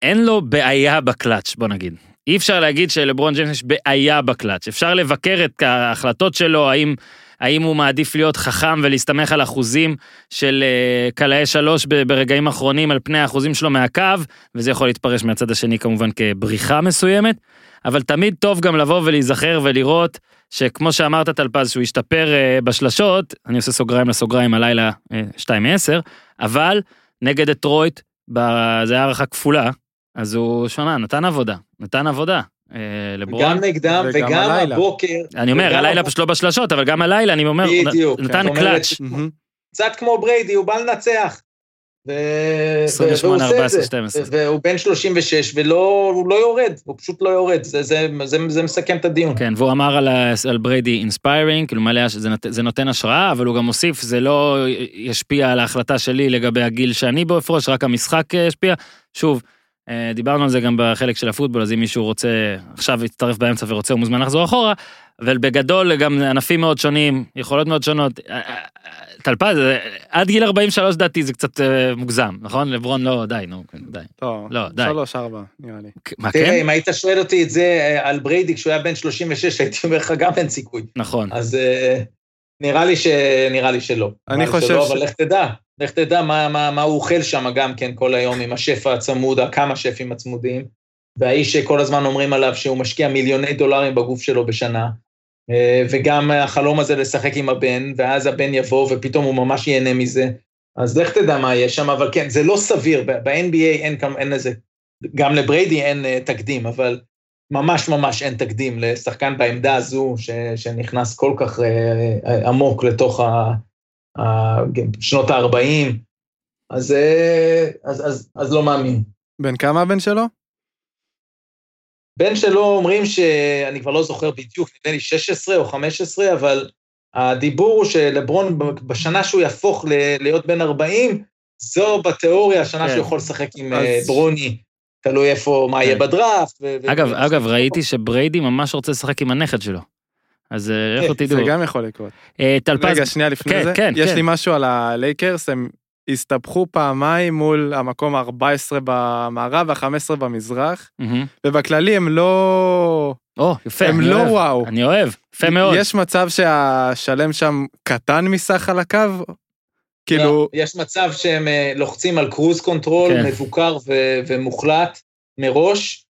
אין לו בעיה בקלאץ', בוא נגיד. אי אפשר להגיד שלברון ג'יימס יש בעיה בקלאץ', אפשר לבקר את ההחלטות שלו, האם... האם הוא מעדיף להיות חכם ולהסתמך על אחוזים של אה, קלעי שלוש ברגעים אחרונים על פני האחוזים שלו מהקו, וזה יכול להתפרש מהצד השני כמובן כבריחה מסוימת, אבל תמיד טוב גם לבוא ולהיזכר ולראות שכמו שאמרת טלפז שהוא השתפר אה, בשלשות, אני עושה סוגריים לסוגריים הלילה אה, 2 מ-10, אבל נגד דטרויט, ב- זה היה הערכה כפולה, אז הוא, שמע, נתן עבודה, נתן עבודה. אה, לברון. גם נגדם וגם. הבוקר. אני אומר, הלילה. פשוט לא בשלשות, אבל גם הלילה, אני אומר, בדיוק. נתן קלאץ'. קצת כמו בריידי, הוא בא לנצח. ו... 28, והוא עושה את 14, זה. 12. והוא בן 36 ולא הוא לא יורד, הוא פשוט לא יורד, זה, זה, זה, זה מסכם את הדיון. כן, והוא אמר על, בריידי inspiring, כאילו מלא, זה נותן השראה, אבל הוא גם הוסיף, זה לא ישפיע על ההחלטה שלי לגבי הגיל שאני בו אפרוש, רק המשחק ישפיע. שוב, דיברנו על זה גם בחלק של הפוטבול, אז אם מישהו רוצה, עכשיו יצטרף באמצע ורוצה, הוא מוזמן לחזור אחורה, אבל בגדול גם ענפים מאוד שונים, יכולות מאוד שונות. אה, אה, טלפז, אה, עד גיל 43 דעתי זה קצת אה, מוגזם, נכון? לברון לא, די, נו, כן, די. לא, לא, די. שלוש, ארבע, נראה לי. מה תראה, כן? אם היית שואל אותי את זה אה, על בריידי כשהוא היה בן 36, הייתי אומר לך גם אין סיכוי. נכון. אז אה, נראה לי שלא. אני חושב ש- אבל לך תדע, לך תדע מה, מה, מה הוא אוכל שם גם כן כל היום עם השף הצמוד, כמה שפים הצמודים, והאיש שכל הזמן אומרים עליו שהוא משקיע מיליוני דולרים בגוף שלו בשנה, אה, וגם החלום הזה לשחק עם הבן, ואז הבן יבוא ופתאום הוא ממש ייהנה מזה. אז לך תדע מה יש שם, אבל כן, זה לא סביר, ב-NBA אין, לזה, גם לבריידי אין אה, תקדים, אבל ממש ממש אין תקדים לשחקן בעמדה הזו, ש, שנכנס כל כך אה, עמוק לתוך ה, שנות ה-40, אז, אה, אז, אז, אז לא מאמין. בן כמה הבן שלו? בן שלו אומרים שאני כבר לא זוכר בדיוק, נדמה לי 16 או 15, אבל הדיבור הוא שלברון בשנה שהוא יהפוך ל- להיות בן 40, זו בתיאוריה השנה כן. שהוא יכול לשחק עם אז- אה, ברוני, תלוי איפה, מה יהיה כן. בדראפט. ו- ו- אגב, ו- אגב, ראיתי שבריידי ממש רוצה לשחק עם הנכד שלו. אז אה, לכו כן, זה תדעו. גם יכול לקרות. אה, טלפז, רגע, שנייה לפני כן, זה. כן, יש כן. לי משהו על הלייקרס, הם הסתבכו פעמיים מול המקום ה-14 במערב וה-15 במזרח. ובכללי הם לא... או, יפה, הם אני לא אוהב. וואו. אני אוהב, יפה מאוד. יש מצב שהשלם שם קטן מסך על הקו? כאילו, לא, יש מצב שהם אה, לוחצים על קרוז קונטרול, כן. מבוקר ו- ומוחלט מראש,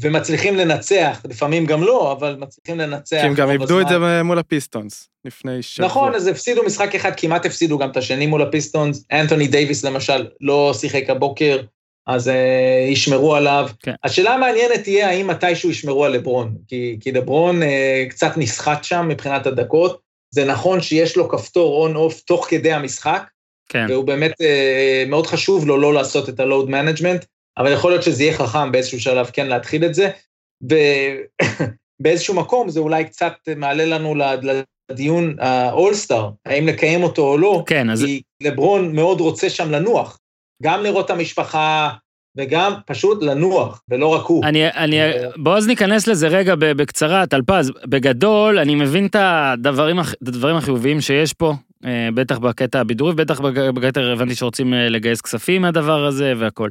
ומצליחים לנצח, לפעמים גם לא, אבל מצליחים לנצח. כי הם גם איבדו את. זה מול הפיסטונס לפני שבוע. נכון, אז הפסידו משחק אחד, כמעט הפסידו גם את השני מול הפיסטונס. אנתוני דייוויס למשל לא שיחק הבוקר, אז אה, ישמרו עליו. כן. השאלה המעניינת תהיה האם מתישהו ישמרו על לברון, כי, כי לברון אה, קצת נסחט שם מבחינת הדקות. זה נכון שיש לו כפתור on-off תוך כדי המשחק, כן. והוא באמת אה, מאוד חשוב לו לא לעשות את ה-load management, אבל יכול להיות שזה יהיה חכם באיזשהו שלב כן להתחיל את זה, ובאיזשהו *laughs* מקום זה אולי קצת מעלה לנו לדיון ה-all-star, האם לקיים אותו או לא, כן, אז כי לברון מאוד רוצה שם לנוח, גם לראות את המשפחה וגם פשוט לנוח, ולא רק הוא. אני, אני, אה, בוא אז ניכנס לזה רגע בקצרה, טלפז. בגדול, אני מבין את הדברים, את הדברים החיוביים שיש פה, אה, בטח בקטע הבידורי, בטח בקטע הבנתי שרוצים אה, לגייס כספים מהדבר הזה והכל.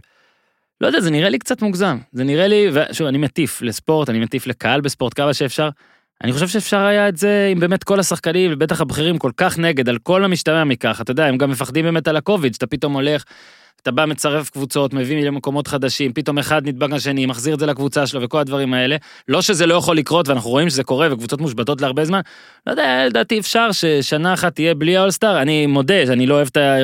לא יודע, זה נראה לי קצת מוגזם. זה נראה לי, ושוב, אני מטיף לספורט, אני מטיף לקהל בספורט כמה שאפשר. אני חושב שאפשר היה את זה אם באמת כל השחקנים, ובטח הבכירים, כל כך נגד, על כל המשתמע מכך. אתה יודע, הם גם מפחדים באמת על הקוביד, שאתה פתאום הולך, אתה בא, מצרף קבוצות, מביא למקומות חדשים, פתאום אחד נדבק לשני, מחזיר את זה לקבוצה שלו וכל הדברים האלה. לא שזה לא יכול לקרות, ואנחנו רואים שזה קורה, וקבוצות מושבתות להרבה זמן. לא יודע, לדעתי אפשר ששנה אחת תהיה בלי האולסטאר. אני מודה שאני לא אוהב את ה...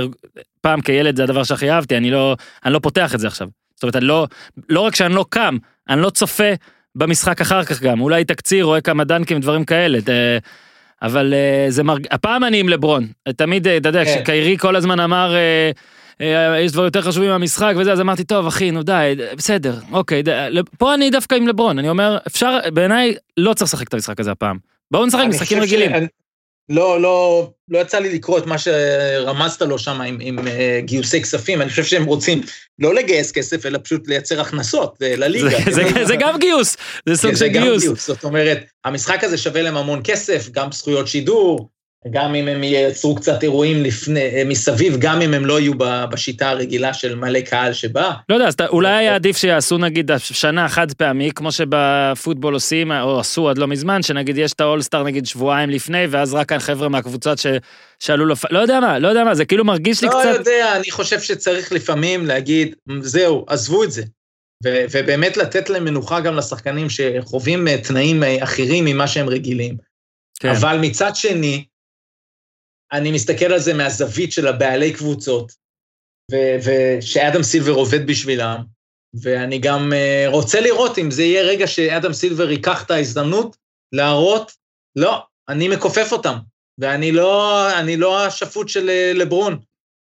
פעם כילד זה הדבר שהכי אהבתי, אני לא, אני לא פותח את זה עכשיו. זאת אומרת, אני לא, לא רק שאני לא קם, אני לא צופה במשחק אחר כך גם, אולי תקציר, רואה כמה דנקים, דברים כאלה. ת- אבל אה, זה מרג... הפעם אני עם לברון. תמיד, אה, אתה יודע, כן. כשקיירי כל הזמן אמר, אה, אה, יש דברים יותר חשובים מהמשחק וזה, אז אמרתי, טוב, אחי, נו די, בסדר, אוקיי, ד... פה אני דווקא עם לברון, אני אומר, אפשר, בעיניי, לא צריך לשחק את המשחק הזה הפעם. בואו נשחק משחקים רגילים. שאני- לא, לא, לא יצא לי לקרוא את מה שרמזת לו שם עם, עם אה, גיוסי כספים, אני חושב שהם רוצים לא לגייס כסף, אלא פשוט לייצר הכנסות אה, לליגה. זה- זה- זה גם גיוס, זה סוג זה של גם גיוס. זאת אומרת, המשחק הזה שווה להם המון כסף, גם זכויות שידור, גם אם הם ייצרו קצת אירועים לפני, אה, מסביב, גם אם הם לא יהיו בשיטה הרגילה של מלא קהל שבא. לא יודע, אז אולי היה עדיף שיעשו נגיד שנה חד פעמי, כמו שבפוטבול עושים, או עשו עד לא מזמן, שנגיד יש את האולסטאר נגיד שבועיים לפני, ואז רק החבר'ה מהקבוצות ש- שעלו לפ... לא יודע מה, לא יודע מה, זה כאילו מרגיש לי לא קצת... יודע, אני חושב שצריך לפעמים להגיד, זהו, עזבו את זה. ו- ובאמת לתת להם מנוחה גם לשחקנים שחווים אה, תנאים אה, אחרים ממה שהם רגילים. כן. אבל מצד שני, אני מסתכל על זה מהזווית של הבעלי קבוצות, ושאדם סילבר עובד בשבילם, ואני גם אה, רוצה לראות אם זה יהיה רגע שאדם סילבר ייקח את ההזדמנות להראות, לא, אני מכופף אותם, ואני לא, אני לא השפוט של אה, לברון,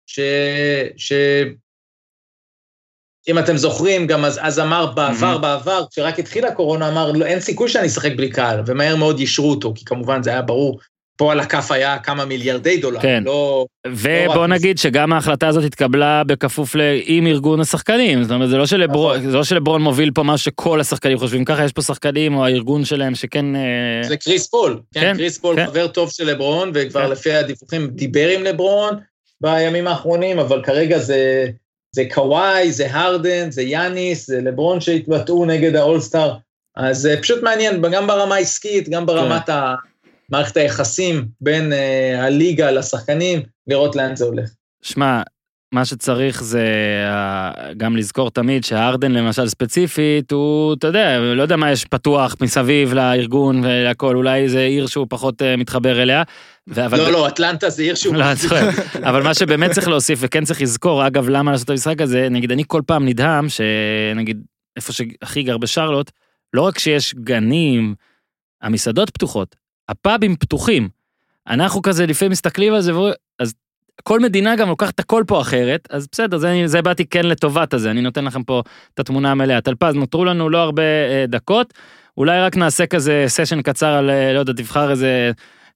ש... ש... אם אתם זוכרים, גם אז, אז אמר בעבר, Mhm. בעבר, כשרק התחילה הקורונה, אמר, לא, אין סיכוי שאני אשחק בלי קהל, ומהר מאוד יישרו אותו, כי כמובן זה היה ברור פה על הכף היה כמה מיליארדי דולר, כן. לא... ובוא רק- נגיד שגם ההחלטה הזאת התקבלה בכפוף ל... עם ארגון השחקנים, זאת אומרת, זה לא שלברון, נכון. זה לא שלברון מוביל פה מה שכל השחקנים חושבים ככה, יש פה שחקנים או הארגון שלהם שכן... אה, זה קריס פול, כן, כן, קריס פול כן. חבר טוב של לברון, וכבר כן. לפי הדיווחים דיבר עם לברון בימים האחרונים, אבל כרגע זה, זה קוואי, זה הרדן, זה יאניס, זה לברון שהתבטאו נגד האולסטאר, אז זה פשוט מעניין, גם ברמה העסקית, גם ברמת ה... מערכת היחסים בין אה, הליגה לשחקנים, לראות לאן זה הולך. שמע, מה שצריך זה אה, גם לזכור תמיד שהרדן למשל ספציפית, הוא, אתה יודע, לא יודע מה יש פתוח מסביב לארגון ולהכל, אולי זה עיר שהוא פחות אה, מתחבר אליה. אבל לא, לא, אטלנטה זה עיר שהוא... לא, אני צוחק. אבל מה שבאמת צריך להוסיף, וכן צריך לזכור, אגב, למה לעשות את המשחק הזה, נגיד, אני כל פעם נדהם, שנגיד, איפה שהכי גר בשרלוט, לא רק שיש גנים, המסעדות פתוחות, הפאבים פתוחים. אנחנו כזה לפעמים מסתכלים על זה, אז כל מדינה גם לוקחת הכל פה אחרת, אז בסדר, זה, זה באתי כן לטובת הזה, אני נותן לכם פה את התמונה המלאה. טלפז, נותרו לנו לא הרבה אה, דקות, אולי רק נעשה כזה סשן קצר על, אה, לא יודע, תבחר איזה,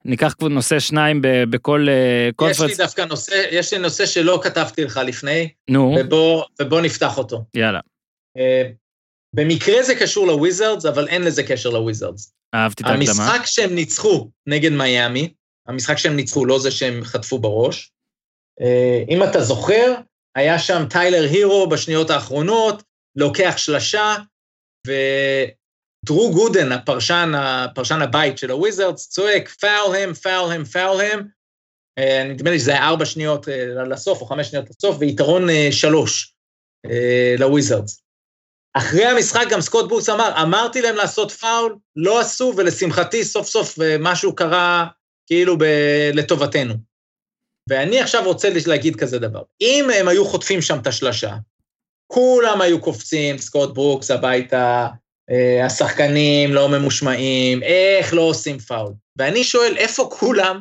ניקח נושא שניים בכל אה, conference. דווקא נושא, יש לי נושא שלא כתבתי לך לפני, נו, ובוא, ובוא נפתח אותו. יאללה, אה, במקרה זה קשור לוויזרדס, אבל אין לזה קשר לוויזרדס. אהבתי את ההקדמה. המשחק שהם ניצחו נגד מיאמי, המשחק שהם ניצחו, לא זה שהם חטפו בראש, אה, אם אתה זוכר, היה שם טיילר הירו בשניות האחרונות, לוקח שלשה, ודרו גודן, הפרשן, הפרשן הבית של הוויזרדס, צועק, foul him, foul him, foul him. נדמה לי שזה היה ארבע שניות אה, לסוף, או חמש שניות לסוף, ויתרון אה, שלוש לוויזרדס. אחרי המשחק גם סקוט ברוקס אמר, אמרתי להם לעשות פאול, לא עשו, ולשמחתי סוף סוף אה, משהו קרה כאילו ב- לטובתנו. ואני עכשיו רוצה להגיד כזה דבר, אם הם היו חוטפים שם את השלשה, כולם היו קופצים, סקוט ברוקס הביתה, אה, השחקנים לא ממושמעים, איך לא עושים פאול. ואני שואל, איפה כולם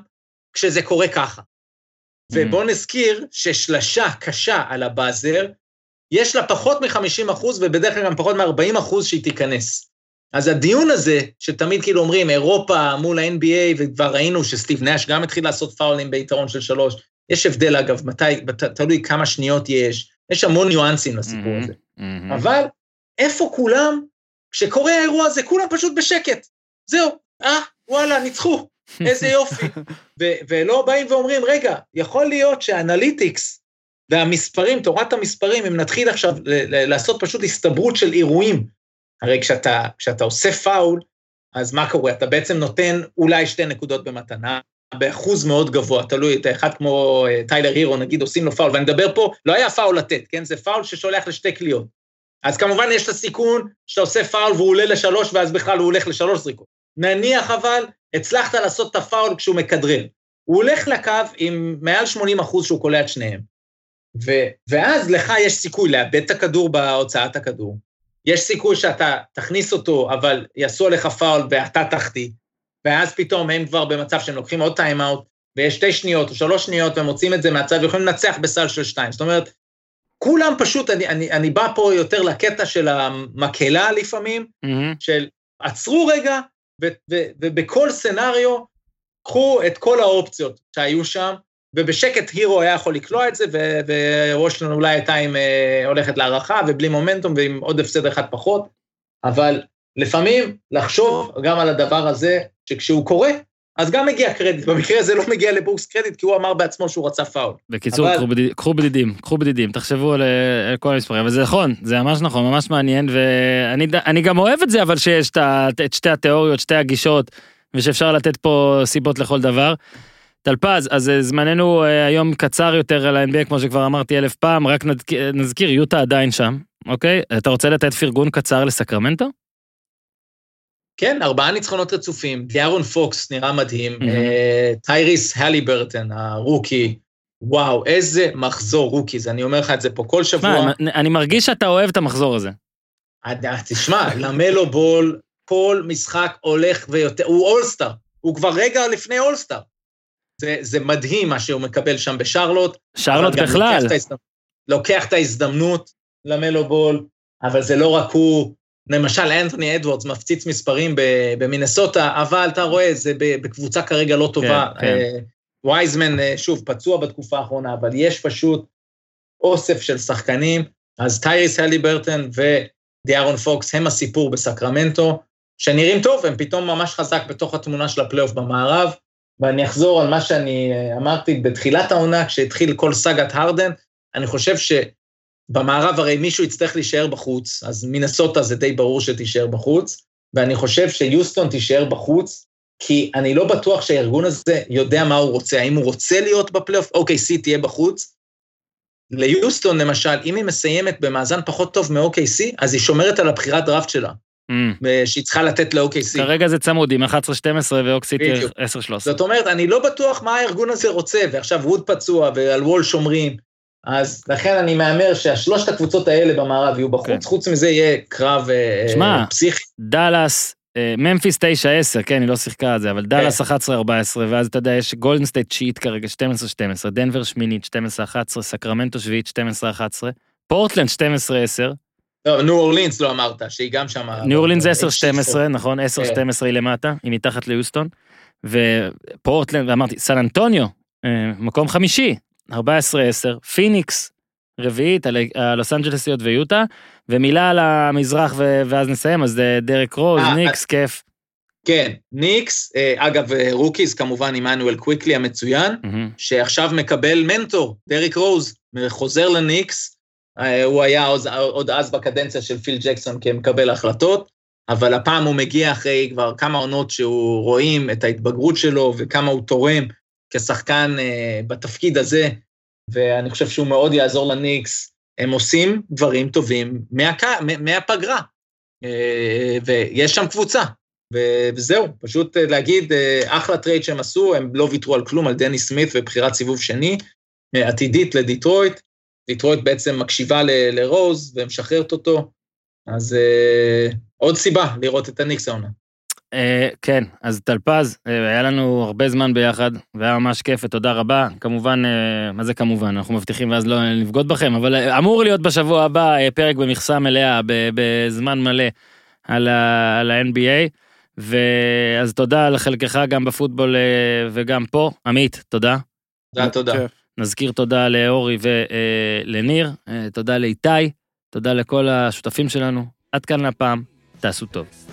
כשזה קורה ככה? ובואו נזכיר ששלשה קשה על הבאזר, יש לה פחות מ-50 אחוז, ובדרך כלל גם פחות מ-40 אחוז שהיא תיכנס. אז הדיון הזה, שתמיד כאילו אומרים, אירופה מול ה-NBA, וכבר ראינו שסטיב נאש גם התחיל לעשות פאולים ביתרון של שלוש, יש הבדל אגב, מתי, תלוי כמה שניות יש, יש המון ניואנסים לסיפור מהמם, הזה. מהמם. אבל איפה כולם, כשקורה האירוע הזה, כולם פשוט בשקט. זהו, אה, וואלה, ניצחו, איזה יופי. *laughs* ו- ולא באים ואומרים, רגע, יכול להיות שהאנליטיקס והמספרים, תורת המספרים, אם נתחיל עכשיו לעשות פשוט הסתברות של אירועים, הרי כשאתה, כשאתה עושה פאול, אז מה קורה? אתה בעצם נותן אולי שתי נקודות במתנה, באחוז מאוד גבוה, תלוי, אתה אחד כמו אה, טיילר הירו, נגיד, עושים לו פאול, ואני מדבר פה, לא היה פאול לתת, כן? זה פאול ששולח לשתי קליעות. אז כמובן יש את הסיכון שאתה עושה פאול והוא עולה לשלוש, ואז בכלל הוא הולך לשלוש זריקות. נניח אבל, הצלחת לעשות את הפאול כשהוא מכדרר. הוא הולך לקו עם מעל 80 אחוז שהוא קולע את שניהם. ו- ואז לך יש סיכוי לאבד את הכדור בהוצאת הכדור. יש סיכוי שאתה תכניס אותו, אבל יעשו עליך פאול ואתה תחטיא, ואז פתאום הם כבר במצב שהם לוקחים עוד טיים-אאוט, ויש שתי שניות או שלוש שניות, והם מוצאים את זה מהצד ויכולים לנצח בסל של שתיים. זאת אומרת, כולם פשוט, אני, אני, אני בא פה יותר לקטע של המקהלה לפעמים, מהמם. של עצרו רגע, ו- ו- ובכל סצנריו, קחו את כל האופציות שהיו שם, ובשקט הירו היה יכול לקלוע את זה, ו- ווושלון אולי הייתה עם, אה, הולכת להערכה, ובלי מומנטום, ועם עוד הפסד אחד פחות, אבל לפעמים לחשוב גם על הדבר הזה, שכשהוא קורה, אז גם מגיע קרדיט. במקרה הזה לא מגיע לבורס קרדיט, כי הוא אמר בעצמו שהוא רצה פאול. בקיצור, אבל- קחו בדיד- קחו בדידים, קחו בדידים, תחשבו על אה, על כל המספרים, אבל זה נכון, זה ממש נכון, ממש מעניין, ואני גם אוהב את זה, אבל שיש את את שתי התיאוריות, שתי הגישות, ושאפשר לתת פה סיבות לכל דבר. טלפז, אז אה, זמננו אה, היום קצר יותר על ה-NBA, כמו שכבר אמרתי אלף פעם, רק נזכ- נזכיר, יוטה עדיין שם, אוקיי? אתה רוצה לתת פרגון קצר לסקרמנטו? כן, ארבעה ניצחונות רצופים, דיאرון פוקס נראה מדהים. אה, טייריס הליברטון, ה rookie, וואו, איזה מחזור rookies, אני אומר לך את זה פה כל שבוע. מה, אני מרגיש שאתה אוהב את המחזור הזה. תשמע, למלו בול, כל משחק הולך ויותר, הוא אולסטאר, הוא כבר רגע לפני אולסטאר. זה, זה מדהים מה שהוא מקבל שם בשרלוט. שרלוט בכלל. לוקח את לוקח את ההזדמנות למלו בול, אבל זה לא רק הוא, למשל, אנתוני אדוורדס מפציץ מספרים במינסוטה, אבל אתה רואה, זה בקבוצה כרגע לא טובה. כן, כן. אה, וייזמן, אה, שוב, פצוע בתקופה האחרונה, אבל יש פשוט אוסף של שחקנים, אז טייריס הליברטון ודיארון פוקס הם הסיפור בסקרמנטו, שנראים טוב, הם פתאום ממש חזק בתוך התמונה של הפלייאוף במערב, ואני אחזור על מה שאני אה, אמרתי בתחילת העונה, כשהתחיל כל סאגת הרדן, אני חושב שבמערב הרי מישהו יצטרך להישאר בחוץ, אז מינסוטה זה די ברור שתישאר בחוץ, ואני חושב שיוסטון תישאר בחוץ, כי אני לא בטוח שהארגון הזה יודע מה הוא רוצה, האם הוא רוצה להיות בפלייאוף, אוקיי, סי תהיה בחוץ. ליוסטון למשל, אם היא מסיימת במאזן פחות טוב מ-OKC, אז היא שומרת על הבחירת דראפט שלה. שהיא צריכה לתת ל-OKC. כרגע זה צמוד עם 11-12 ואוקסיטי בדיוק. 10-13. זאת אומרת, אני לא בטוח מה הארגון הזה רוצה, ועכשיו ווד פצוע ועל וול שומרים, אז לכן אני מהמר שהשלושת הקבוצות האלה במערב יהיו בחוץ, כן. חוץ מזה יהיה קרב אה, שמע, פסיכי. דאלאס, אה, ממפיס 9-10, כן, היא לא שיחקה על זה, אבל דאלאס 11-14, ואז אתה יודע, יש גולדן סטייט שיעית כרגע 12-12, דנבר שמינית 12-11, סקרמנטו שביעית 12-11, פורטלנד 12-10, לא, ניו אורלינס לא אמרת, שהיא גם שם... ניו אורלינס אה, 10-12, נכון, 10-12 היא למטה, היא מתחת ליוסטון, ופורטלנד, ואמרתי, סן אנטוניו, אה, מקום חמישי, 14-10, פיניקס, רביעית, הלוס אנג'לסיות ויוטה, ומילה על המזרח ואז נסיים, אז אה, דרק רוז, אה, ניקס, כיף. כן, ניקס, אה, אגב, אה, rookies כמובן, עמנואל קוויקלי המצוין. שעכשיו מקבל מנטור, דריק רוז, חוזר לניקס, אה, הוא היה עוד, עוד אז בקדנציה של פיל ג'קסון כמקבל החלטות, אבל הפעם הוא מגיע אחרי כבר כמה עונות שהוא רואים את ההתבגרות שלו וכמה הוא תורם כשחקן אה, בתפקיד הזה, ואני חושב שהוא מאוד יעזור לניקס. הם עושים דברים טובים מהק... מהפגרה, אה, ויש שם קבוצה, ו- וזהו, פשוט אה, להגיד, אה, אחלה trade שהם עשו, הם לא ויתרו על כלום, על דניס סמית ובחירת סיבוב שני, אה, עתידית לדיטרויט. דיטרויט בעצם מקשיבה ל- לרוז ומשחררת אותו, אז אה, עוד סיבה לראות את הניקס העונה. אה, כן, אז טלפז, אה, היה לנו הרבה זמן ביחד, והיה ממש כיף ותודה רבה. כמובן, אה, מה זה כמובן, אנחנו מבטיחים ואז לא נבגוד בכם, אבל אה, אמור להיות בשבוע הבא אה, פרק במכסה מלאה, ב- בזמן מלא, על ה- על ה-NBA. ואז תודה לחלקך גם בפוטבול וגם פה. עמית, תודה. תודה, תודה. נזכיר תודה לאורי ולניר, תודה לאיתי, תודה לכל השותפים שלנו. עד כאן לפעם, תעשו טוב.